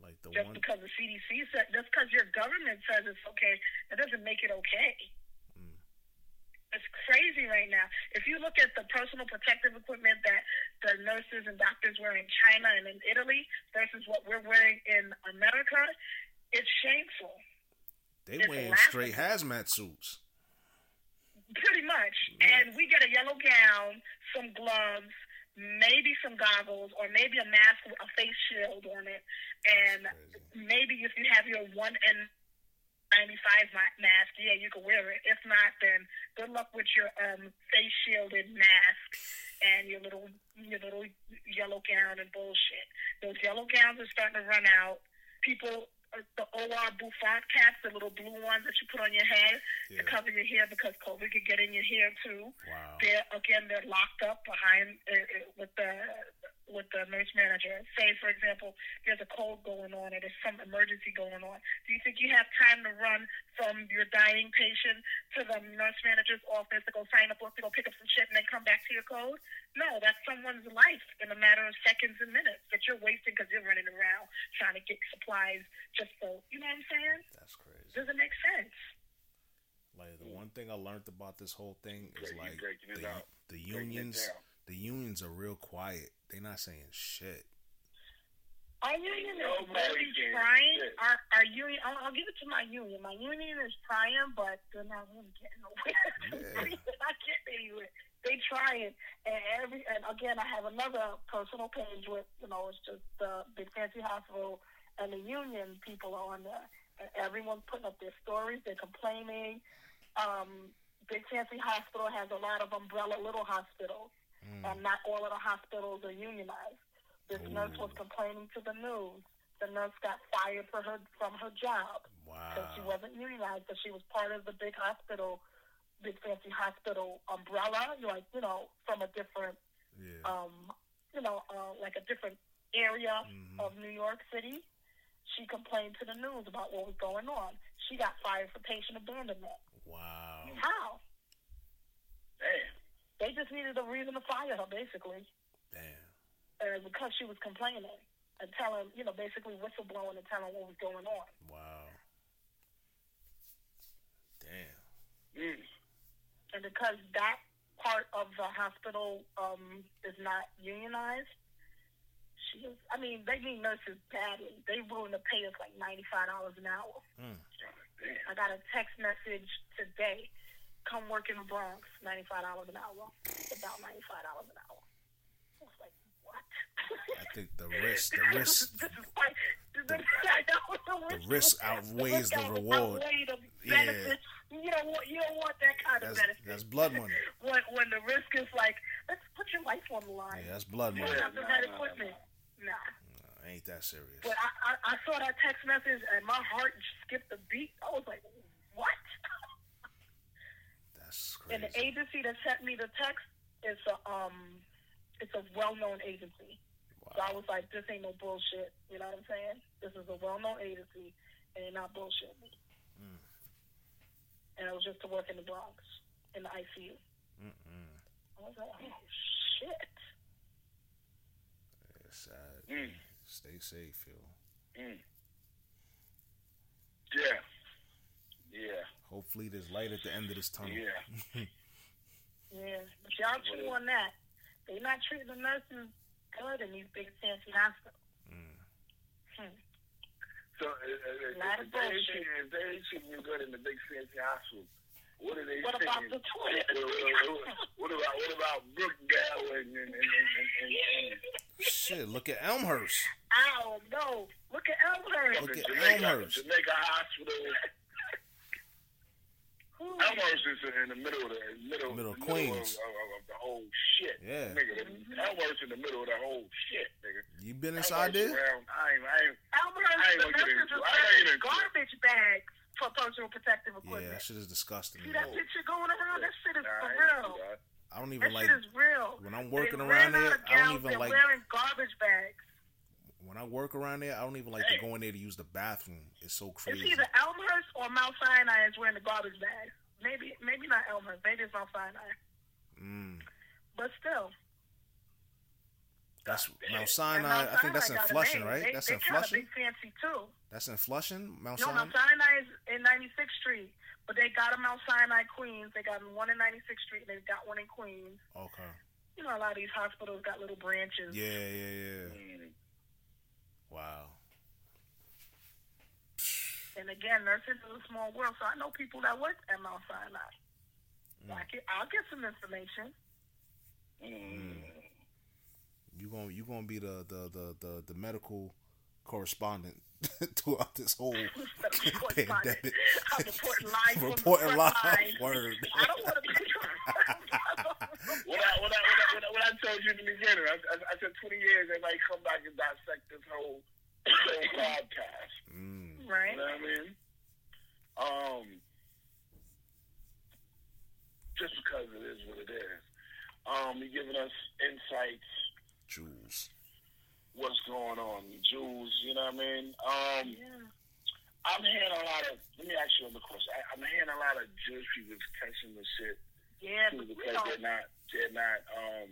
Like the just one. because the CDC said, just because your government says it's okay, that doesn't make it okay. Mm. It's crazy right now. If you look at the personal protective equipment that the nurses and doctors wear in China and in Italy versus what we're wearing in America, it's shameful. They it's wearing laughable. straight hazmat suits. Pretty much. And we get a yellow gown, some gloves, maybe some goggles, or maybe a mask with a face shield on it. And maybe if you have your one N95 ma- mask, yeah, you can wear it. If not, then good luck with your um, face shielded mask and your little your little yellow gown and bullshit. Those yellow gowns are starting to run out. People, the OR bouffant caps, the little blue ones that you put on your head to cover your hair because COVID could get in your hair too. Wow. They're again, they're locked up behind uh, uh, with the with the nurse manager. Say, for example, there's a cold going on or there's some emergency going on. Do you think you have time to run from your dying patient to the nurse manager's office to go sign up, to go pick up some shit, and then come back to your code? No, that's someone's life in a matter of seconds and minutes that you're wasting because you're running around trying to get supplies just so you know what I'm saying? That's crazy. Doesn't make sense. Like the one thing I learned about this whole thing is like the, the unions. The unions are real quiet. They're not saying shit. Our union is No really more trying. Our, our union, I'll, I'll give it to my union. My union is trying, but they're not really getting nowhere. [LAUGHS] Yeah. they're not getting anywhere. They trying, and every and again, I have another personal page with you know it's just the Big Fancy Hospital and the union people are on there, and everyone's putting up their stories. They're complaining. Um, Big Fancy Hospital has a lot of umbrella little hospitals, Mm. and not all of the hospitals are unionized. This nurse was complaining to the news. The nurse got fired for her from her job because she wasn't unionized, but she was part of the big hospital, big fancy hospital umbrella, like you know, from a different, Yeah. um, you know, uh, like a different area Mhm. of New York City. She complained to the news about what was going on. She got fired for patient abandonment. Wow. How? They just needed a reason to fire her, basically. Damn. uh, because she was complaining and telling, you know, basically whistleblowing and telling what was going on. Wow. Damn. Mm. And because that part of the hospital um, is not unionized, She was, I mean, they need nurses badly. They willing to pay us like ninety five dollars an hour. Mm. I got a text message today. Come work in the Bronx, ninety five dollars an hour. About ninety five dollars an hour. I was like, what? I think the risk, the [LAUGHS] risk, like, the, the, the risk outweighs the reward. outweigh the Yeah. You don't want you don't want that kind of That's benefit. that's blood money. [LAUGHS] when when the risk is like, let's put your life on the line. Yeah, that's blood you money. don't have the right equipment. Nah. Nah, ain't that serious? But I, I I saw that text message and my heart skipped a beat. I was like, what? That's And the agency that sent me the text is a um, it's a well known agency. So I was like, this ain't no bullshit. You know what I'm saying? This is a well known agency, and they're not bullshitting me. Mm. And I was just to work in the Bronx in the ICU. Mm-mm. I was like, oh shit. It's sad. Mm. Stay safe, yo. Mm. Yeah. Yeah. Hopefully, there's light at the end of this tunnel. Yeah. [LAUGHS] Yeah, but y'all chew on that. They not treating the nurses good in these big fancy hospitals. Mm. Hmm. So, uh, uh, Lot if, of they ain't bullshit. treating- if they ain't treating you good in the big fancy hospital, what are they What saying? about the toilet? What, what, what, what about what about Brookdale and and and and, and, and, Shit, look at Elmhurst. I don't know. Look at Elmhurst. Look at Jamaica, Elmhurst. Jamaica Hospital. Who? Elmhurst is in the middle of the middle, Middle of the Queens. of, of, of the whole shit. Yeah. nigga. Elmhurst in the middle of the whole shit, nigga. You been Elmhurst inside there? around- I ain't, I ain't, Elmhurst, I ain't gonna get into it. I ain't selling into it. garbage bags for personal protective Yeah, equipment. that shit is disgusting. See man. that picture going around? That shit is nah, for real. I don't That even like shit is real. when I'm working they around ran there. I don't even they're like wearing garbage bags. When I work around there. I don't even like to go in there to use the bathroom. It's so crazy. It's either Elmhurst or Mount Sinai is wearing the garbage bag. Maybe, maybe not Elmhurst. Maybe it's Mount Sinai. Mm. But still, That's Mount Sinai. Mount I think that's in Sinai Flushing, right? They, that's they in Flushing. big fancy too. That's in Flushing, Mount No, Sinai. Mount Sinai is in 96th Street, but they got a Mount Sinai Queens. They got one in 96th Street, and they got one in Queens. Okay. You know, a lot of these hospitals got little branches. Yeah, yeah, yeah. Mm. Wow. And again, nursing is a small world, so I know people that work at Mount Sinai. So I can, I'll get some information. Mm. You gonna you gonna be the the the the, the medical correspondent [LAUGHS] throughout this whole [LAUGHS] [LAUGHS] pandemic. I'm reporting live Reporting live. Word. I don't want to be. What I, what, I, what, I, what, I, what I told you in the beginning, I, I, I said 20 years they might come back and dissect this whole, this whole podcast. Mm. right. You know what I mean? Um, just because it is what it is. Um, you're giving us insights, Jules. what's going on, Jules. You know what I mean? Um, Yeah. I'm hearing a lot of. Let me ask you another question. I, I'm hearing a lot of Jewish people catching the shit Yeah, too but we because don't they're not. They're not. Um,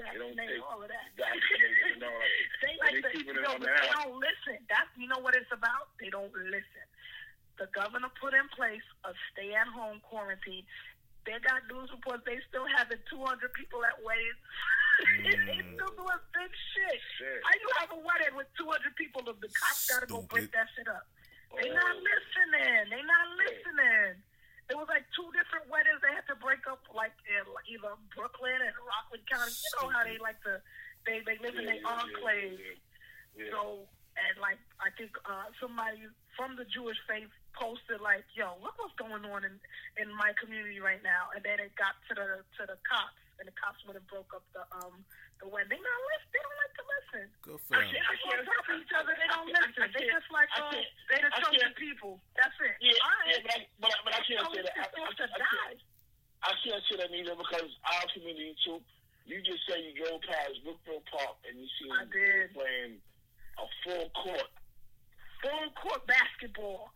they don't vaccinate take all of that. vaccinated. You know, like, [LAUGHS] They and like they the, keeping it on but the they don't listen. That's you know what it's about. They don't listen. The governor put in place a stay-at-home quarantine. They got news reports. They still having 200 people at weddings. [LAUGHS] they Mm. still doing big shit. Shit. How you have a wedding with 200 people? The the cops gotta go break that shit up. They Oh. not listening. They not listening. It was like two different weddings they had to break up, like in either Brooklyn and Rockland County. You know how they like to, they they live in their yeah, enclave. yeah, yeah. So and like I think uh, somebody from the Jewish faith posted like, "Yo, look what's going on in in my community right now." And then it got to the to the cops, and the cops would have broke up the um the wedding. They not listen. They don't like to listen. Good for They him. just on top of each other. They don't listen. They just like I oh, they the I chosen people. That's it. Yeah, All yeah, but I, but I, but I can't say that. I, to I, to I, die. can't, I can't say that neither because our community too. You just say you go past Brookville Park and you see them playing a full court. Full court basketball.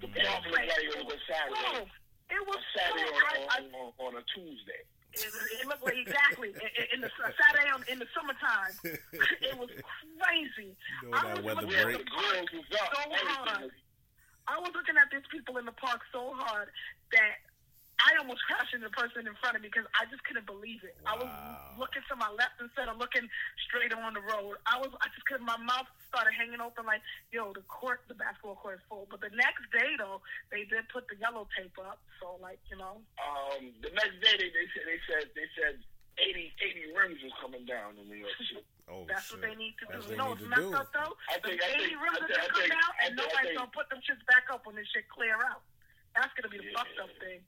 The They ball play- play over Saturday. Bro, it was A Saturday so, on, I, I, on, on, on a Tuesday. It, it looked like exactly in, in- the Saturday on, in the summertime. [LAUGHS] it was crazy. You know I was weather looking at break. The. So hard. I was looking at these people in the park so hard that I I almost crashed into the person in front of me because I just couldn't believe it. I was looking to my left instead of looking straight on the road. I was, I just couldn't. My mouth started hanging open like, yo, the court, the basketball court is full. But the next day though, they did put the yellow tape up, so like, you know, Um, the next day they, they said they said they said 80, 80 rims was coming down in New York City. [LAUGHS] Oh that's shit. what they need to do. That's You know they what's messed up though? I think- the I 80 think- rims I are think- gonna I come think- out, I and think- I nobody's think- gonna put them shits back up when this shit clear out. That's gonna be the Yeah. fucked up thing.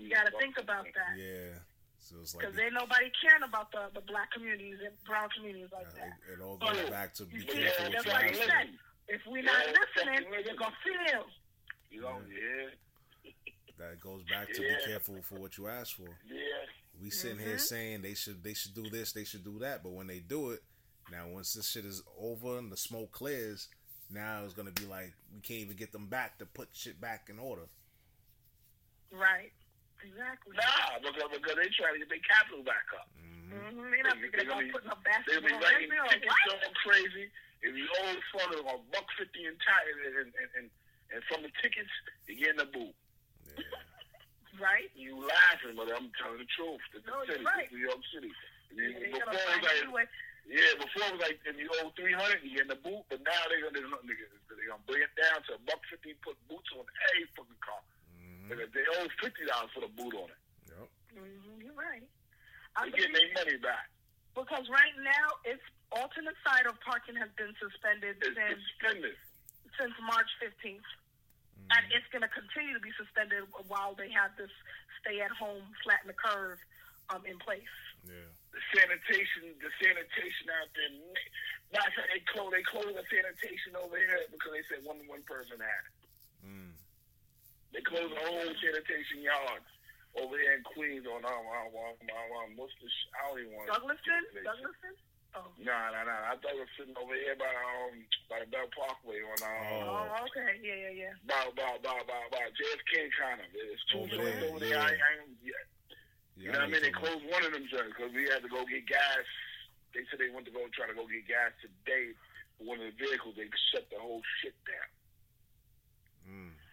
You gotta think up. about that. Yeah. So it's like Because ain't nobody caring about the, the black communities and brown communities like uh, that. it, it all But goes back to be you careful that's what why you you said, if we're not Yeah, listening, you're gonna feel. You know, yeah, That goes back to Yeah. be careful for what you ask for. yeah. We sitting Mm-hmm. here saying they should they should do this, they should do that, but when they do it, now once this shit is over and the smoke clears, now it's gonna be like we can't even get them back to put shit back in order. Right. Exactly. Nah, because, because they trying to get their capital back up. Mm-hmm. They're not thinking about putting up They'll be basketball. writing They feel tickets what? all crazy. If you owe of a buck fifty in time, and, and, and, and from the tickets, you're getting a boot. [LAUGHS] Right? You laughing, but I'm telling the truth. This No, the city, right. New York City. They're before it was like, anyway. yeah, before it was like if you owe three hundred, you get in the boot. But now they're gonna, they're gonna bring it down to a buck fifty. Put boots on every fucking car. Mm-hmm. Because they owe fifty dollars for the boot on it. Yep. Mm-hmm. You're right. I They getting their money back. because right now, it's alternate side of parking has been suspended It's since suspended. since March 15th. And it's going to continue to be suspended while they have this stay at home, flatten the curve um, in place. Yeah. The sanitation, the sanitation out there. Not they close, they closed the sanitation over here because they said one one person had it. Mm. They closed the whole sanitation yards over here in Queens on um, um, um, um, um what's the sh- I don't even want. Douglaston? Douglaston? Oh. No, no, no. I thought it was sitting over here by um by the Belt Parkway on um Oh. Oh, okay. Yeah, yeah, yeah. by by by by by JFK kind of. There's two Over there, over there. yeah. I, I, ain't- yeah. Yeah, You know what I mean? They closed one of them joints because we had to go get gas. They said they went to go try to go get gas today for one of the vehicles. They shut the whole shit down. you're talking about.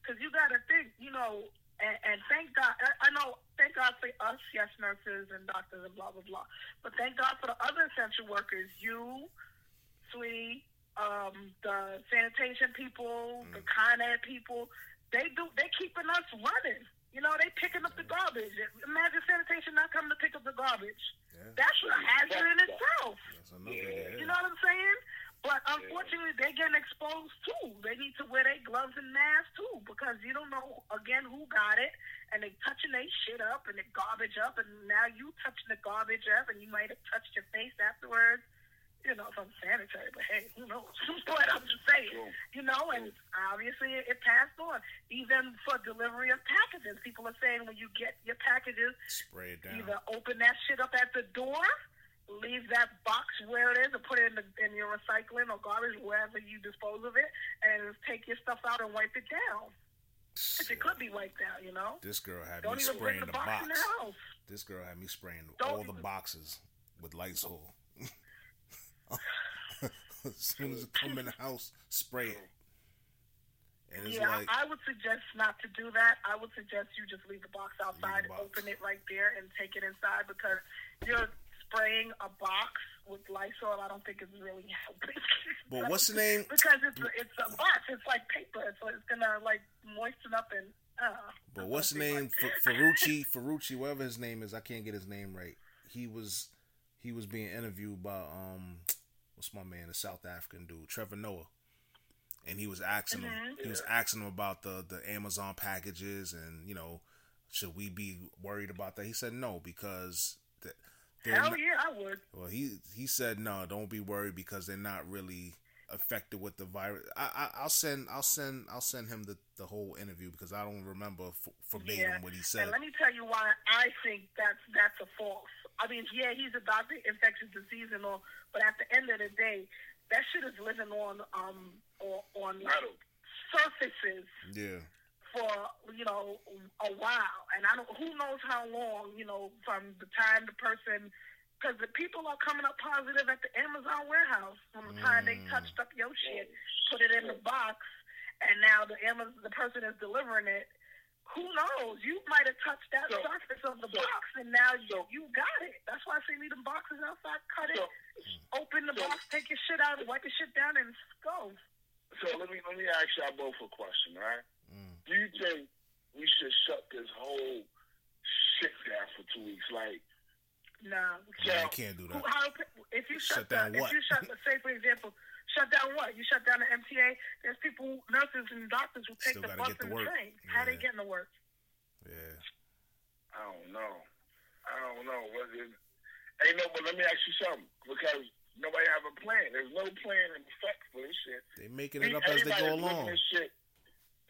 Because you got to think, you know, and, and thank God, I, I know, thank God for us, yes, nurses and doctors and blah, blah, blah. But thank God for the other essential workers, you, Sweetie, um, the sanitation people, the Con Ed people. They do, they keeping us running. You know, they picking up the garbage. Imagine sanitation not coming to pick up the garbage. Yeah. That's a hazard in itself. That's another Yeah. yeah. You know what I'm saying? But unfortunately, they're getting exposed too. They need to wear their gloves and masks too because you don't know again who got it, and they touching their shit up and the garbage up, and now you touching the garbage up, and you might have touched your face afterwards. You know, it's unsanitary, but hey, who knows? [LAUGHS] but I'm just saying, True. you know, and obviously it, it passed on. Even for delivery of packages, people are saying when you get your packages, Spray it down. Either open that shit up at the door, leave that box where it is, and put it in, the, in your recycling or garbage, wherever you dispose of it, and just take your stuff out and wipe it down. If it could be wiped out, you know. This girl had Don't me spraying the the box, the house. This girl had me spraying Don't all the boxes with Lysol. [LAUGHS] as soon as it come in the house, spray it. And it's Yeah, like, I would suggest not to do that. I would suggest you just leave the box outside, box. open it right there, and take it inside because you're spraying a box with Lysol. I don't think is really helping. but what's the name? because it's a, it's a box. It's like paper. It's, it's gonna like moisten up and. Uh, But what's the name? F- Ferrucci, Ferrucci, whatever his name is, I can't get his name right. He was he was being interviewed by um what's my man, the South African dude, Trevor Noah. And he was asking him he was asking him about the the Amazon packages and, you know, should we be worried about that? He said no because th- they're Hell not- yeah, I would. well, he he said no, don't be worried because they're not really affected with the virus. I, I I'll send I'll send I'll send him the, the whole interview because I don't remember f- verbatim Yeah. what he said. And let me tell you why I think that's that's a false. I mean, yeah, he's a doctor, infectious disease and all, but at the end of the day, that shit is living on um or on like, surfaces Yeah, for you know a while, and I don't. Who knows how long? You know, from the time the person, because the people are coming up positive at the Amazon warehouse from the time they mm. touched up your shit, put it in the box, and now the Amazon the person is delivering it. who knows? You might have touched that So- surface of the so- box, and now you so- you got it. That's why I say leave them boxes outside, cut it, So, open the so- box, take your shit out, wipe your shit down, and go. so let me let me ask y'all both a question, all right? Do you think we should shut this whole shit down for two weeks? Like, Nah, So- Yeah, you can't do Who, that. how, if you shut, Shut down if what? you shut, say for example, shut down what? You shut down the MTA. There's people, nurses and doctors who take Still the gotta bus get to and the work. train. How they Yeah. getting to work? Yeah. I don't know. I don't know. What is, ain't no, but let me ask you something. Because nobody have a plan. There's no plan in effect for this shit. They making it up as they go along. This shit,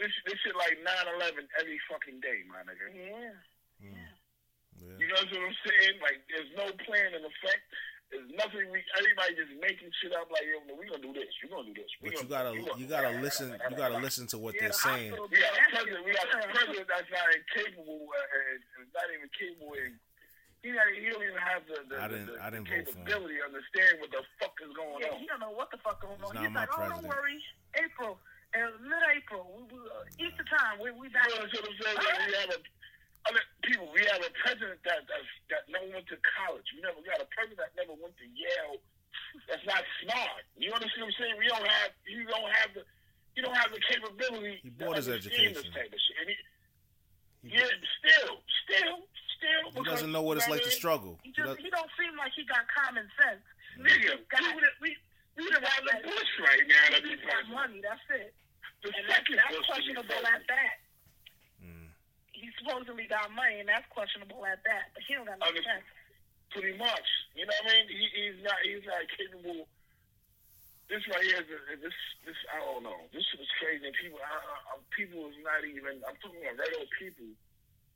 this, this shit like 9-11 every fucking day, my nigga. Yeah. Mm. Yeah. You know what I'm saying? Like, there's no plan in effect. There's nothing. We everybody just making shit up. Like, yo, we gonna do this. You gonna do this. We But you gonna, gotta gonna- you gotta listen you gotta listen to what Yeah, they're saying. hospital- We got a president. We got a president that's not incapable. Uh, and, and not even capable. And he not. He don't even have the, the, I didn't- the, the I didn't vote for him. capability to understand what the fuck is going Yeah, on. he don't know what the fuck is going on. He's He's not oh, president. don't worry, April, uh, mid-April, we, we, uh, Easter time, we we back. You know what I'm saying? We have a other people. We have a president that that, that never went to college. We never we got a president that never went to Yale. That's not smart. You understand what I'm saying? We don't have. You don't have the. You don't have the capability. He bought his understand This education. type of shit. And he, He, yeah, still, still, still. he doesn't know what it's like to struggle. He He just does- he don't seem like he got common sense. Nigga, God, we would we we would have the Bush right now. He That be just got president. money. That's it. The And that's, second that's Bush to be questionable at that. Mm. He supposedly got money, and that's questionable at that. But he don't got no Under- sense. pretty much. You know what I mean? He, he's not he's not capable. This right here is is- this this I don't know. This shit is crazy. And people, I, I, people is not even. I'm talking about regular people,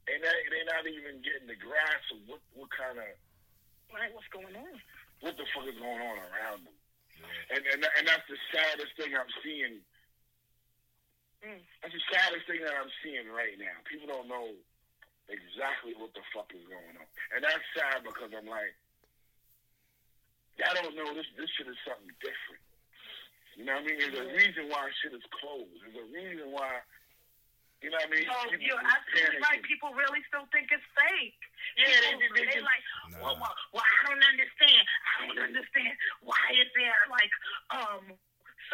and they they're not even getting the grasp of what what kind of Right? What's going on? what the fuck is going on around them. And and and that's the saddest thing I'm seeing. Mm. That's the saddest thing that I'm seeing right now. People don't know exactly what the fuck is going on, and that's sad because I'm like, I don't know. This this shit is something different. You know what I mean? There's a reason why shit is closed. There's a reason why. You know what I mean? So People you're is absolutely right. People really still think it's fake. Yeah, they, People, they, they, they like, Nah. well, well, well, I don't understand. I don't understand. Why is there like um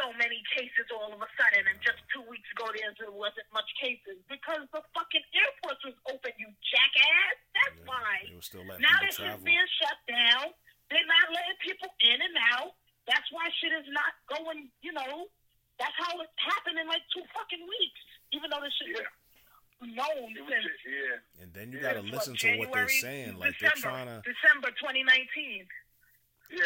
so many cases all of a sudden, and just two weeks ago there wasn't much cases because the fucking airports was open. You jackass. That's Yeah, why. They were still letting Now people this is travel. being shut down. They're not letting people in and out. That's why shit is not going. You know, that's how it happened in like two fucking weeks. Even though this shit Yeah. was known was since just- yeah. And then you Yeah, gotta what, listen to what they're January, saying. Like they're trying to. December 2019. Yeah,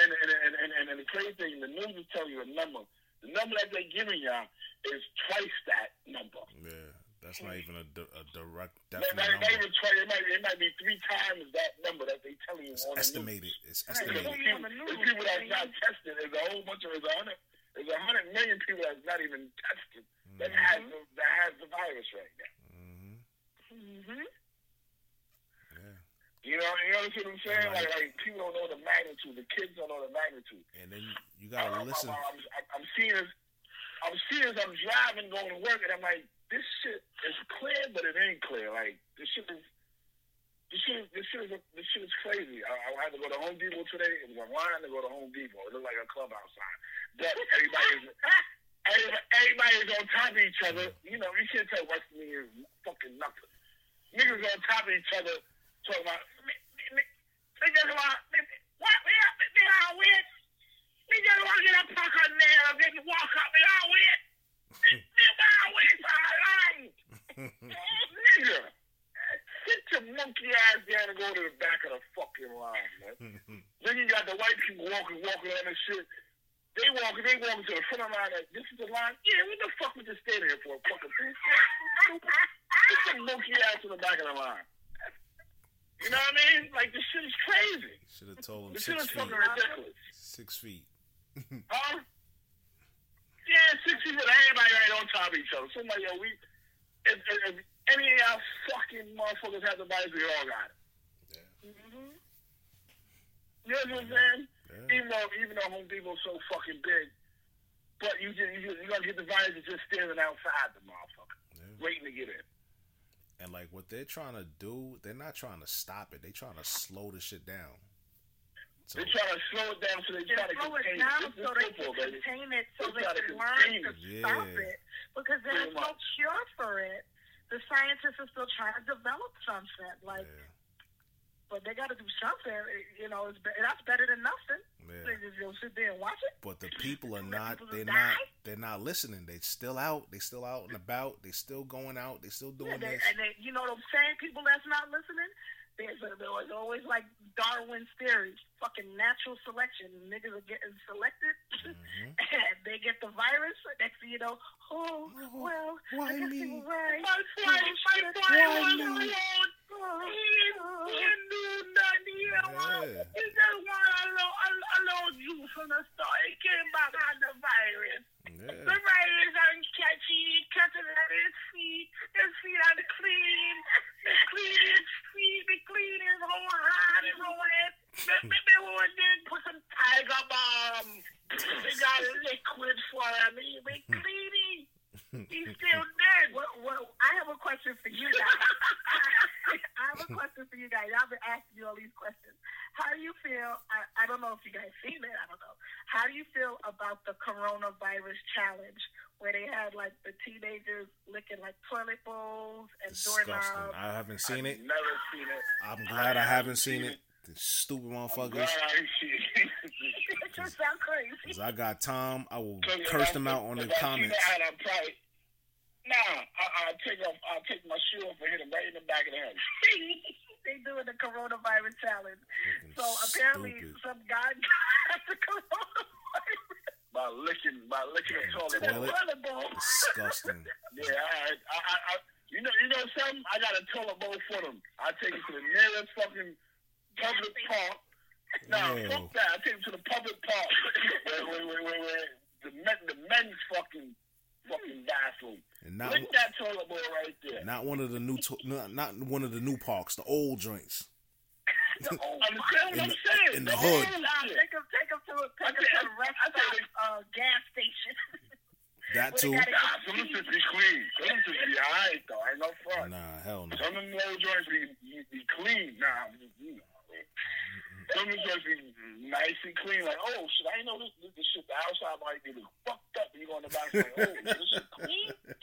and and and and, and, and the crazy thing, the news will tell you a number. The number that they're giving y'all is twice that number. Yeah, that's not even a, di- a direct It definite might, number. even twice, it, might, it might be three times that number that they're telling you It's on the news. estimated. It's estimated. There's people, there's people that's not tested. There's a whole bunch of there's a hundred there's a hundred million people that's not even tested that has the, that has the virus right now. hmm Mm-hmm. You know, you know what I'm saying? Right. Like, like people don't know the magnitude. The kids don't know the magnitude. And then you gotta I'm, listen. I'm, I'm, I'm seeing this. I'm seeing this. I'm driving, going to work, and I'm like, this shit is clear, but it ain't clear. Like this shit is. This shit, is- this shit is this shit is crazy. I, I had to go to Home Depot today. It was a line to go to Home Depot. It looked like a club outside. But everybody's everybody, [LAUGHS] everybody's on top of each other. You know, you can't tell West Indians fucking nothing. Niggas on top of each other talking about. "Me- me- me- They just want. What? Just want to get a there and walk up. Nigga. Sit your monkey ass down and go to the back of the fucking line, man. Then you got the white people walking, walking on this shit. They walking, they walking to the front of line. Like, this is the line. Yeah, what the fuck we just standing here for? A fucking? Get some monkey ass to the back of the line. You know what I mean? Like this shit is crazy. Should have told him This shit is feet. fucking ridiculous. Six feet. [LAUGHS] Huh? Yeah, six people. Everybody right on top of each other. Somebody, yo, we. If, if, if any of y'all fucking motherfuckers have the virus, we all got it. Mm-hmm. You know what I'm saying? Yeah. Even though even though Home Depot's so fucking big, but you just you just, you're gonna get the virus just standing outside the motherfucker, Yeah. waiting to get in. And like what they're trying to do, they're not trying to stop it. They're trying to slow the shit down. So They try to slow it down so they try to slow it down so is they can baby. contain it, so They they can learn to it. stop it. Because there's no cure for it. The scientists are still trying to develop something. Like, yeah, but they got to do something. You know, it's be- that's better than nothing. They just go sit there and watch it. But the people are [LAUGHS] not. They're die? not. They're not listening. They're still out. They're still out and about. They're still going out. They still Yeah, doing they, this. and they, you know, those same people that's not listening. There's, a, there was always like Darwin's theory, fucking natural selection. Niggas are getting selected, Mhm. [LAUGHS] and they get the virus. Next thing you know, oh well, why I guess me? they were right. My boy, my boy Why was me? alone. Oh, He didn't do nothing. He didn't want- Yeah. He just wanted a little, a, a little juice from the store. He came back on the virus. The Yeah. virus ain't catchy. He catches it at his feet. His feet are clean. He clean his feet. He clean his whole hand, were then put some tiger balm. They got liquid for him. He be He's [LAUGHS] still dead. Well, well, I have a question for you guys. [LAUGHS] I have a question for you guys. I've been asking you all these questions. How do you feel? I, I don't know if you guys seen it. I don't know. How do you feel about the coronavirus challenge, where they had like the teenagers licking like toilet bowls and Disgusting. doorknobs? I haven't seen it. I've Never seen it. I'm glad I haven't seen it. The stupid I'm motherfuckers. glad I ain't it. [LAUGHS] it just sounds crazy. Cause I got Tom. I will curse them out on the I comments. that, I'd probably, nah, I, I'll take off. I'll take my shoe off and hit him right in the back of the head. [LAUGHS] they doing the coronavirus challenge. Fucking So apparently, stupid. some guy [LAUGHS] got the coronavirus. By licking, by licking a toilet. The Toilet? toilet bowl. Disgusting. [LAUGHS] Yeah, I, I, I, I, you know, you know something? I got a toilet bowl for them. I take it to the nearest fucking public park. Nah, Ew. fuck that. I take it to the public park. where, where, where, where, where the men, the men's fucking, fucking bathroom. And not Lick that toilet bowl right there. not one of the new to, not, not one of the new parks. The old joints. [LAUGHS] Understand what In I'm the- saying? in the The hood. Nah, take him, take him to, take him to the rest stop, uh, gas station. [LAUGHS] That too. they got it- Nah, some of them be clean. Some of them be alright though. I ain't no front. Nah, hell no. Some of them old joints be, be, be clean. Nah, you know. Some of them joints be nice and clean. Like, oh shit, I ain't know this, this, this shit. The outside might be fucked up, and you go in the back like, oh, this shit clean. [LAUGHS]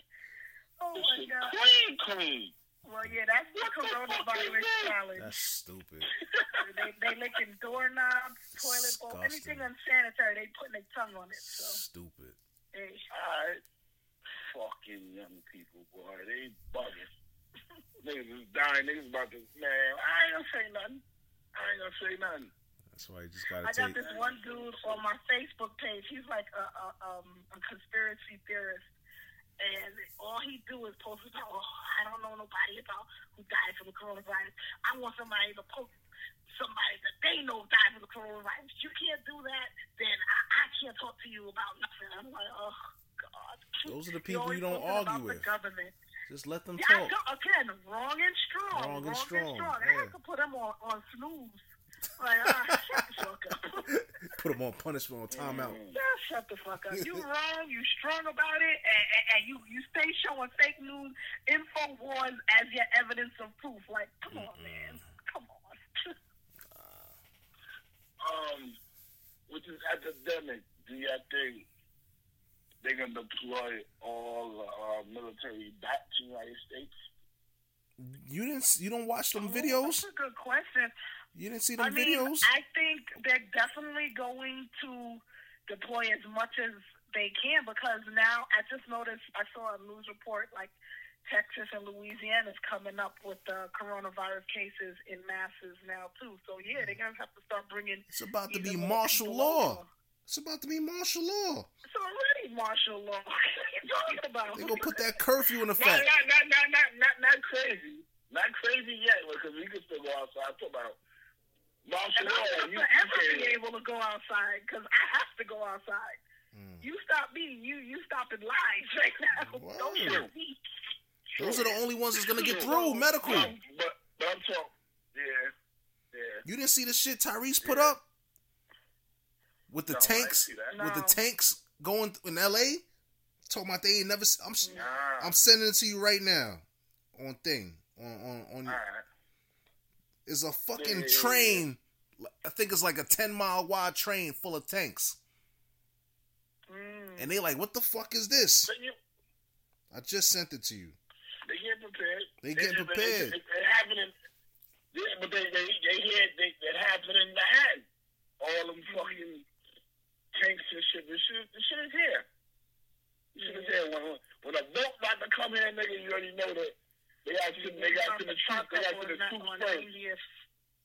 Oh This my shit god. clean, clean. Well, yeah, that's the What the fuck is coronavirus that? challenge. That's stupid. [LAUGHS] they they licking doorknobs, toilet bowl, Disgusting. anything unsanitary. They putting their tongue on it. So, Stupid. hey, Alright. Fucking young people, boy. They bugging. [LAUGHS] niggas is dying. Niggas about to, man, I ain't gonna say nothing. I ain't gonna say nothing. That's why you just gotta I got take. this one dude on my Facebook page. He's like a, a um a conspiracy theorist, and all he do is post about, oh, I don't know nobody about who died from the coronavirus. I want somebody to post somebody that they know died from the coronavirus. You can't do that, then I, I can't talk to you about nothing. I'm like, oh God. Those are the people always you don't posting about argue the with. government. Just let them Yeah, I talk. don't- again, wrong and strong. Wrong and strong, I yeah. have to put them on, on snooze. Like, ah, shut the fuck up. [LAUGHS] Put them on punishment on timeout. Yeah, shut the fuck up. You [LAUGHS] wrong, you strong about it, and, and, and you, you stay showing fake news, info wars as your evidence of proof. Like, come on, man. Come on. [LAUGHS] Um, with this epidemic, do you think they're gonna deploy all uh, military back to the United States? You didn't. You don't watch them Oh, videos. That's a good question. You didn't see I them mean, videos. I think they're definitely going to deploy as much as they can because now I just noticed I saw a news report like Texas and Louisiana is coming up with the coronavirus cases in masses now too. So yeah, they're gonna have to start bringing. It's about to be martial people law. Over. It's about to be martial law. It's already martial law. [LAUGHS] what are you talking about? They gonna put that curfew in effect. not, not, not, not, not, not crazy. Not crazy yet, because we can still go outside. I'm talking about martial And law. I'm You, not you forever be able to go outside because I have to go outside. Mm. You stop me, you you stop in lines [LAUGHS] right now. Word. Don't stop me. Those are the only ones that's gonna get through medical. But, but I'm talking. Yeah, yeah. You didn't see the shit Tyrese put up with the No, tanks, with the tanks going in L.A. Talking about they ain't never. I'm Nah. I'm sending it to you right now on thing. on on, on right. is a fucking Yeah, yeah, yeah. train. I think it's like a ten mile wide train full of tanks, Mm. and they like, what the fuck is this? You, I just sent it to you. they get prepared. They get prepared. It, it, it happened in, yeah, but they they they had they it happened in Manhattan. All them fucking tanks and shit. This shit, this shit is here. This shit is here. When when a boat about to come here, nigga, you already know that they got to they got to the troops. They got to the troops first.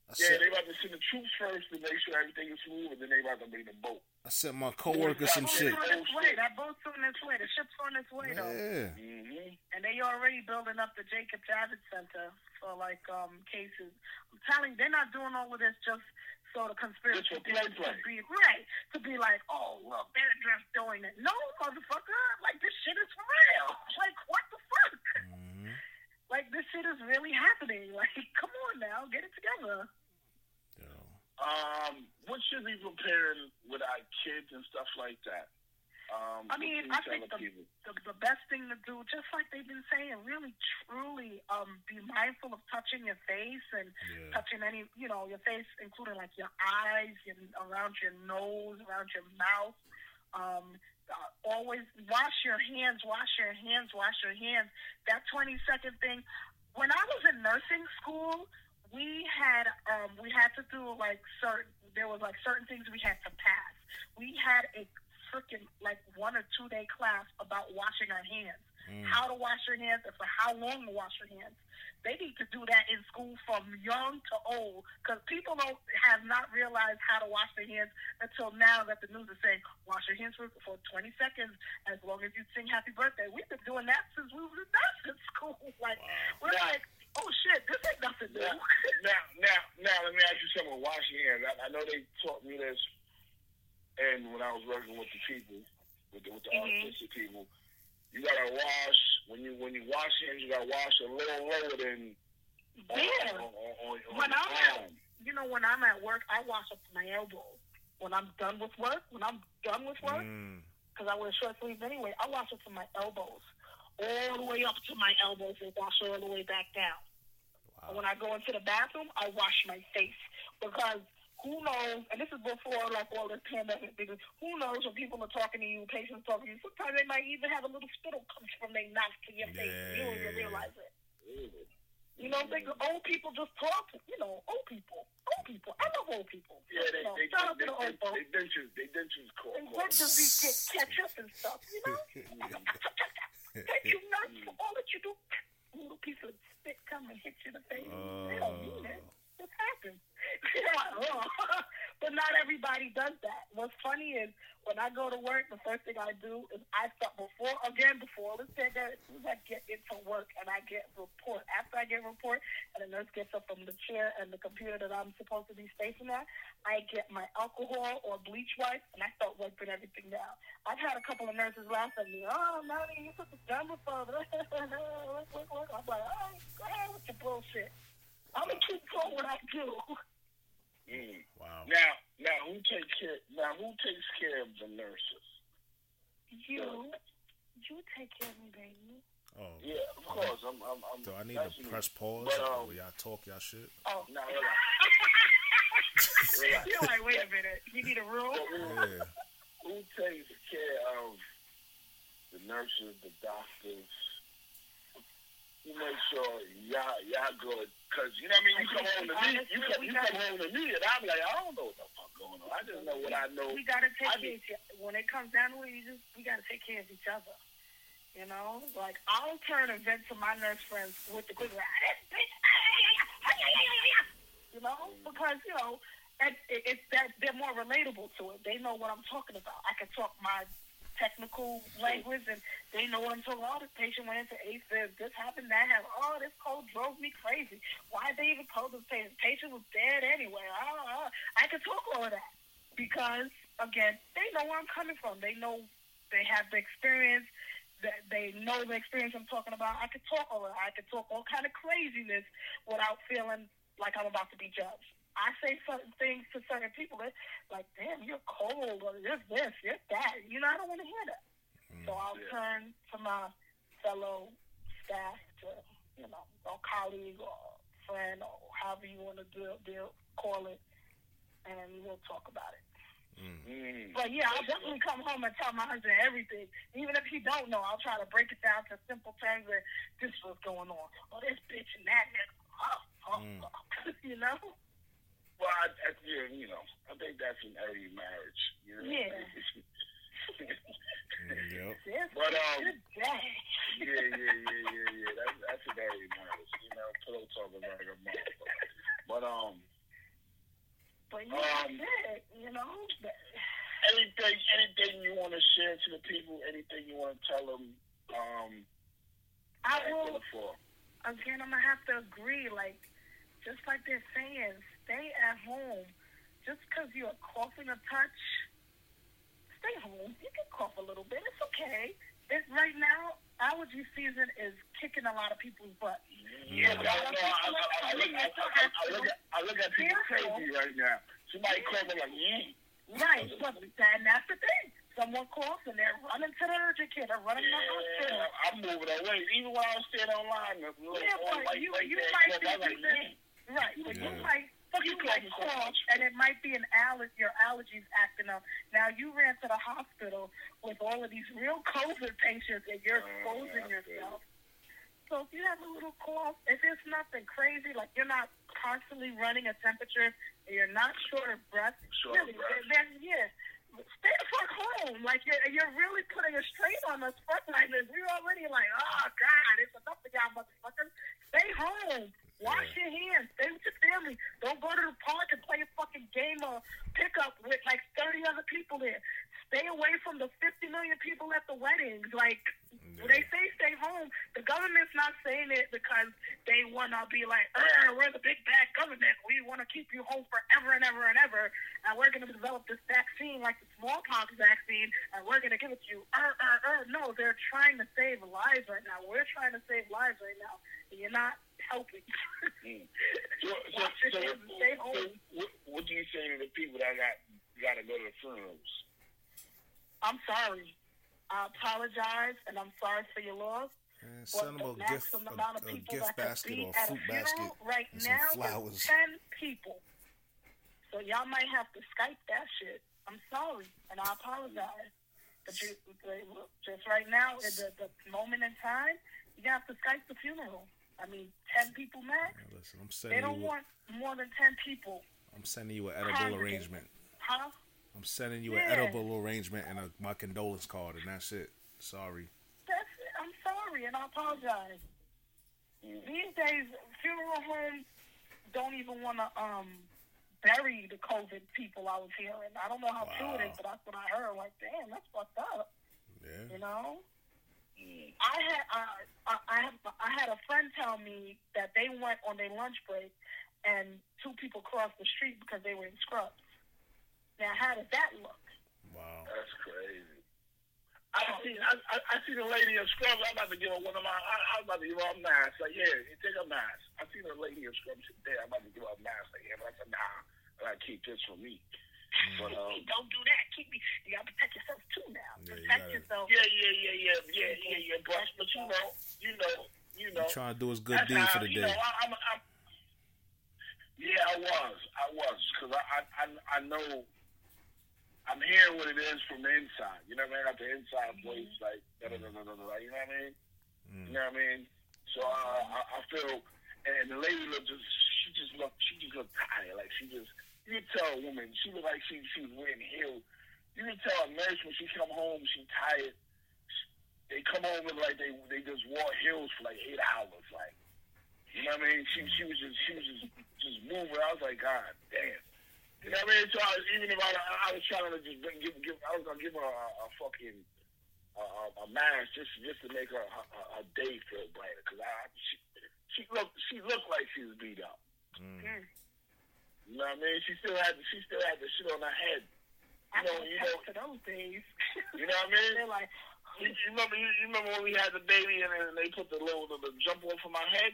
I Yeah, sent, they about to send the troops first to make sure everything is smooth, and then they about to bring the boat. I sent my coworker some That boat's shit. on its way. That boat's on its way. The ship's on its way, though. Yeah, Mm-hmm. And they already building up the Jacob Javits Center for like um cases. I'm telling you, they're not doing all of this just so the conspiracy Just for to play. be right to be like, oh look, they're just doing it. No, motherfucker, like this shit is for real. [LAUGHS] Like what the fuck? Mhm. Like this shit is really happening. [LAUGHS] Like come on now, get it together. Yo. Um, what should we be preparing with our kids and stuff like that? Um, I mean, I think the, the the best thing to do, just like they've been saying, really truly um be mindful of touching your face and Yeah. touching any, you know, your face, including like your eyes, your, around your nose, around your mouth. Um, uh, always wash your hands, wash your hands, wash your hands. That 20 second thing. When I was in nursing school, we had um, we had to do like certain. There was like certain things we had to pass. We had a freaking like one or two day class about washing our hands Mm. how to wash your hands and for how long to wash your hands. They need to do that in school from young to old because people don't have not realized how to wash their hands until now that the news is saying wash your hands for, for 20 seconds as long as you sing happy birthday. We've been doing that since we were in nursing [LAUGHS] school. [LAUGHS] Like we're Now- like, oh shit, this ain't nothing new. Now, now, now, now, let me ask you something. Wash your hands. I, I know they taught me this, and when I was working with the people, with the, with the Mhm. autistic people, you gotta wash when you when you wash hands. You gotta wash a little lower than on, Yeah. on, on, on, on When I'm at, you know, when I'm at work, I wash up to my elbows. When I'm done with work, when I'm done with work, Mm. because I wear short sleeves anyway, I wash up to my elbows, all the way up to my elbows, and wash all the way back down. And when I go into the bathroom, I wash my face because who knows? And this is before like all this pandemic. Because who knows when people are talking to you, patients talking to you. Sometimes they might even have a little spittle comes from their mouth to your face. and You don't even realize it. You know, they, old people just talk. You know, old people, old people. I love old people. Yeah, they you know, they shout out they, to the old folks. they dentures they dentures let them be get catch up and stuff, you know? Thank you nuts for all that you do. A little piece of spit come and hit you in the face. they don't mean it. It happens. [LAUGHS] [LAUGHS] but not everybody does that. What's funny is when I go to work, the first thing I do is I start before again before let's say that as soon as I get into work and I get report. After I get report and the nurse gets up from the chair and the computer that I'm supposed to be facing at, I get my alcohol or bleach wipes and I start wiping everything down. I've had a couple of nurses laugh at me. Oh, Melanie, you put this down before. I'm like, oh, go ahead with your bullshit. I'm gonna keep doing what I do. Mm. Wow. Now, now who takes care? Now who takes care of the nurses? You, you take care of me, baby. Oh. Yeah, of course. I'm. I'm. I'm Do I need to me. press pause But, um, when y'all talk y'all shit? Oh, No, [LAUGHS] relax. relax. You're like, wait a minute. You need a room? Yeah. who takes care of the nurses, the doctors? Who makes sure y'all y'all good? Cause you know what I mean. You come home to me. You come, you come home to me, and I'm like, I don't know what the fuck going on. I just know what I know. We gotta take I care of each. When it comes down to it, you just we gotta take care of each other. You know, like I'll turn and vent to my nurse friends with the quick "Ah, this bitch, you know, because you know, it, it, it's that they're more relatable to it. They know what I'm talking about. I can talk my technical language, and they know what I'm talking about. This patient went into AFib. This happened. That happened. Oh, this cold drove me crazy. Why they even called this patient? Patient was dead anyway. Oh. I can talk all of that because again, they know where I'm coming from. They know they have the experience. That they know the experience I'm talking about. I could talk all of that. I could talk all kind of craziness without feeling like I'm about to be judged. I say certain things to certain people that, like, damn, you're cold, or you're this, you're that. You know, I don't want to hear that. So I'll Yeah. turn to my fellow staff to you know, a colleague or friend or however you want to deal, deal, call it, and we'll talk about it. Mm. But yeah, I'll definitely come home and tell my husband everything. Even if he don't know, I'll try to break it down to simple terms where this is what's going on. Oh, this bitch and that nigga. Oh, oh, Mm. oh. [LAUGHS] you know? Well, I, I, yeah, you know, I think that's an early marriage. You know? Yeah. Yep. [LAUGHS] But, um, [LAUGHS] yeah, yeah, yeah, yeah, yeah. That's that's an early marriage. You know, pillow talking like a motherfucker. But um, But yeah, Um, that's it, you know? But- anything, anything you want to share to the people, anything you want to tell them, um, I will, again, I'm going to have to agree. Like, just like they're saying, stay at home. Just because you're coughing a touch, stay home. You can cough a little bit. It's okay. It's right now, allergy season is kicking a lot of people's butt. Yeah, I, know, I, I, I, look, I, I, I, look at, I look at people crazy right now. Somebody me like, yeah. Right, but that, and that's the thing. Someone coughs and they're running to the urgent care. They're running to the hospital. I'm moving away. Even when I was staying online, Yeah, but white you- lady you there, might was like, that- yeah. Right, but you Yeah. Might you might cough, and it might be an aller- your allergies acting up. Now you ran to the hospital with all of these real COVID patients, and you're Oh, exposing yeah, I feel yourself. So if you have a little cough, if it's nothing crazy, like you're not constantly running a temperature, and you're not short of breath, Short of breath. then yeah, stay the fuck home. Like you're, you're really putting a strain on us frontliners. We're already like, oh god, it's enough for y'all motherfuckers. Stay home. Wash your hands. Stay with your family. Don't go to the park and play a fucking game of pickup with like 30 other people there. Stay away from the 50 million people at the weddings. Like, when they say stay home, the government's not saying it because they want to be like, "Uh, we're the big bad government. We want to keep you home forever and ever and ever. And we're going to develop this vaccine like the smallpox vaccine, and we're going to give it to you. Uh, uh, uh. No, they're trying to save lives right now. We're trying to save lives right now. And you're not helping. Mm. So, so, Wash so, hands and so what, what do you say to the people that got got to go to the funerals? I'm sorry. I apologize, and I'm sorry for your loss. And send them a gift, maximum amount of a, a gift basket or a fruit a basket. right and some now flowers. ten people. So y'all might have to Skype that shit. I'm sorry, and I apologize. But you, just right now, at the, the moment in time, you have to Skype the funeral. I mean, ten people max. Listen, I'm sending. They don't you. A, want more than ten people, I'm sending you an edible arrangement. huh? I'm sending you Yeah. an edible arrangement and a, my condolence card, and that's it. Sorry. That's it. I'm sorry, and I apologize. These days, funeral homes don't even want to um bury the COVID people. I was hearing. I don't know how true it is, but that's what I heard. Like, damn, that's fucked up. Yeah. You know. I had uh, I, I have I had a friend tell me that they went on their lunch break and two people crossed the street because they were in scrubs. Now, how does that look? Wow. That's crazy. I seen I, I, I seen a lady in scrubs. I'm about to give her one of my. I, I was about to give her a mask. Like, yeah, you take a mask. I seen a lady in scrubs there. I'm about to give her a mask. Like, yeah, but I said, nah. I keep this for me. But um, don't do that. Keep me. You gotta protect yourself too now. Yeah, protect gotta- yourself. yeah, yeah, yeah, yeah, yeah, yeah, yeah. But, but you know, you know, you know. You trying to do his good deed for the you day. Know, I, I'm, I'm, yeah, I was. I was. Because I, I, I, I know, I'm hearing what it is from the inside. You know what I mean? Like the inside voice, like, da da da da da da. You know what I mean? Mm. You know what I mean? So uh, I, I feel, and the lady looked just, she just looked, she just looked tired. Like she just, you could tell a woman, she looked like she, she was wearing heels. You could tell a nurse when she come home, she tired. They come home and like they, they just wore heels for like eight hours. Like, you know what I mean? She, she was just, she was just, just moving. I was like, God damn. You know what I mean? So I was, even if I, I was trying to just bring- give, give, I was gonna give her a, a fucking a, a, a mask just just to make her a, a, a day feel brighter. Cause I she, she looked she looked like she was beat up. Mm. You know what I mean? She still had she still had the shit on her head. I You know, you know- to those days. You know what I mean? [LAUGHS] They're like, You, you remember you, you remember when we had the baby and then they put the little the, the jump off of my head?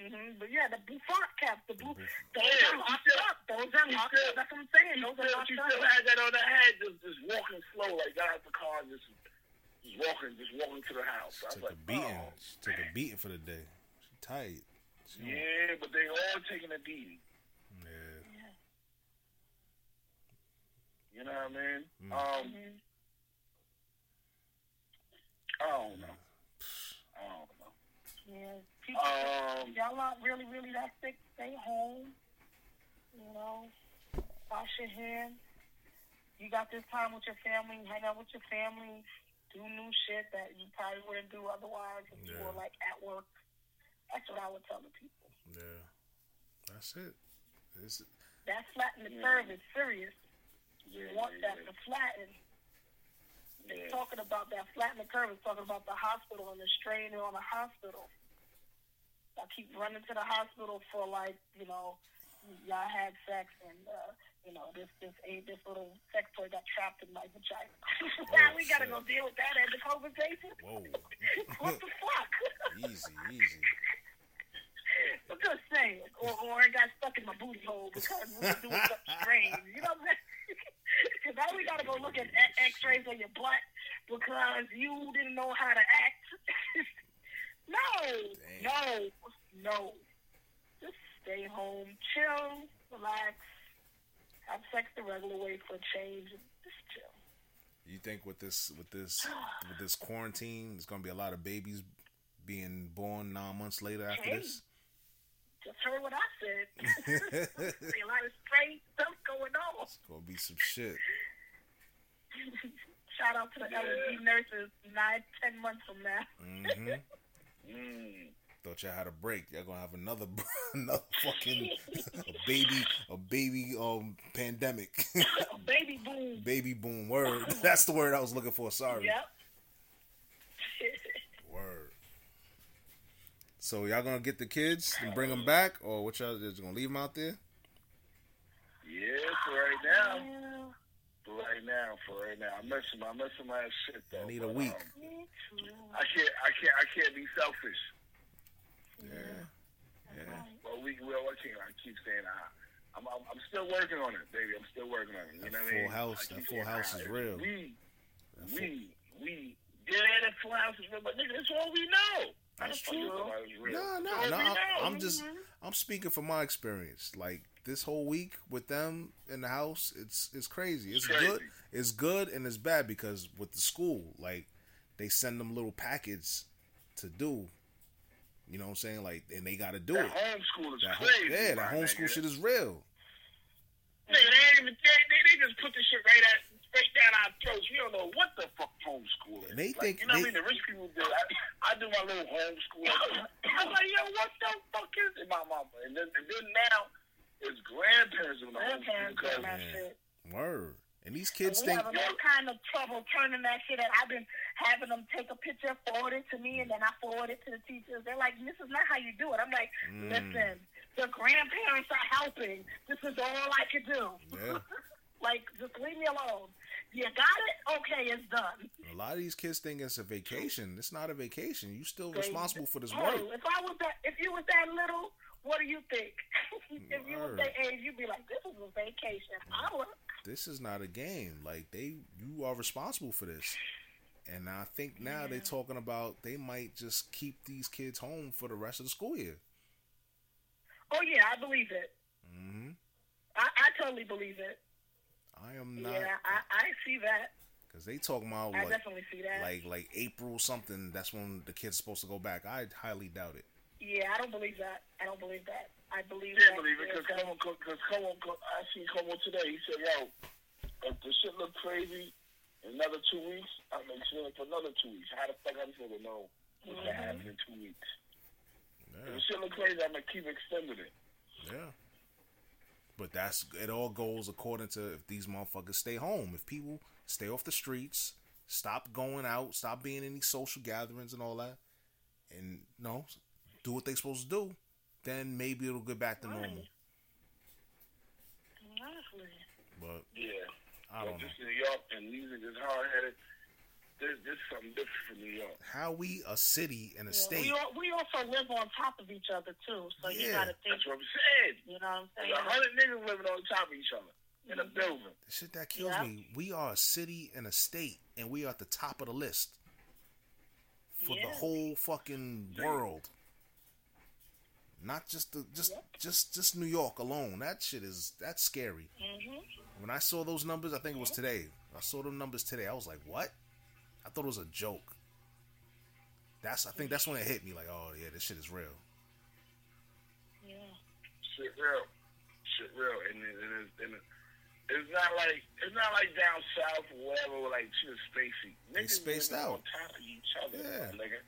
Mm hmm but yeah, the bouffant cap, the blue, those Yeah, are locked she still- up. Those are locked still- up. That's what I'm saying. She Those still, are locked she up. still had that on her head, just just walking slow, like got out the car, just just walking, just walking to the house. I was Took a beating. oh. She took a beating for the day. She tight. She don't- Yeah, but they all taking a beating. Yeah. You know what I mean? Mm. Um, Mhm. I don't know. I don't know. Yeah, people, Um, y'all not really, really that sick. Stay home. You know, wash your hands. You got this time with your family. Hang out with your family. Do new shit that you probably wouldn't do otherwise if you were like at work. That's what I would tell the people. Yeah. That's it. It's, That flatten the Yeah. curve is serious. Yeah, want yeah, that to flatten. yeah. They're talking about that flatten the curve. It's talking about the hospital and the strain on the hospital. I keep running to the hospital for like, you know, y'all had sex and uh, you know, this this a this little sex toy got trapped in my vagina. [LAUGHS] now we gotta shit. go deal with that at the COVID patient. whoa. [LAUGHS] what the fuck? easy, easy. I'm just saying. Or or it got stuck in my booty hole because we were doing something strange. You know what I'm saying? Because now we gotta go look at x- x-rays on your butt because you didn't know how to act. [LAUGHS] no, no, no. Just stay home, chill, relax, have sex the regular way for a change, just chill. You think with this with this with this quarantine, there's gonna be a lot of babies being born nine months later after Hey. this? Just heard what I said. [LAUGHS] See a lot of strange stuff going on. It's gonna be some shit. [LAUGHS] Shout out to the L&D nurses nine, ten months from now. hmm [LAUGHS] Mm. Thought y'all had a break. Y'all gonna have another another fucking a baby a baby um pandemic. Baby boom. baby boom word. That's the word I was looking for. Sorry. Yep. Word. So y'all gonna get the kids and bring them back, or what y'all just gonna leave them out there? Yeah, for right now. For right now, for right now. I miss him. I miss him last shit though. I need a but, week. um. I can't. I can't. I can't be selfish. Yeah. Yeah. But we will. I can't. I keep saying I. I'm, I'm, I'm still working on it, baby. I'm still working on it. You That know what I mean? full house- that full house is real. We, full- we, we. Yeah, that full house is real, but nigga, that's all we know. That's How the fuck true. you know it's real? No, no, no. I'm. I'm just I'm speaking from my experience. Like this whole week with them in the house, it's it's crazy. It's Crazy. good. It's good and it's bad because with the school, like they send them little packets to do. You know what I'm saying? Like and they got to do That it. homeschool is That ho- crazy. yeah, that my homeschool nigga. shit is real. Nigga, they ain't even they, they, they just put the shit right at straight down our throats. We don't know what the fuck homeschool is. And they like, think you know they- what I mean. The rich people do. I, I do my little homeschool. [COUGHS] I'm like, yo, what the fuck is it, my mama? And then and then now it's grandparents doing the homeschool because that Man. shit. Word. And these kids we think having all kind of trouble turning that shit. And I've been having them take a picture, forward it to me, and then I forward it to the teachers. They're like, "This is not how you do it." I'm like, Mm. "Listen, the grandparents are helping. This is all I can do. Yeah. [LAUGHS] like, just leave me alone. You got it? Okay, it's done." a lot of these kids think it's a vacation. It's not a vacation. You still They- responsible for this Oh, work. if I was that, if you was that little, what do you think? [LAUGHS] if you was Word. that age, you'd be like, "This is a vacation. I work." this is not a game. Like they, you are responsible for this. And I think now they're talking about they might just keep these kids home for the rest of the school year. Oh yeah, I believe it. Mm-hmm. I, I totally believe it. I am not yeah, I, I see that. because they talking about I like, definitely see that. like like April something. That's when the kids supposed to go back. I highly doubt it. yeah, I don't believe that. I don't believe that. I believe can't that. believe it because gonna- Cuomo, because Cuomo, I seen Cuomo today. He said, "Yo, if the shit look crazy another two weeks, I'm extending for another two weeks. How the fuck I'm supposed to know what's gonna happen mm-hmm. in two weeks? If Yeah, the shit look crazy, I'm gonna keep extending it. yeah. But that's it. All goes according to if these motherfuckers stay home. If people stay off the streets, stop going out, stop being in these social gatherings and all that, and you know, do what they supposed to do, then maybe it'll get back to normal. Honestly. But Yeah. I don't know this New York and these niggas hard headed. This this is something different from New York. how we a city and a Yeah, state. We, al- we also live on top of each other too, so you gotta think. That's what I'm saying. You know what I'm saying? a hundred niggas living on top of each other in a building. The shit that kills Yeah. me. We are a city and a state, and we are at the top of the list for the whole fucking world. Not just the just just just New York alone. That shit is that's scary. hmm When I saw those numbers, I think it was today. I saw them numbers today. I was like, what? I thought it was a joke. That's I think that's when it hit me. Like, oh yeah, this shit is real. Yeah. shit real, shit real, and it, and it's, and it, it's not like it's not like down south or whatever, where like shit is spacey. They Niggas spaced out. on top of each other, Yeah. nigga.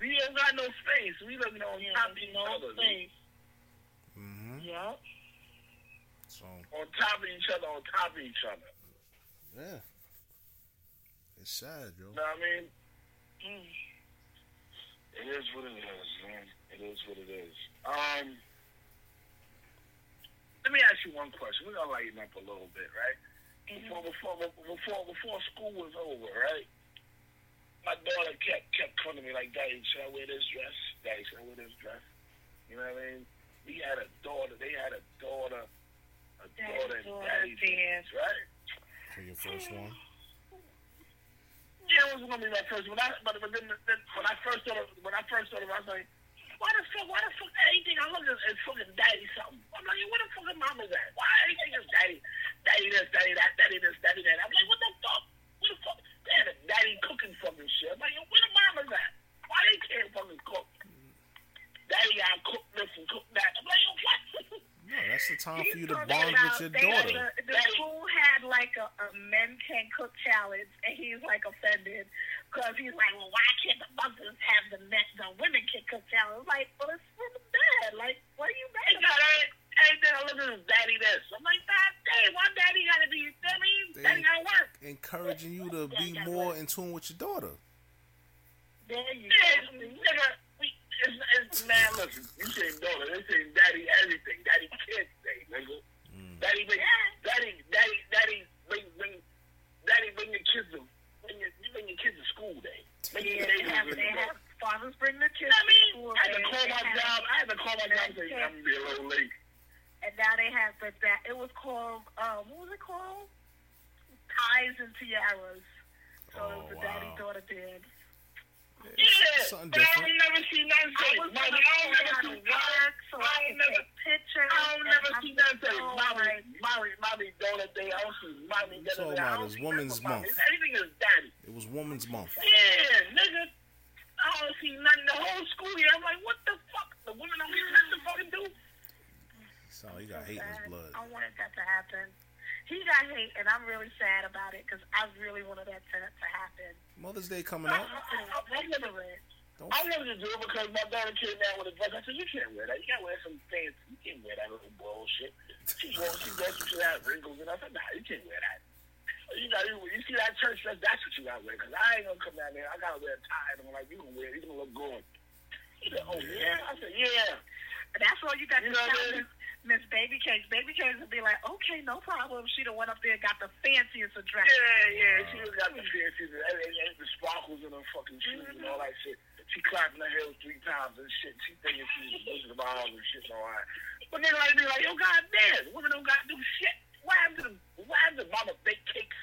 We ain't got no space. We living on top of each no other. space. hmm Yeah. So On top of each other, on top of each other. yeah, it's sad, yo. You know what I mean? Mm. It is what it is, man. It is what it is. Um, let me ask you one question. We're gonna lighten up a little bit, right? Before before before before school was over, right? My daughter kept kept coming to me like, "Daddy, should I wear this dress? Daddy, should I wear this dress?" You know what I mean? We had a daughter. They had a daughter. A Daddy, daughter. and daughter, Daddy, dad. right? For your first one, Yeah, it was gonna be my first. When I, but, but then, then when I first started, when I first started, I was like, why the fuck, why the fuck anything I look at is fucking daddy something? I'm like, where the fucking mama's at? Why anything is daddy, daddy this, daddy that, daddy this, daddy that? I'm like, what the fuck? Where the fuck? They had a daddy cooking fucking shit. I'm like, where the mama's at? Why they can't fucking cook? Daddy gotta cook this and cook that. I'm like, yo, what? [LAUGHS] no, that's the time for you to bond talking with your about- they had daughter. a- the school had like a, a men can cook challenge, and he's like offended because he's like, well, why can't the mothers have the men, the women can cook challenge? Like, well, it's for the dad. Like, what are you They mad got about? it. Anything I look at is daddy this. I'm like, God damn, why daddy gotta be, I mean, They- daddy gotta work. Encouraging you to be more in tune with your daughter. There you go. nigga, we, it's, it's, man, listen, you saying daughter, they saying daddy everything, daddy kids day, nigga. Mm. Daddy bring, daddy, daddy, daddy bring, bring, daddy bring your kids to, bring your, you bring your kids to school day. Make Yeah, your they have, they have fathers bring their kids know what I to mean? school. I had to call my job, I had to call my job and say, I'm gonna be a little late. And now they have the that it was called um what was it called? Ties and tiaras. So it Oh, was the wow. daddy daughter did. Yeah, something but I don't never see nothing I was mommy, I don't never see to work so I I don't never- take pictures. I don't never see nothing say, so mommy, like, mommy, mommy, donut day, I don't see mommy, You da, da, talking da. About don't it's see Women's Month. it. Everything is daddy. It was Women's Month. Yeah, nigga. I don't see nothing the whole school year. I'm like, what the fuck? The women don't even nothing to fucking do. So he got hate in his blood. I wanted that to happen. He got hate, and I'm really sad about it because I really wanted that to, to happen. Mother's Day coming up. I, I, I, never, Don't I wanted to do it because my daughter came down with a dress. I said, you can't wear that. You can't wear some fancy. You can't wear that little bullshit. She wants, she does some shit that has wrinkles. And I said, nah, you can't wear that. You got you see that church dress? That's what you got to wear. Because I ain't gonna come down there. I gotta wear a tie. And I'm like, you gonna wear? it. You gonna look good? He said, oh yeah. I said, yeah. And that's all you got You to know tell mean? Miss Baby Cakes. Baby Cakes would be like, okay, no problem. She'd have went up there and got the fanciest of dresses. Yeah, yeah. She just got the fancy, the, and, and the sparkles in her fucking shoes and mm-hmm. all that shit. She clapping her heels three times and shit. She thinking she's Wizard of Oz and shit and all that. But then like be like, yo, goddamn, women don't got to do shit. What happened to the, what happened to mama bake cakes?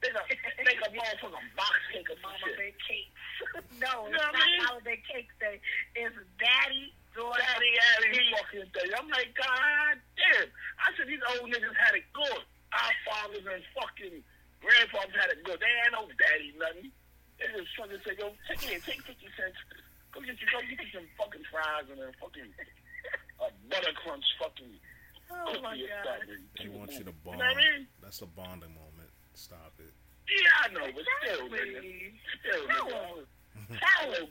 They gonna make a motherfucking box cake some Mama shit. Bake Cakes. [LAUGHS] no, You it's know what I not mean? Holiday Cakes Day. It's Daddy, daughter. Daddy had his fucking thing. I'm like, God damn. I said, these old niggas had it good. Our fathers and fucking grandfathers had it good. They ain't no daddy nothing. They just fucking say, yo, take it, take 50 cents. Go get you, go get you some fucking fries and a fucking a butter crunch fucking Oh my cookie or God. something. They want you to bond. You know what I mean? That's a bonding moment. Stop it. Yeah, I know, but still, nigga. Exactly. Still, nigga. That little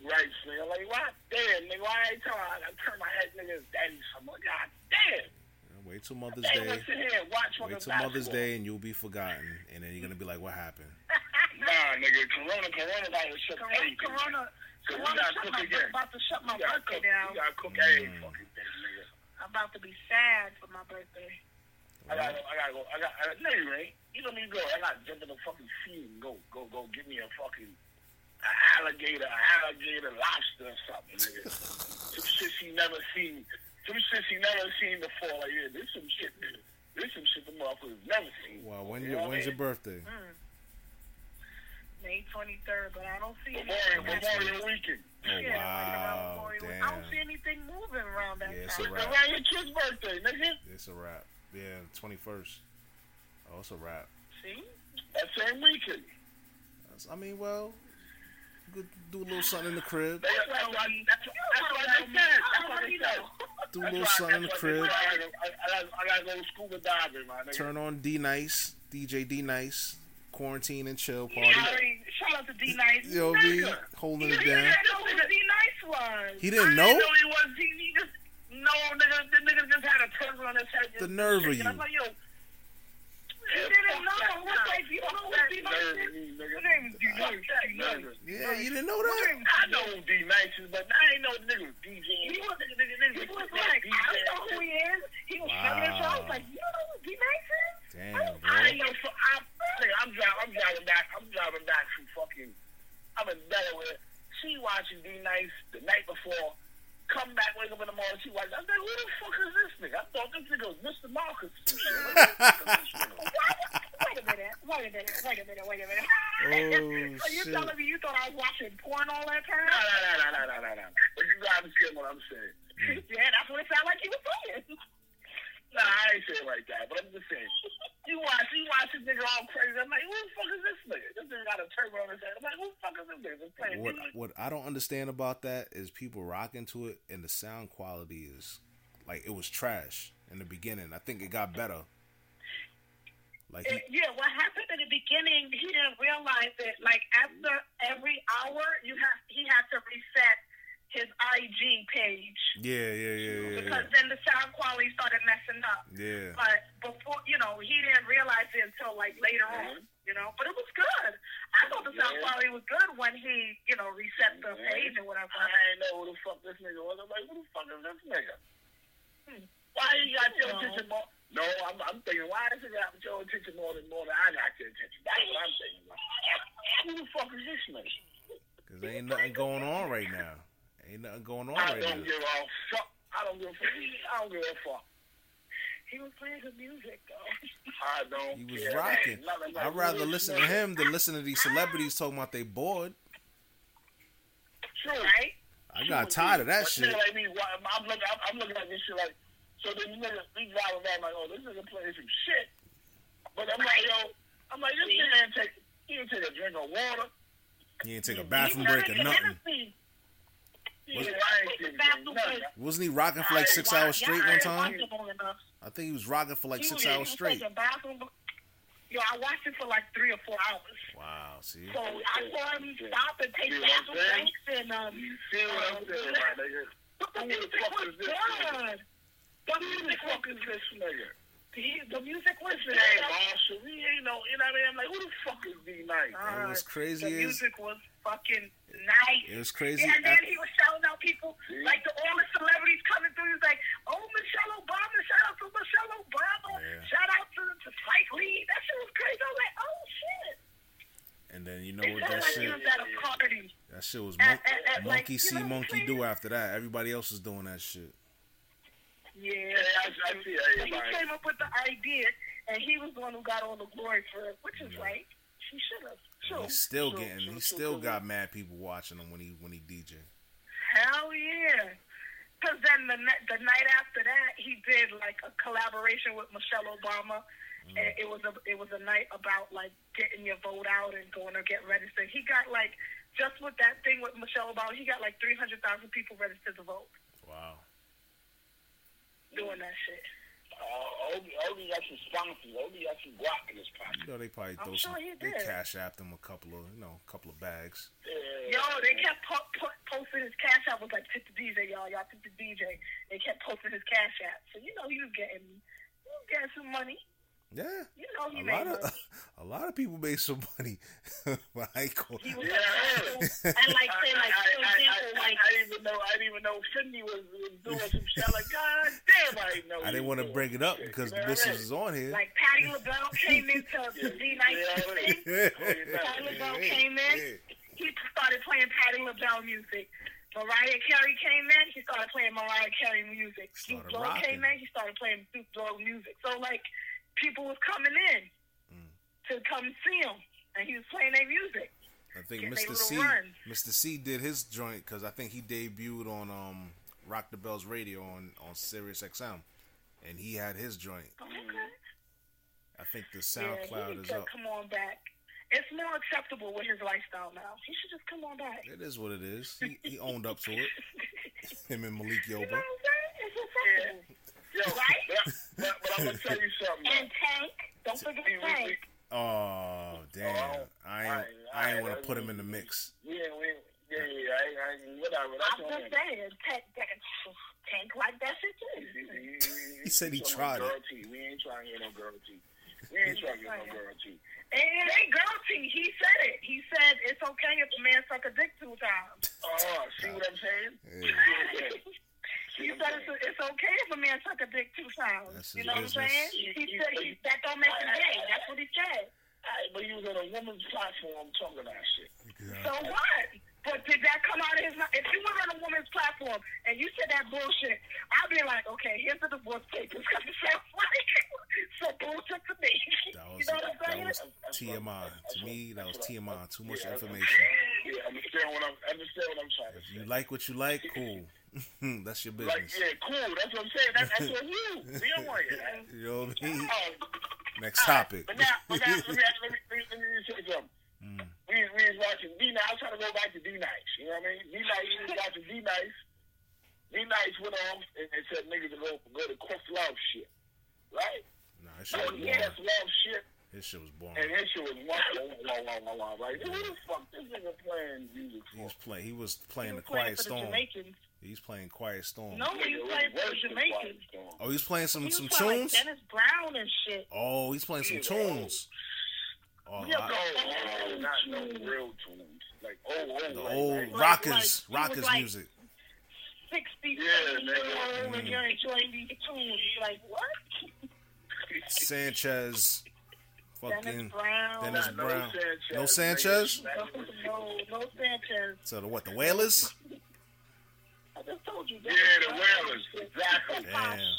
nigga. Like, why? Damn, nigga. Why ain't tell I gotta turn my head, nigga, as daddy? I'm God damn. Wait till Mother's They Day. want to sit here and watch Wait till Mother's. Day and you'll be forgotten. And then you're gonna be like, what happened? [LAUGHS] Nah, nigga, Corona, Coronavirus shut Corona, everything. Corona, So Corona shut cook my, again. about to shut my birthday cook, down. you gotta cook every Mm. fucking thing, nigga. I'm about to be sad for my birthday. I gotta, I gotta go. I got. I, no, you ain't. You don't need to go. I gotta jump in the fucking sea and go, go, go. Give me a fucking a alligator, a alligator lobster or something, nigga. some shit she never seen. Some shit she never seen before. Like, yeah, this some shit. This some shit the motherfuckers never seen. Well, when You you know when's your birthday? Mm. May 23rd, but I don't see Memorial, anything. Memorial Weekend. Oh Yeah, wow, Memorial Week. I don't see anything moving around that Yeah, it's a time. wrap. Around your kid's birthday, nigga. It's a wrap. Yeah, twenty first. Oh, it's a wrap. See? That same weekend. That's- I mean, well, you could do a little something in the crib. That's what that's what- that's what they said. That's what they said. Do a little something in the that's why they crib. I gotta- I- I I go scuba diving, my nigga. Turn on D Nice, DJ D Nice, quarantine and chill party. shout out to D Nice. Yo, B holding it down. didn't know who D Nice was. He didn't know. know he was. He, just no nigga. The nigga just had a turban on his head. The nerve of you. Yeah, you didn't know that. I know who D Nice is, but I ain't know the nigga was DJing. He was, he was like, I don't know who he is. He was singing his song. I was like, you don't know who D Nice is? Damn, I bro. ain't know. For, I'm, nigga, I'm driving. I'm driving back. I'm driving back from fucking. I'm in Delaware. She watching D Nice the night before. Come back, wake up in the morning. She watching. I'm like, who the fuck is this nigga? I thought this nigga was Mr. Marcus. Some shit. What the fuck is this nigga? Wait a minute. Wait a minute. Wait a minute. Wait a minute. Oh, so you shit. telling me you thought I was watching porn all that time? No, no, no, no, no, no, no. But you gotta understand what I'm saying. [LAUGHS] yeah, that's what it sounded like you were saying. Nah, I ain't saying like that, but I'm just saying. You watch, you watch this nigga all crazy. I'm like, who the fuck is this nigga? This nigga got a turban on his head. I'm like, who the fuck is this nigga? Just playing What music. what I don't understand about that is people rocking to it and the sound quality is like it was trash in the beginning. I think it got better. Like he, yeah, what happened in the beginning, he didn't realize it. Like after every hour, you have he had to reset his IG page yeah, yeah, yeah, yeah, because then the sound quality started messing up. yeah. But before, you know, he didn't realize it until like later on, you know. But it was good. I thought the sound Yeah. quality was good when he, you know, reset the Yeah. page or whatever. I ain't know who the fuck this nigga was. I'm like, who the fuck is this nigga? Hmm. Why you got your attention more? No, I'm, I'm thinking, why is it got your attention more than more than I got your attention? That's what I'm thinking. Like, who the fuck is this nigga? Cause there ain't nothing going on right now. Ain't nothing going on I right don't now. give a fuck. I don't give a fuck. I don't give a fuck. He was playing good music though. I don't He was care. rocking. Like I'd rather this listen to him than listen to these celebrities talking about they bored. True. Right? I got tired of that But shit. Like me, I'm looking, I'm, I'm looking at this shit like, so then you nigga, we driving back, like, oh, this nigga playing some shit. But I'm like, yo, I'm like, this nigga ain't take, he ain't take a drink of water. He didn't take a bathroom break or nothing. Yeah, Was- I ain't taking Bathroom nothing. break. Wasn't he rocking for like six hours straight one time? I think he was rocking for like six hours straight. was taking. Yo, I watched it for like three or four hours. Wow, see? So I saw him stop and take See what I'm bathroom breaks and um. You see what I'm saying, my nigga? But the music fuck is this nigga? good. The music was fuck is this nigga? He- the music was This good. ain't Marshall. We ain't no, you know what I mean? I'm like, who the fuck is D-Nice? Ah, it was crazy The is- music was fucking nice. It was crazy. And then At- he was shouting out people See? like the all the celebrities coming through. He's like, "Oh, Michelle Obama! Shout out to Michelle Obama! Yeah. Shout out to, to Spike Lee! That shit was crazy. I was like, "Oh shit!" And then you know It what that like shit? was at a party. That shit was mon- at- at, like, monkey you see, know what I'm monkey do. After that, everybody else is doing that shit. Yeah, Yeah, I, I see So he everybody. came up with the idea, and he was the one who got all the glory for it, which is right. He should have. Sure. He's still Sure, getting. sure, He sure, still sure. got mad people watching him when he when he DJ. Hell yeah. Because then the, the night after that, he did like a collaboration with Michelle Obama. Mm. And it was a it was a night about like getting your vote out and going to get registered. He got like just with that thing with Michelle Obama, he got like three hundred thousand people registered to vote Wow. Doing that shit. Uh, Obi, Obi got some sponsors. Obi got some guap in his pocket. You know they probably I'm throw sure some. They cash apped him a couple of you know a couple of bags. Yeah. Yo, they kept po- po- posting his cash app was like tip the DJ, y'all. Y'all tip the DJ. They kept posting his cash app, so you know he was getting he was getting some money. Yeah. You know he A made lot of [LAUGHS] a lot of people made some money. [LAUGHS] but I He was Yeah, I heard. and like say like I, for I, I, I, like I didn't even know. I didn't even know Fendi was, was doing some shit. Like, God damn, I didn't know. I didn't want to bring it up because the missus is on here. like Patti LaBelle came into to D night Yeah, thing. Patti LaBelle came in. He started playing Patti LaBelle music. Mariah Carey came in. He started playing Mariah Carey music. Snoop Started Dogg came in. He started playing Snoop Dogg music. So like people was coming in Mm. to come see him, and he was playing their music. I think Mister Cee, runs. Mister Cee did his joint because I think he debuted on um Rock the Bells Radio on on Sirius XM, and he had his joint. Okay. I think the Yeah, he SoundCloud needs is up. come on back. It's more acceptable with his lifestyle now. He should just come on back. It is what it is. He, he owned up to it. [LAUGHS] Him and Malik You know Yoba. what I'm saying? It's acceptable. Yo, Right? [LAUGHS] but, but, but I'm gonna tell you something. And Tank, don't forget We- we- Tank. we- Oh damn! Oh, I ain't I ain't want to put him in the mix. Yeah, we, yeah, yeah, I, I, whatever. That's I'm what just saying, Tank, Tank like that shit too. He [LAUGHS] said he tried it. Tea. We ain't trying to get no girl tea. We ain't trying to get no girl tea. And it ain't girl tea. He said it. He said it's okay if a man suck a dick two times. Oh, see what I'm saying? Yeah. Yeah. He said it's, it's okay if a man suck a dick two times. That's you know business. what I'm saying? He said he, that don't make him gay. That's what he said. Alright, but he was on a woman's platform talking that shit. So what? But did that come out of his mouth? If you were on a woman's platform and you said that bullshit, I'd be like, okay, here's the divorce papers because it sounds [LAUGHS] like some bullshit to me. That you was know what I'm that was TMI. To me, that was TMI. Too much Yeah, information. Yeah, understand what I'm understand what I'm trying to If you like what you like, cool. [LAUGHS] That's your Like, business. yeah, cool. That's what I'm saying. That, that's what you. We don't want you. That. You know what I mean? Oh, Next all right, topic. But now, but now let, me, let, me, let, me, let me say something. [LAUGHS] Mm. We, we was watching D Nice. I was trying to go back to D Nice. You know what I mean? D Nice. We was watching D Nice. D Nice went off and, and said niggas to go go to Questlove shit, right? Nah, his So shit was the boring. Questlove shit, His shit was boring. and boring. his shit was wah wah wah wah wah wah. Like, who the fuck this nigga playing music He was playing. He was He playing was the Quiet for the Storm. Jamaicans. He's playing Quiet Storm. No, he was playing for the Jamaicans. Oh, he's playing some He was some playing tunes. like Dennis Brown and shit. Oh, he's playing some Yeah. tunes. Oh, Yeah, I- No, oh, no, oh, oh, not no real tunes. Like, oh, oh, the like, old like, rockers, like- rockers like- music. 60, Yeah, 70 year old nigga. and mm. you're enjoying these tunes. You're like, what? Sanchez, fucking Dennis Brown. Dennis Nah, no Sanchez, No. Sanchez? No, no Sanchez. So the what? The Wailers? I just told you. Yeah, the Brown. Wailers. Exactly. Damn. [LAUGHS]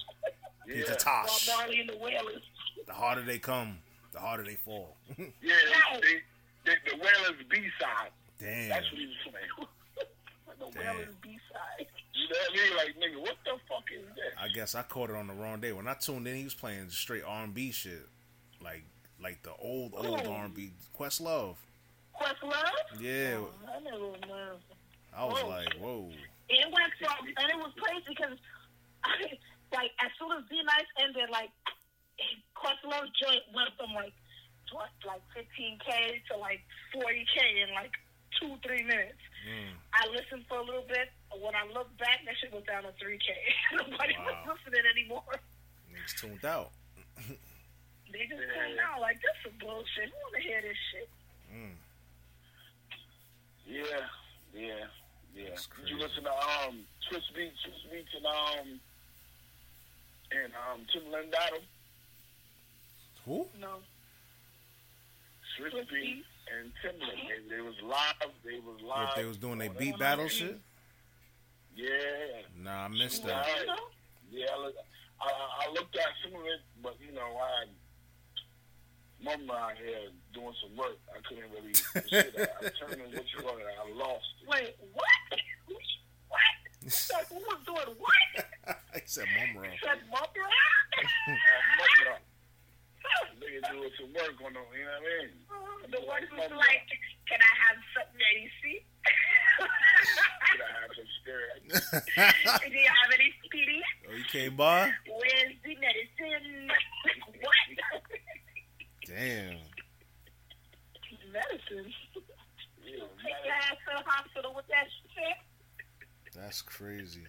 Yeah, Peter Bob Tosh. Marley and the Wailers. The harder they come, the harder they fall. [LAUGHS] yeah. They, they, the Wailers B side. Damn. That's what he was playing. [LAUGHS] The Damn. Wailers B-side. You know what I mean? Like, nigga, what the fuck is that? I guess I caught it on the wrong day. When I tuned in, he was playing straight R and B shit, like like the old old Oh. R and B. Questlove. Questlove? Yeah, Oh, I never know. I was Oh. like, whoa. It went from, and it was crazy because, I, [LAUGHS] like, as soon as D Nice ended, like, Questlove's joint went from like, what, like 15k to like 40k in like two, three minutes. Mm. I listened for a little bit. When I looked back, that shit was down to 3k. [LAUGHS] Nobody Wow. was listening anymore. Niggas tuned out. [LAUGHS] They just came out like, this is bullshit. Who want to hear this shit? Mm. Yeah, yeah, yeah. That's Did you listen to um Swizz Beatz, Swizz Beatz, and um and um Timbaland Battle? Who? No. Swiss Swiss Beats Beats. and Timbaland. They, they was live. They was live. If they was doing their beat battle shit? Yeah, Nah, I missed Yeah. that. You yeah. I, look- I, I- I looked at some of it, but you know, I mom out here doing some work. I couldn't really. shit, I, I turned in what you call it. I lost it. Wait, what? What? [LAUGHS] Like, who was doing what? [LAUGHS] I said mum roll. Said mother? I fucked up. Nigga doing some work on them. You know what I mean? Oh, the one who's like, can I have something that you see? Could I have some spirit? [LAUGHS] Do you have any PD? oh, you came by? Where's the medicine? what? Damn. medicine? Yeah, Take your ass to the hospital with that shit? That's crazy.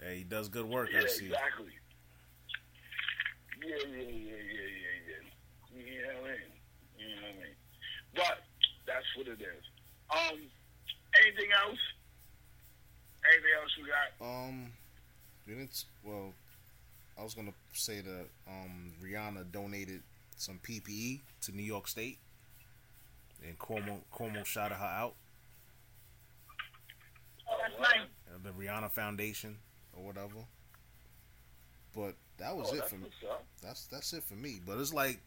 Hey, he does good work, yeah, I see. exactly. Yeah, yeah, yeah, yeah, yeah, yeah. You know what I mean? You know what I mean? But that's what it is. Um, anything else? Anything else you got? Um, didn't well, I was gonna say that um Rihanna donated some PPE to New York State, and Cuomo Cuomo shouted her out. Oh, that's nice. the Rihanna Foundation or whatever. But that was Oh, it for me. That's that's it for me. But it's like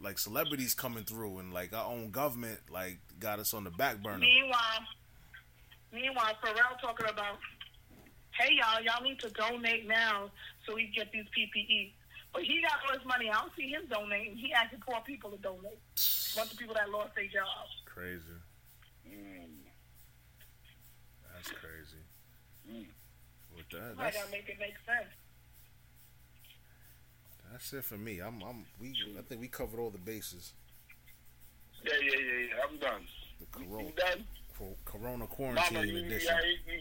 like celebrities coming through and like our own government like got us on the back burner. Meanwhile, meanwhile, Pharrell talking about, hey y'all, y'all need to donate now so we get these PPE. But he got all his money. I don't see him donating. He asking poor people to donate. bunch of people that lost their jobs. Crazy. Mm. That's crazy. Mm. With that, that's, gotta make it make sense. that's it for me. I'm I'm we I think we covered all the bases. Yeah, yeah, yeah, yeah. I'm done. The You corona done? co- corona quarantine you, you, edition. got, you,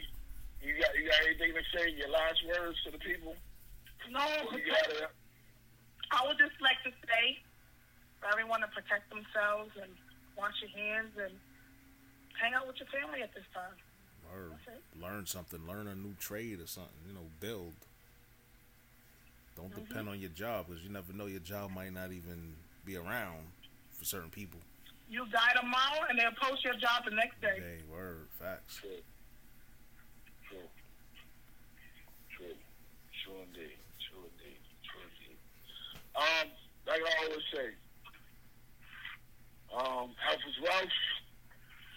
you got you got anything to say? Your last words to the people? No, You got it. I would just like to say for everyone to protect themselves and wash your hands and hang out with your family at this time. Or That's it. learn something, learn a new trade or something, you know, build. Don't Mm-hmm. depend on your job because you never know your job might not even be around for certain people. You die tomorrow and they'll post your job the next day. Hey, word, facts. True. True. True. True indeed. True indeed. True indeed. Um, like I always say, um, health is wealth.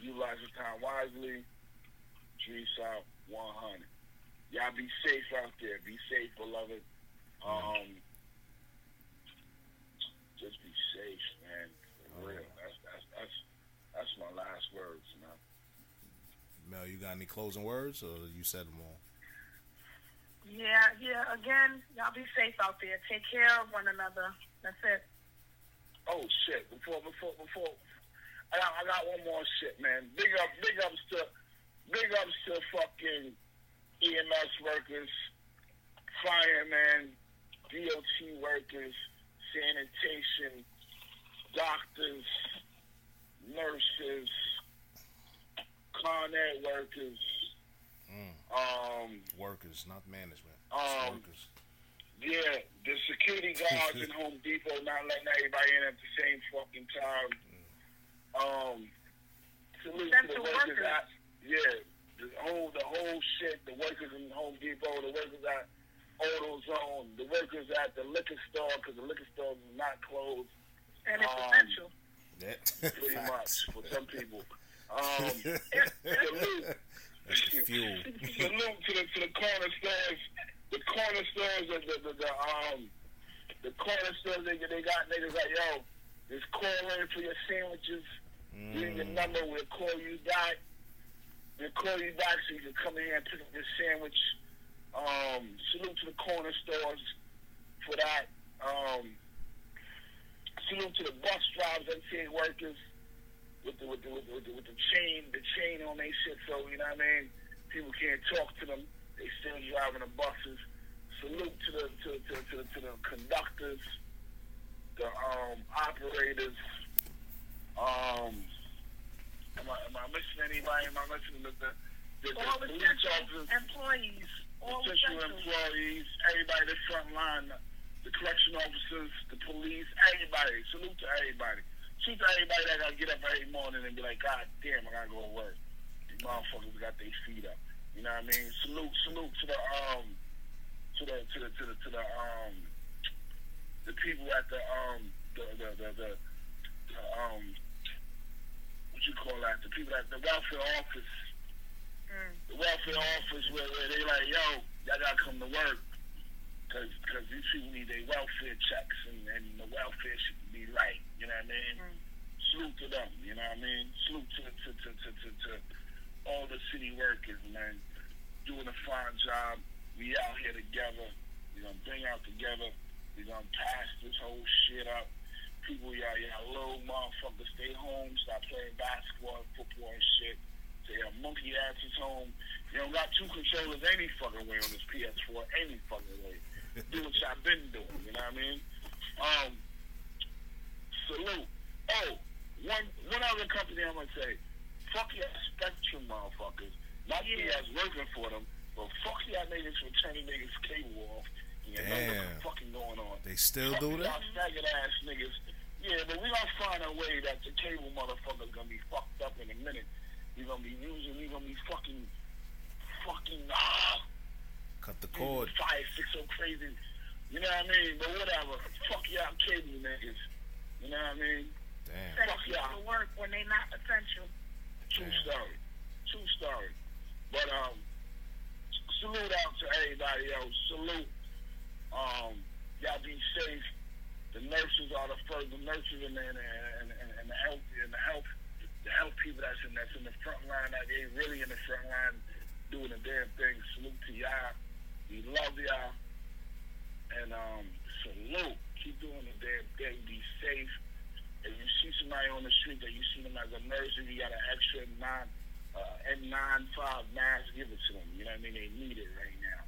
Utilize your time wisely. Drees out 100. Y'all be safe out there. Be safe, beloved. Um, just be safe, man. For real. That's that's that's that's my last words, man. Mel, you got any closing words or you said them all? Yeah, yeah. Again, y'all be safe out there. Take care of one another. That's it. Oh shit! Before, before, before, I got, I got one more shit, man. Big up, big ups to, big ups to fucking EMS workers, firemen, DOT workers, sanitation, doctors, nurses, Con Ed workers, Mm. um, Workers, not management. Um, workers. Yeah, the security guards in [LAUGHS] Home Depot not letting everybody in at the same fucking time. Um, salute to the workers workers. At yeah, the whole the whole shit. The workers in Home Depot, the workers at AutoZone, the workers at the liquor store because the liquor store is not closed. And it's Um, essential. Yeah. [LAUGHS] Pretty [LAUGHS] much for some people. Um, [LAUGHS] salute. The fuel. Salute to the to the corner stores, the corner stores, the the, the, the um the corner stores. They they got niggas like yo, just call in for your sandwiches. Leave your Mm. number. We'll call you back. We'll call you so you can come in here and pick up your sandwich. Um, salute to the corner stores for that. Um, salute to the bus drivers, MTA workers with the with the, with the, with the, with the chain the chain on their shit. So you know what I mean. People can't talk to them. They still driving the buses. Salute to the to to to, to the conductors, the um operators. Um, am I am I missing anybody? Am I missing the the, the, the All police officers? employees. All employees, everybody the front line, the correction officers, the police, everybody. Salute to everybody. Salute to everybody that gotta get up every morning and be like, God damn, I gotta go to work. These motherfuckers got their feet up. You know what I mean? Salute, salute to the um, to the to the to the to the um, the people at the um, the the the, the, the um, you call that? The people at the welfare office Mm. the welfare office where, where they like, yo, y'all gotta come to work. Cause, cause these people need their welfare checks and, and the welfare should be right. You know what I mean? Mm. Salute to them. You know what I mean? Salute to, to, to, to, to, to all the city workers, man. Doing a fine job. We out here together. We're gonna bring out together. We're gonna pass this whole shit up. People, y'all, y'all little motherfuckers, stay home. Stop playing basketball and football and shit. Stay your monkey asses home. You don't got two controllers any fucking way on this PS4, any fucking way. Do what y'all been doing, you know what I mean? Um, salute. Oh, one one other company I'm gonna say, fuck your Spectrum motherfuckers. Not Yeah. yeah. working for them, but fuck y'all niggas for turning niggas cable off. You know Damn. what's fucking going on. They still Fuck do y'all that? faggot ass niggas. Yeah, but we gonna find a way that the cable motherfuckers gonna be fucked up in a minute. We gonna be using, we gonna be fucking, fucking, ah, Cut the cord. five, six so crazy. You know what I mean? But whatever. Fuck y'all cable niggas. You know what I mean? Damn. Send Fuck y'all. to work when they not essential. True Damn. story. True story. But um, salute out to everybody else. Salute. Um, y'all be safe. The nurses are the first. The nurses and and, and, and, the health and the health the health people that's in that's in the front line. That they really in the front line doing the damn thing. Salute to y'all. We love y'all. And um, salute. Keep doing the damn thing. Be safe. If you see somebody on the street that you see them as a nurse and you got an extra nine uh, N95 mask, give it to them. You know what I mean? They need it right now.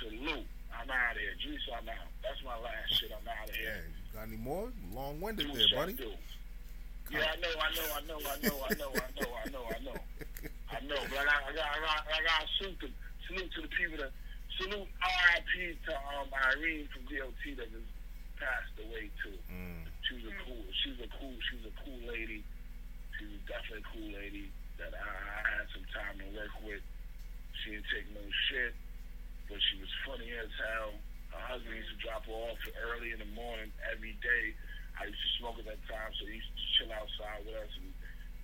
Salute. I'm out of here. Juice, I'm out. That's my last shit. I'm out of here. Got any more? Long winded there, buddy. do. Yeah, I know, I know, I know, I know, I know, I know, I know, I know. [LAUGHS] I know, but I got, I got, I got, I got to salute them. Salute to the people that, salute RIP to um, Irene from DLT that has passed away too. Mm. She was a cool, she was a cool, she was a cool lady. She was definitely a cool lady that I, I had some time to work with. She didn't take no shit, but she was funny as hell. Her husband used to drop her off early in the morning every day. I used to smoke at that time, so he used to chill outside with us and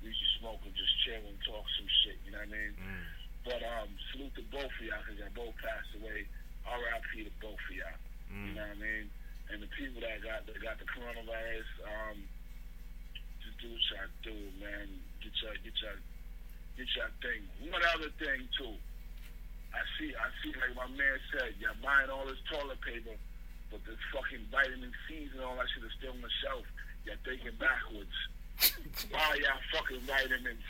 we used to smoke and just chill and talk some shit, you know what I mean? Mm. But um, salute to both of y'all because y'all both passed away. R.I.P. to both of y'all. You Mm. know what I mean? And the people that got that got the coronavirus, um, just do what y'all do, man. Get your get your get your thing. One other thing too. I see I see like my man said, y'all buying all this toilet paper, but the fucking vitamin C's and all that shit is still on the shelf. Y'all thinking backwards. [LAUGHS] Buy y'all fucking vitamins.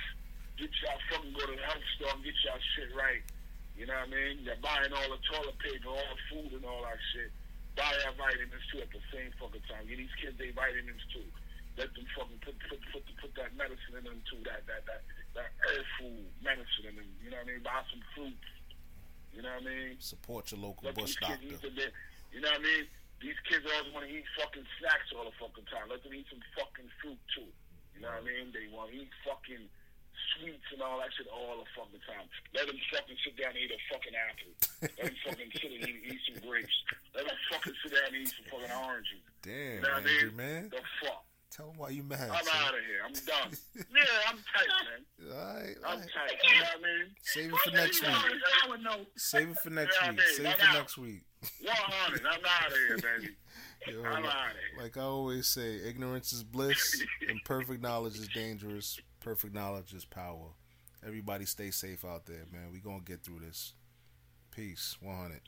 Get y'all fucking go to the health store and get y'all shit right. You know what I mean? You're buying all the toilet paper, all the food and all that shit. Buy our vitamins too at the same fucking time. Get these kids their vitamins too. Let them fucking put put put put that medicine in them too. That that that that earth food medicine in them. You know what I mean? Buy some fruits. You know what I mean? Support your local Let bush these kids eat doctor. bit. You know what I mean? These kids always want to eat fucking snacks all the fucking time. Let them eat some fucking fruit too. You know what I mean? They want to eat fucking sweets and all that shit all the fucking time. Let them fucking sit down and eat a fucking apple. Let them fucking [LAUGHS] sit and eat, eat some grapes. Let them fucking sit down and eat some fucking oranges. Damn, You know what I mean? man. The fuck. Tell him why you mad. I'm son. out of here. I'm done. [LAUGHS] yeah, I'm tight, man. All right, all I'm right. tight. You know what I mean? Save it for next week. what I'm know. Save it for next Yeah, I week. mean, Save it for out. next week. 100. I'm out of here, baby. [LAUGHS] Yo, I'm like, out of here. like I always say, ignorance is bliss, and perfect knowledge is dangerous. Perfect knowledge is power. Everybody stay safe out there, man. We gonna get through this. Peace. 100.